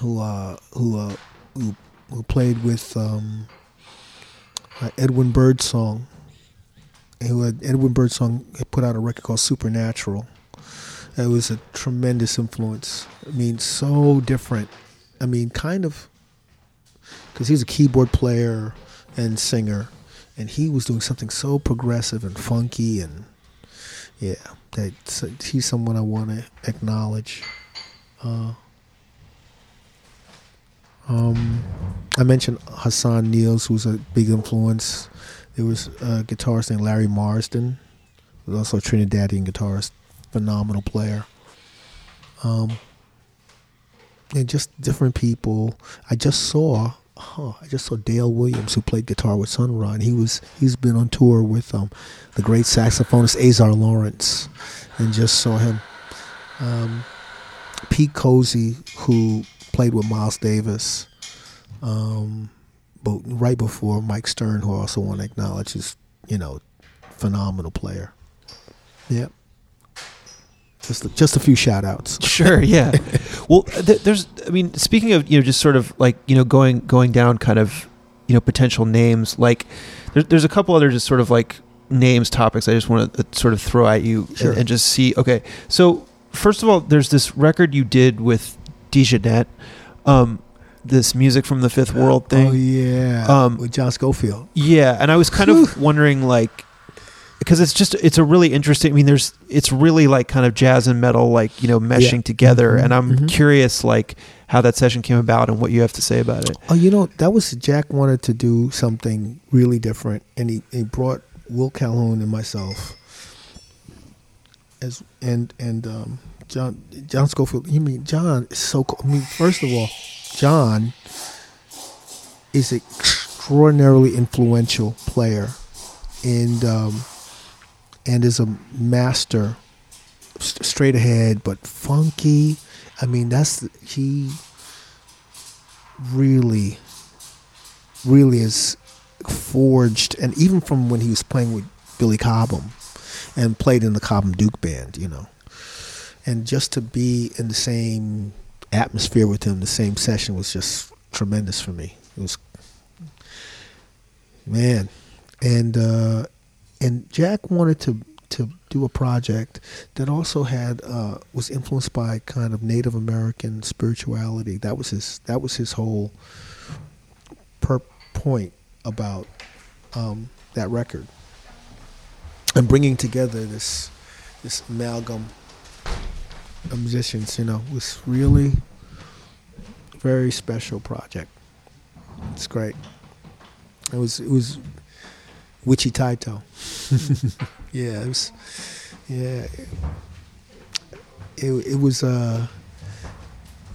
who uh, who, uh, who who played with um, uh, Edwin Birdsong. Who had Edwin Birdsong had put out a record called Supernatural. It was a tremendous influence. I mean, so different. I mean, kind of because he's a keyboard player and singer, and he was doing something so progressive and funky, and yeah, that he's someone I want to acknowledge. Uh, um, I mentioned Hassan Niels, who's a big influence. There was a guitarist named Larry Marsden, who's also a Trinidadian guitarist, phenomenal player. Um, and just different people. I just saw, huh, I just saw Dale Williams, who played guitar with Sun Ra. He was he's been on tour with um, the great saxophonist Azar Lawrence, and just saw him. Um, Pete Cosey, who played with Miles Davis. Um, but right before Mike Stern, who I also want to acknowledge is, you know, phenomenal player. Yep. Just just a few shout outs. <laughs>
Sure, yeah. <laughs> well, th- there's I mean, speaking of, you know, just sort of like, you know, going going down kind of, you know, potential names, like there's there's a couple other just sort of like names topics I just want to sort of throw at you
Sure.
and, and just see. Okay. So, first of all, there's this record you did with DeJohnette, um this music from the fifth world thing.
Oh yeah,
Um,
with John Scofield.
Yeah, and I was kind of wondering like because it's just it's a really interesting I mean there's it's really like kind of jazz and metal like, you know, meshing
Yeah.
together
Mhm,
and I'm
mhm.
curious like how that session came about and what you have to say about it.
Oh, you know that was Jack wanted to do something really different, and he, he brought Will Calhoun and myself as and and um, John John Scofield. You mean John is so cool. I mean, first of all, John is an extraordinarily influential player, and um, and is a master, st- straight ahead but funky. I mean, that's he really, really is forged, and even from when he was playing with Billy Cobham and played in the Cobham Duke band, you know, and just to be in the same atmosphere with him, the same session was just tremendous for me. It was, man, and uh, and Jack wanted to to do a project that also had uh, was influenced by kind of Native American spirituality. That was his that was his whole per point about um, that record and bringing together this this amalgam musicians. You know, was really very special project. It's great. It was it was Witchi-Tai-To. <laughs> yeah, it was. Yeah, it it was. Uh,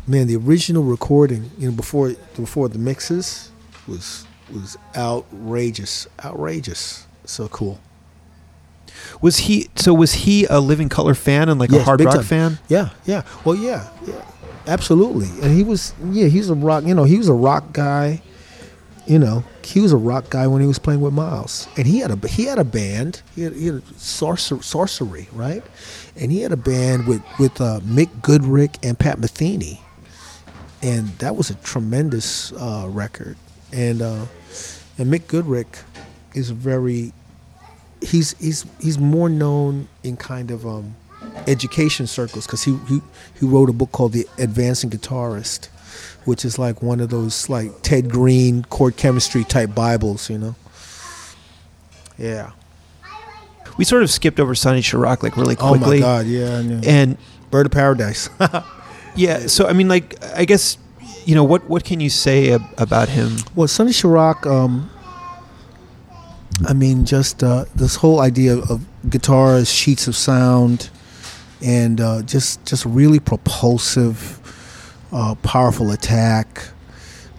man, the original recording, you know, before before the mixes, was was outrageous, outrageous. So cool.
Was he so was he a Living Colour fan and like a hard rock
time.
fan?
Yeah, yeah. Well, yeah, yeah, absolutely. And he was, yeah, he's a rock. You know, he was a rock guy. You know, he was a rock guy when he was playing with Miles, and he had a he had a band. He had, he had a sorcer, sorcery, right? And he had a band with with uh, Mick Goodrick and Pat Metheny, and that was a tremendous uh, record. And uh, and Mick Goodrick is very he's he's he's more known in kind of um, education circles because he, he he wrote a book called The Advancing Guitarist, which is like one of those like Ted Greene chord chemistry type Bibles, you know. Yeah.
We sort of skipped over Sonny Sharrock like really quickly.
Oh my God! Yeah. Know.
And
Bird of Paradise. <laughs>
yeah, so I mean like I guess you know what what can you say ab- about him?
Well, Sonny Sharrock, um, I mean, just uh, this whole idea of guitars, sheets of sound, and uh, just just really propulsive, uh, powerful attack,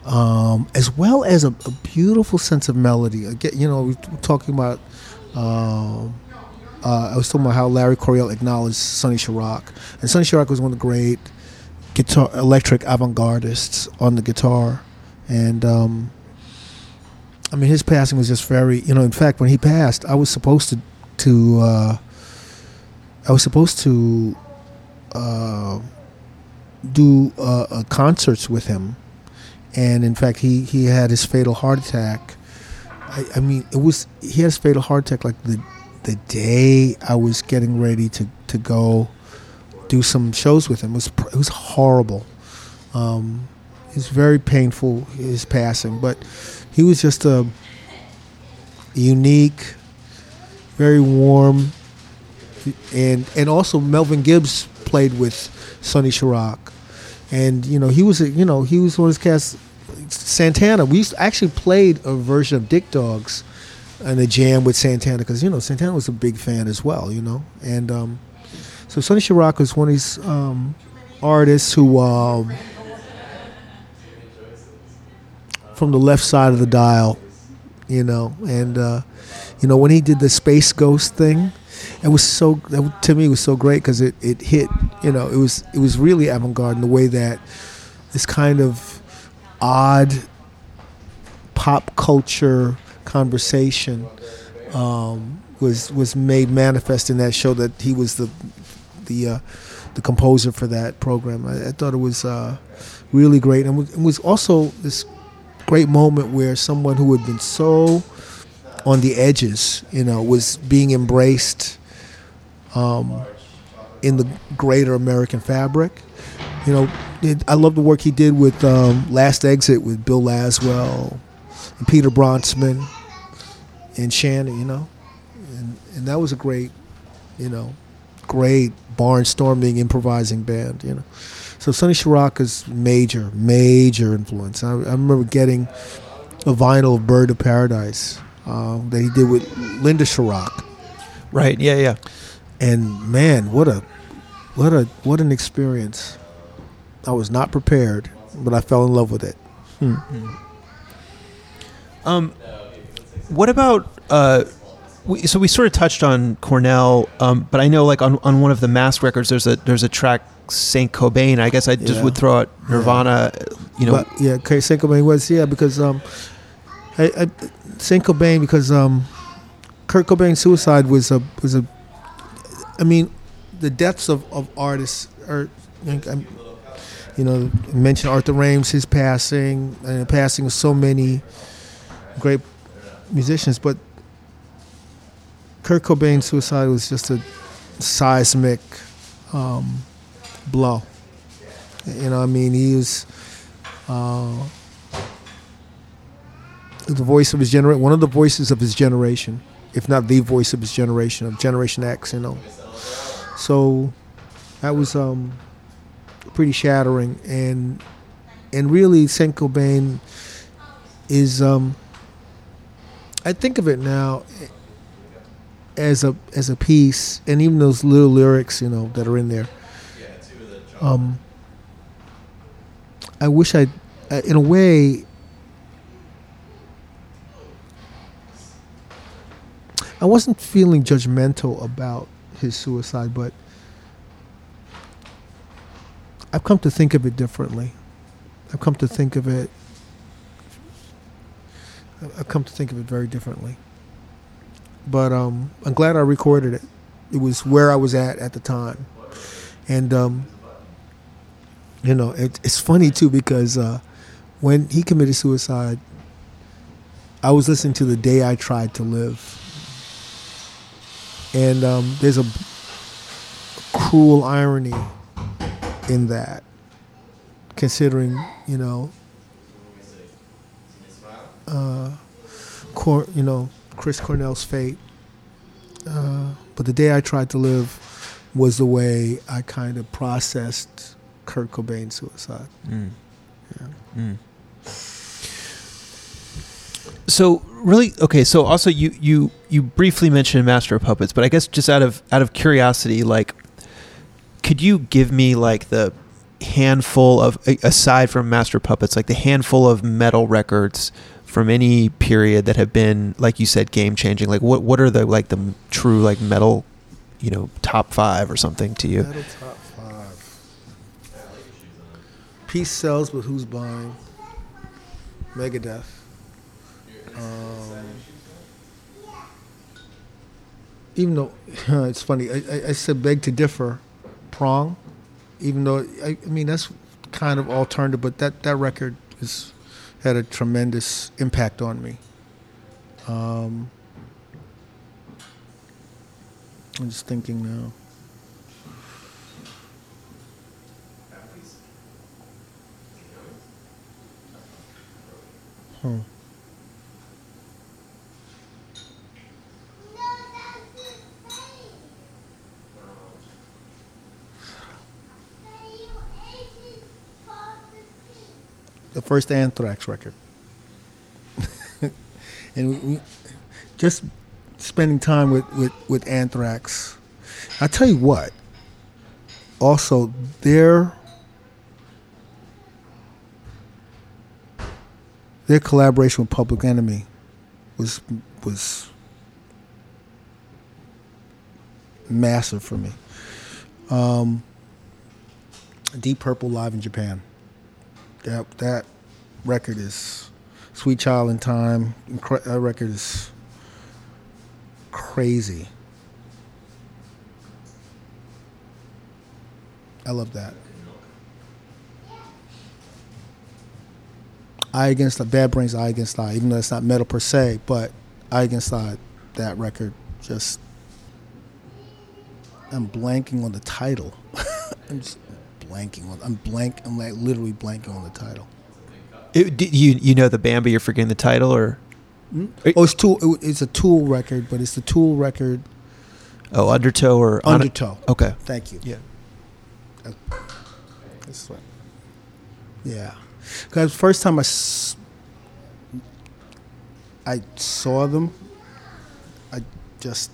um, as well as a, a beautiful sense of melody. Again, you know, we we're talking about. Um, uh, I was talking about how Larry Coryell acknowledged Sonny Sharrock, and Sonny Sharrock was one of the great guitar electric avant-gardists on the guitar, and um, I mean his passing was just very you know. In fact, when he passed, I was supposed to to uh, I was supposed to uh, do uh, concerts with him, and in fact, he he had his fatal heart attack. I, I mean, it was he had his fatal heart attack like the the day I was getting ready to to go do some shows with him. It was it was horrible. Um, it's very painful his passing, but he was just a unique, very warm, and and also Melvin Gibbs played with Sonny Sharrock, and you know he was a, you know he was one of his cast. Santana, we used actually played a version of Dick Dogs in a jam with Santana because you know Santana was a big fan as well, you know, and um, so Sonny Sharrock was one of these um, artists who, um, from the left side of the dial, you know, and uh, you know when he did the Space Ghost thing, it was so that, to me it was so great because it, it hit, you know, it was it was really avant garde in the way that this kind of odd pop culture conversation um, was was made manifest in that show that he was the the uh, the composer for that program. I, I thought it was uh, really great, and it was also this great moment where someone who had been so on the edges, you know, was being embraced um, in the greater American fabric. You know, it, I love the work he did with um, Last Exit with Bill Laswell and Peter Brötzmann and Shannon. You know, and and that was a great, you know, great barnstorming improvising band. You know, so Sonny Sharrock's major, major influence. I, I remember getting a vinyl of Bird of Paradise uh, that he did with Linda Sharrock.
Right. Yeah. Yeah.
And man, what a what a what an experience. I was not prepared, but I fell in love with it. Hmm.
Um, what about uh, we, so we sort of touched on Cornell, um, but I know like on, on one of the Masque records, there's a there's a track Saint Cobain. I guess I just
Yeah.
would throw out Nirvana. You know,
but yeah, okay, Saint Cobain was yeah because um, I, I Saint Cobain because um, Kurt Cobain's suicide was a was a, I mean, the deaths of, of artists are, I'm- you know, mentioned Arthur Rhames, his passing, and the passing of so many great musicians, but Kurt Cobain's suicide was just a seismic um, blow. You know, I mean, he was uh, the voice of his generation, one of the voices of his generation, if not the voice of his generation, of Generation X. You know, so that was um, pretty shattering, and and really, Saint Cobain is um, I think of it now as a as a piece, and even those little lyrics, you know, that are in there. Um, I wish I, uh, in a way, I wasn't feeling judgmental about his suicide, but I've come to think of it differently. I've come to think of it. I've come to think of it very differently. But um, I'm glad I recorded it. It was where I was at at the time, and um, you know, it, it's funny too because uh, when he committed suicide, I was listening to "The Day I Tried to Live," and um, there's a cruel irony in that, considering you know, uh, Cor- you know, Chris Cornell's fate. Uh, but the day I tried to live was the way I kind of processed Kurt Cobain's suicide.
Mm.
Yeah.
Mm. So really, okay. So also, you you you briefly mentioned Master of Puppets, but I guess just out of out of curiosity, like, could you give me like the handful of aside from Master of Puppets, like the handful of metal records from any period that have been, like you said, game changing? Like, what what are the like the true like metal, you know, top five or something to you?
Metal top. Peace sells, but who's buying? Megadeth. Um, even though <laughs> it's funny, I, I, said beg to differ, prong. Even though I, I mean that's kind of alternative, but that that record is had a tremendous impact on me. Um, I'm just thinking now. The first Anthrax record. <laughs> and we, we just spending time with, with, with Anthrax. I tell you what, also their their collaboration with Public Enemy was was massive for me. Um, Deep Purple live in Japan. That that record is Sweet Child in Time. That record is crazy. I love that. I Against the Bad Brains, I Against I, even though it's not metal per se, but I Against I, that record just. I'm blanking on the title. <laughs> I'm just blanking on. I'm blank. I'm like literally blanking on the title.
It, did you you know the band, but you're forgetting the title, or mm-hmm.
Oh, it's Tool. it- It's a Tool record, but it's the Tool record
oh Undertow or
Undertow.
Okay.
Thank you.
Yeah.
That's right. Yeah, because first time I, s- I saw them, I just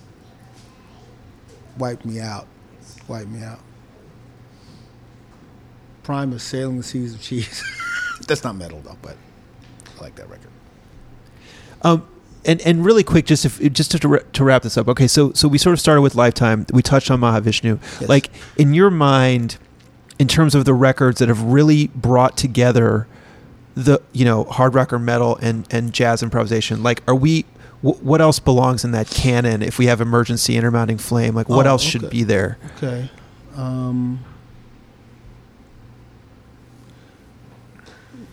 wiped me out, wiped me out. Primus sailing the seas of cheese. <laughs> That's not metal though, but I like that record.
Um, and and really quick, just if just to to wrap this up. Okay, so so we sort of started with Lifetime. We touched on Mahavishnu.
Yes.
Like in your mind, in terms of the records that have really brought together the you know hard rock or metal and and jazz improvisation. Like, are we? wh- What else belongs in that canon? If we have Emergency, Inner Mounting Flame, like what
Oh,
else should be there?
Okay. Um,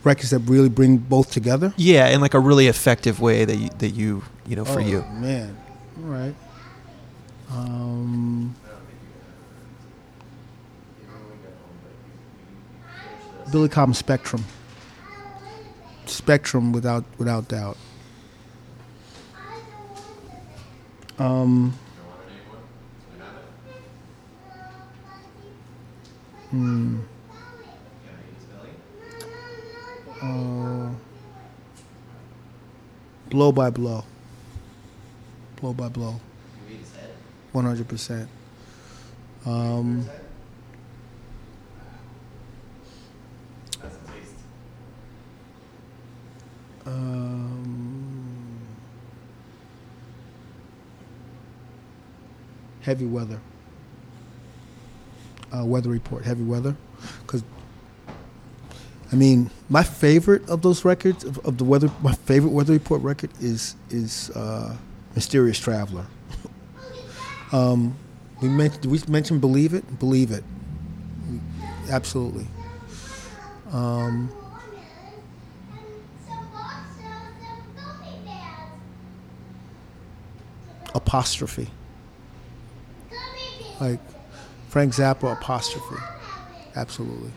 records that really bring both together.
Yeah, in like a really effective way that you that you you know for
oh,
you.
man. All right. Um, Billy Cobham Spectrum. Spectrum, without without doubt. Um, hmm. Uh, blow by blow. Blow by blow. One hundred percent. Um, um, heavy weather. Uh, weather report. Heavy weather, because I mean, my favorite of those records of, of the weather, my favorite weather report record is is uh, Mysterious Traveler. <laughs> um, we mentioned we mentioned Believe It, Believe It, absolutely. Um, apostrophe, like Frank Zappa apostrophe, absolutely.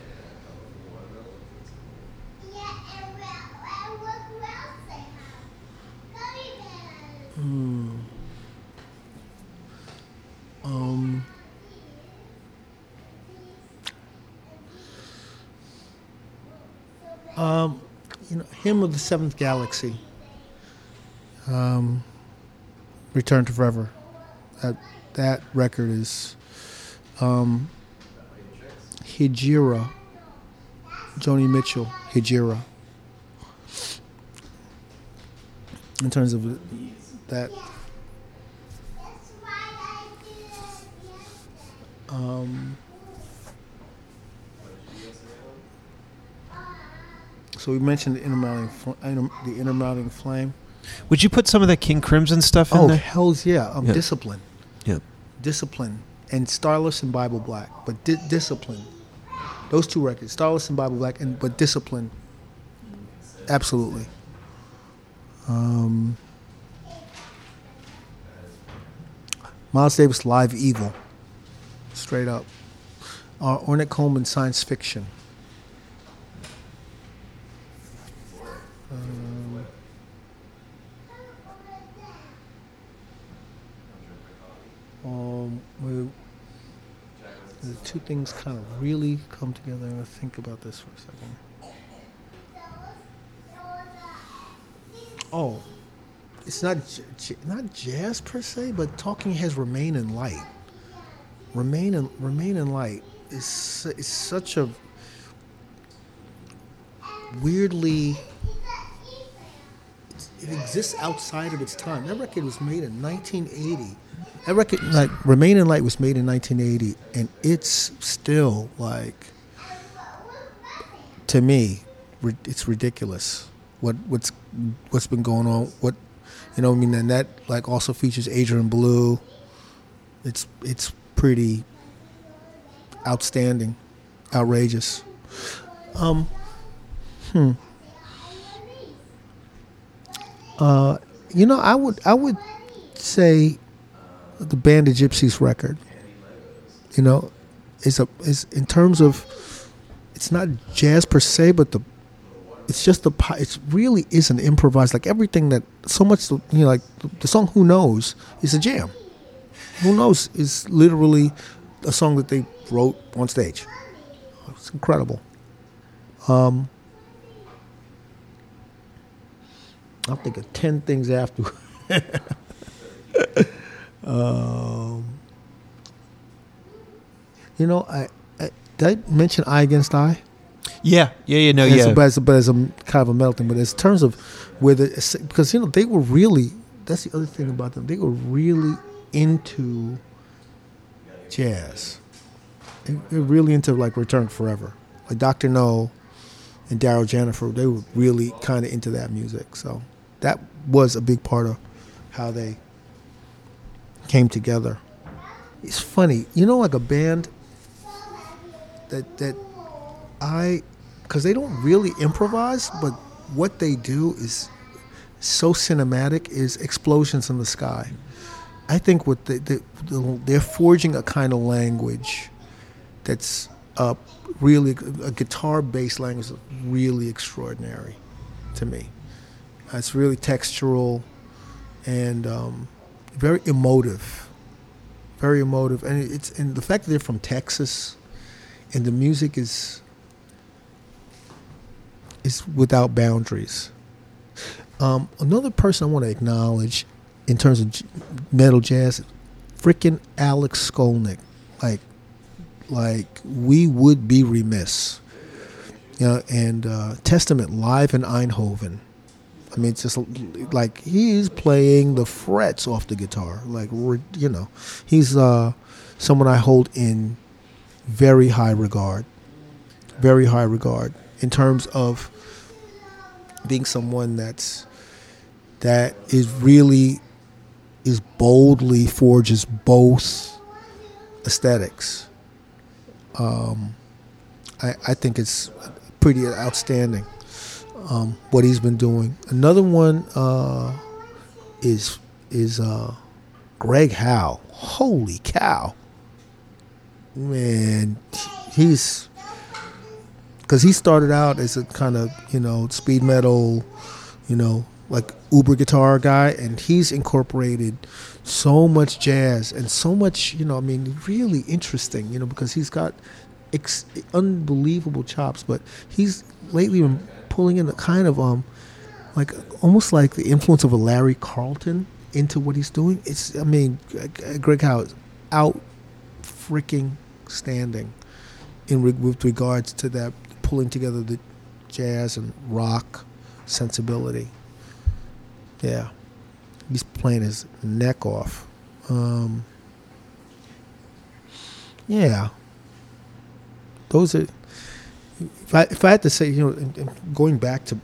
Hmm. Um, um, you know, hymn of the seventh galaxy. Um, Return to Forever. That that record is um, Hejira. Joni Mitchell, Hejira. In terms of that Um, so we mentioned the inner mounting, the inner mounting flame.
Would you put some of that King Crimson stuff in
Oh
there?
hell's yeah! Um,
Yeah.
Discipline,
Yeah.
discipline, and Starless and Bible Black, but di- discipline. Those two records, Starless and Bible Black, and but discipline. Absolutely. Um, Miles Davis, Live Evil. Straight up. Uh, Ornette Coleman, Science Fiction. Um, um, we, the two things kind of really come together. I'm think about this for a second. Oh, it's not j- not jazz per se, but Talking Heads remain in light. Remain in remain in light is is such a weirdly. It exists outside of its time. That record was made in 1980. That record, like Remain in Light, was made in 1980, and it's still like, to me, it's ridiculous. What what's what's been going on? What you know? I mean, and that like also features Adrian Belew. It's it's pretty outstanding. outrageous. Um, hmm. Uh, you know, I would I would say the Band of Gypsys record. You know, is a is in terms of it's not jazz per se, but the it's just the it really is an improvised like everything that so much you know like the, song Who Knows is a jam. Who Knows is literally a song that they wrote on stage. It's incredible. Um, I'll think of ten things after. <laughs> um, you know, I, I did I mention I Against I?
Yeah, yeah, yeah. No,
as
yeah.
a, but, as a, but as a kind of a melting. But in terms of where the because you know they were really that's the other thing about them. They were really into jazz. They- They're really into like Return Forever, like Doctor Know and Darryl Jenifer. They were really kind of into that music. So that was a big part of how they came together. It's funny, you know, like a band that that I because they don't really improvise, but what they do is so cinematic. Is explosions in the sky. I think what they, they they're forging a kind of language that's uh, really a guitar-based language, that's really extraordinary to me. It's really textural and um, very emotive, very emotive, and it's and the fact that they're from Texas, and the music is is without boundaries. Um, another person I want to acknowledge in terms of metal jazz, freaking Alex Skolnick. Like, like we would be remiss. Know, and uh, Testament live in Eindhoven. I mean, it's just like he's playing the frets off the guitar. Like, you know, he's uh, someone I hold in very high regard. Very high regard in terms of being someone that's that is really is boldly forges both aesthetics. Um, I, I think it's pretty outstanding um, what he's been doing. Another one uh, is is uh, Greg Howe. Holy cow, man! He's because he started out as a kind of you know speed metal, you know like uber guitar guy, and he's incorporated so much jazz and so much you know I mean really interesting you know because he's got ex- unbelievable chops, but he's lately been pulling in a kind of um like almost like the influence of a Larry Carlton into what he's doing. It's I mean Greg Howe is out freaking standing in with regards to that pulling together the jazz and rock sensibility. Yeah, he's playing his neck off. Um, yeah, those are. If I if I had to say, you know, going back to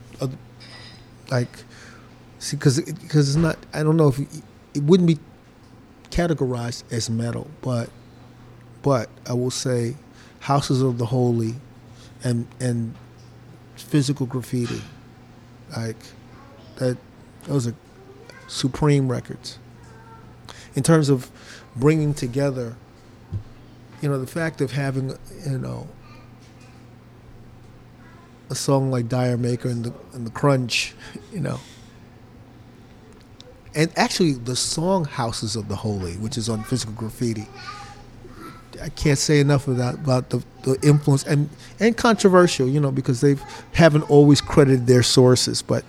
like, see, because because it's not. I don't know if it, it wouldn't be categorized as metal, but but I will say, Houses of the Holy, and and physical graffiti, like that. Those are supreme records. In terms of bringing together, you know, the fact of having, you know, a song like D'yer Mak'er and the and the Crunch, <laughs> you know. And actually, the song "Houses of the Holy," which is on Physical Graffiti, I can't say enough about about the, the influence and and controversial, you know, because they haven't always credited their sources, but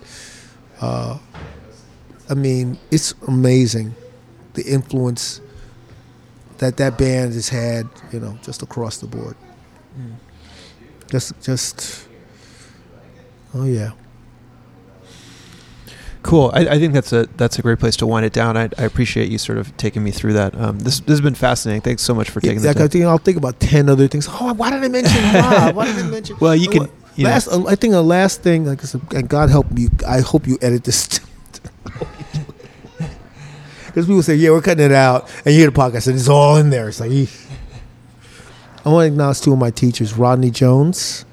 uh, I mean, it's amazing the influence that that band has had, you know, just across the board. Just, just, oh yeah.
Cool. I, I think that's a that's a great place to wind it down. I, I appreciate you sort of taking me through that. Um, this this has been fascinating. Thanks so much for taking
Yeah,
the
I
time.
think I'll think about ten other things. Oh, why did I mention Rob? Why did I mention? <laughs>
Well, you can- you
last, uh, I think the last thing, like and God help you. I hope you edit this. Because <laughs> people say, "Yeah, we're cutting it out," and you hear the podcast, and it's all in there. It's like, "Eesh." I want to acknowledge two of my teachers, Rodney Jones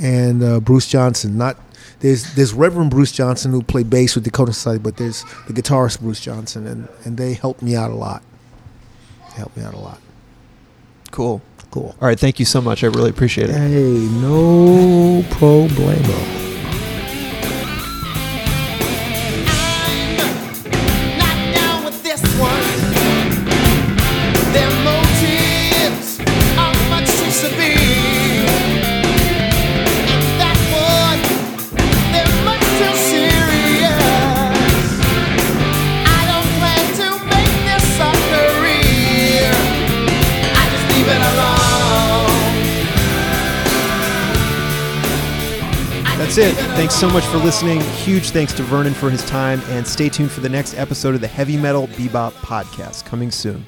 and uh, Bruce Johnson. Not there's there's Reverend Bruce Johnson who played bass with Dakota Society, but there's the guitarist Bruce Johnson, and and they helped me out a lot. They helped me out a lot.
Cool.
Cool.
All right. Thank you so much. I really appreciate it.
Hey, no problemo.
That's it. Thanks so much for listening. Huge thanks to Vernon for his time, and stay tuned for the next episode of the Heavy Metal Bebop podcast coming soon.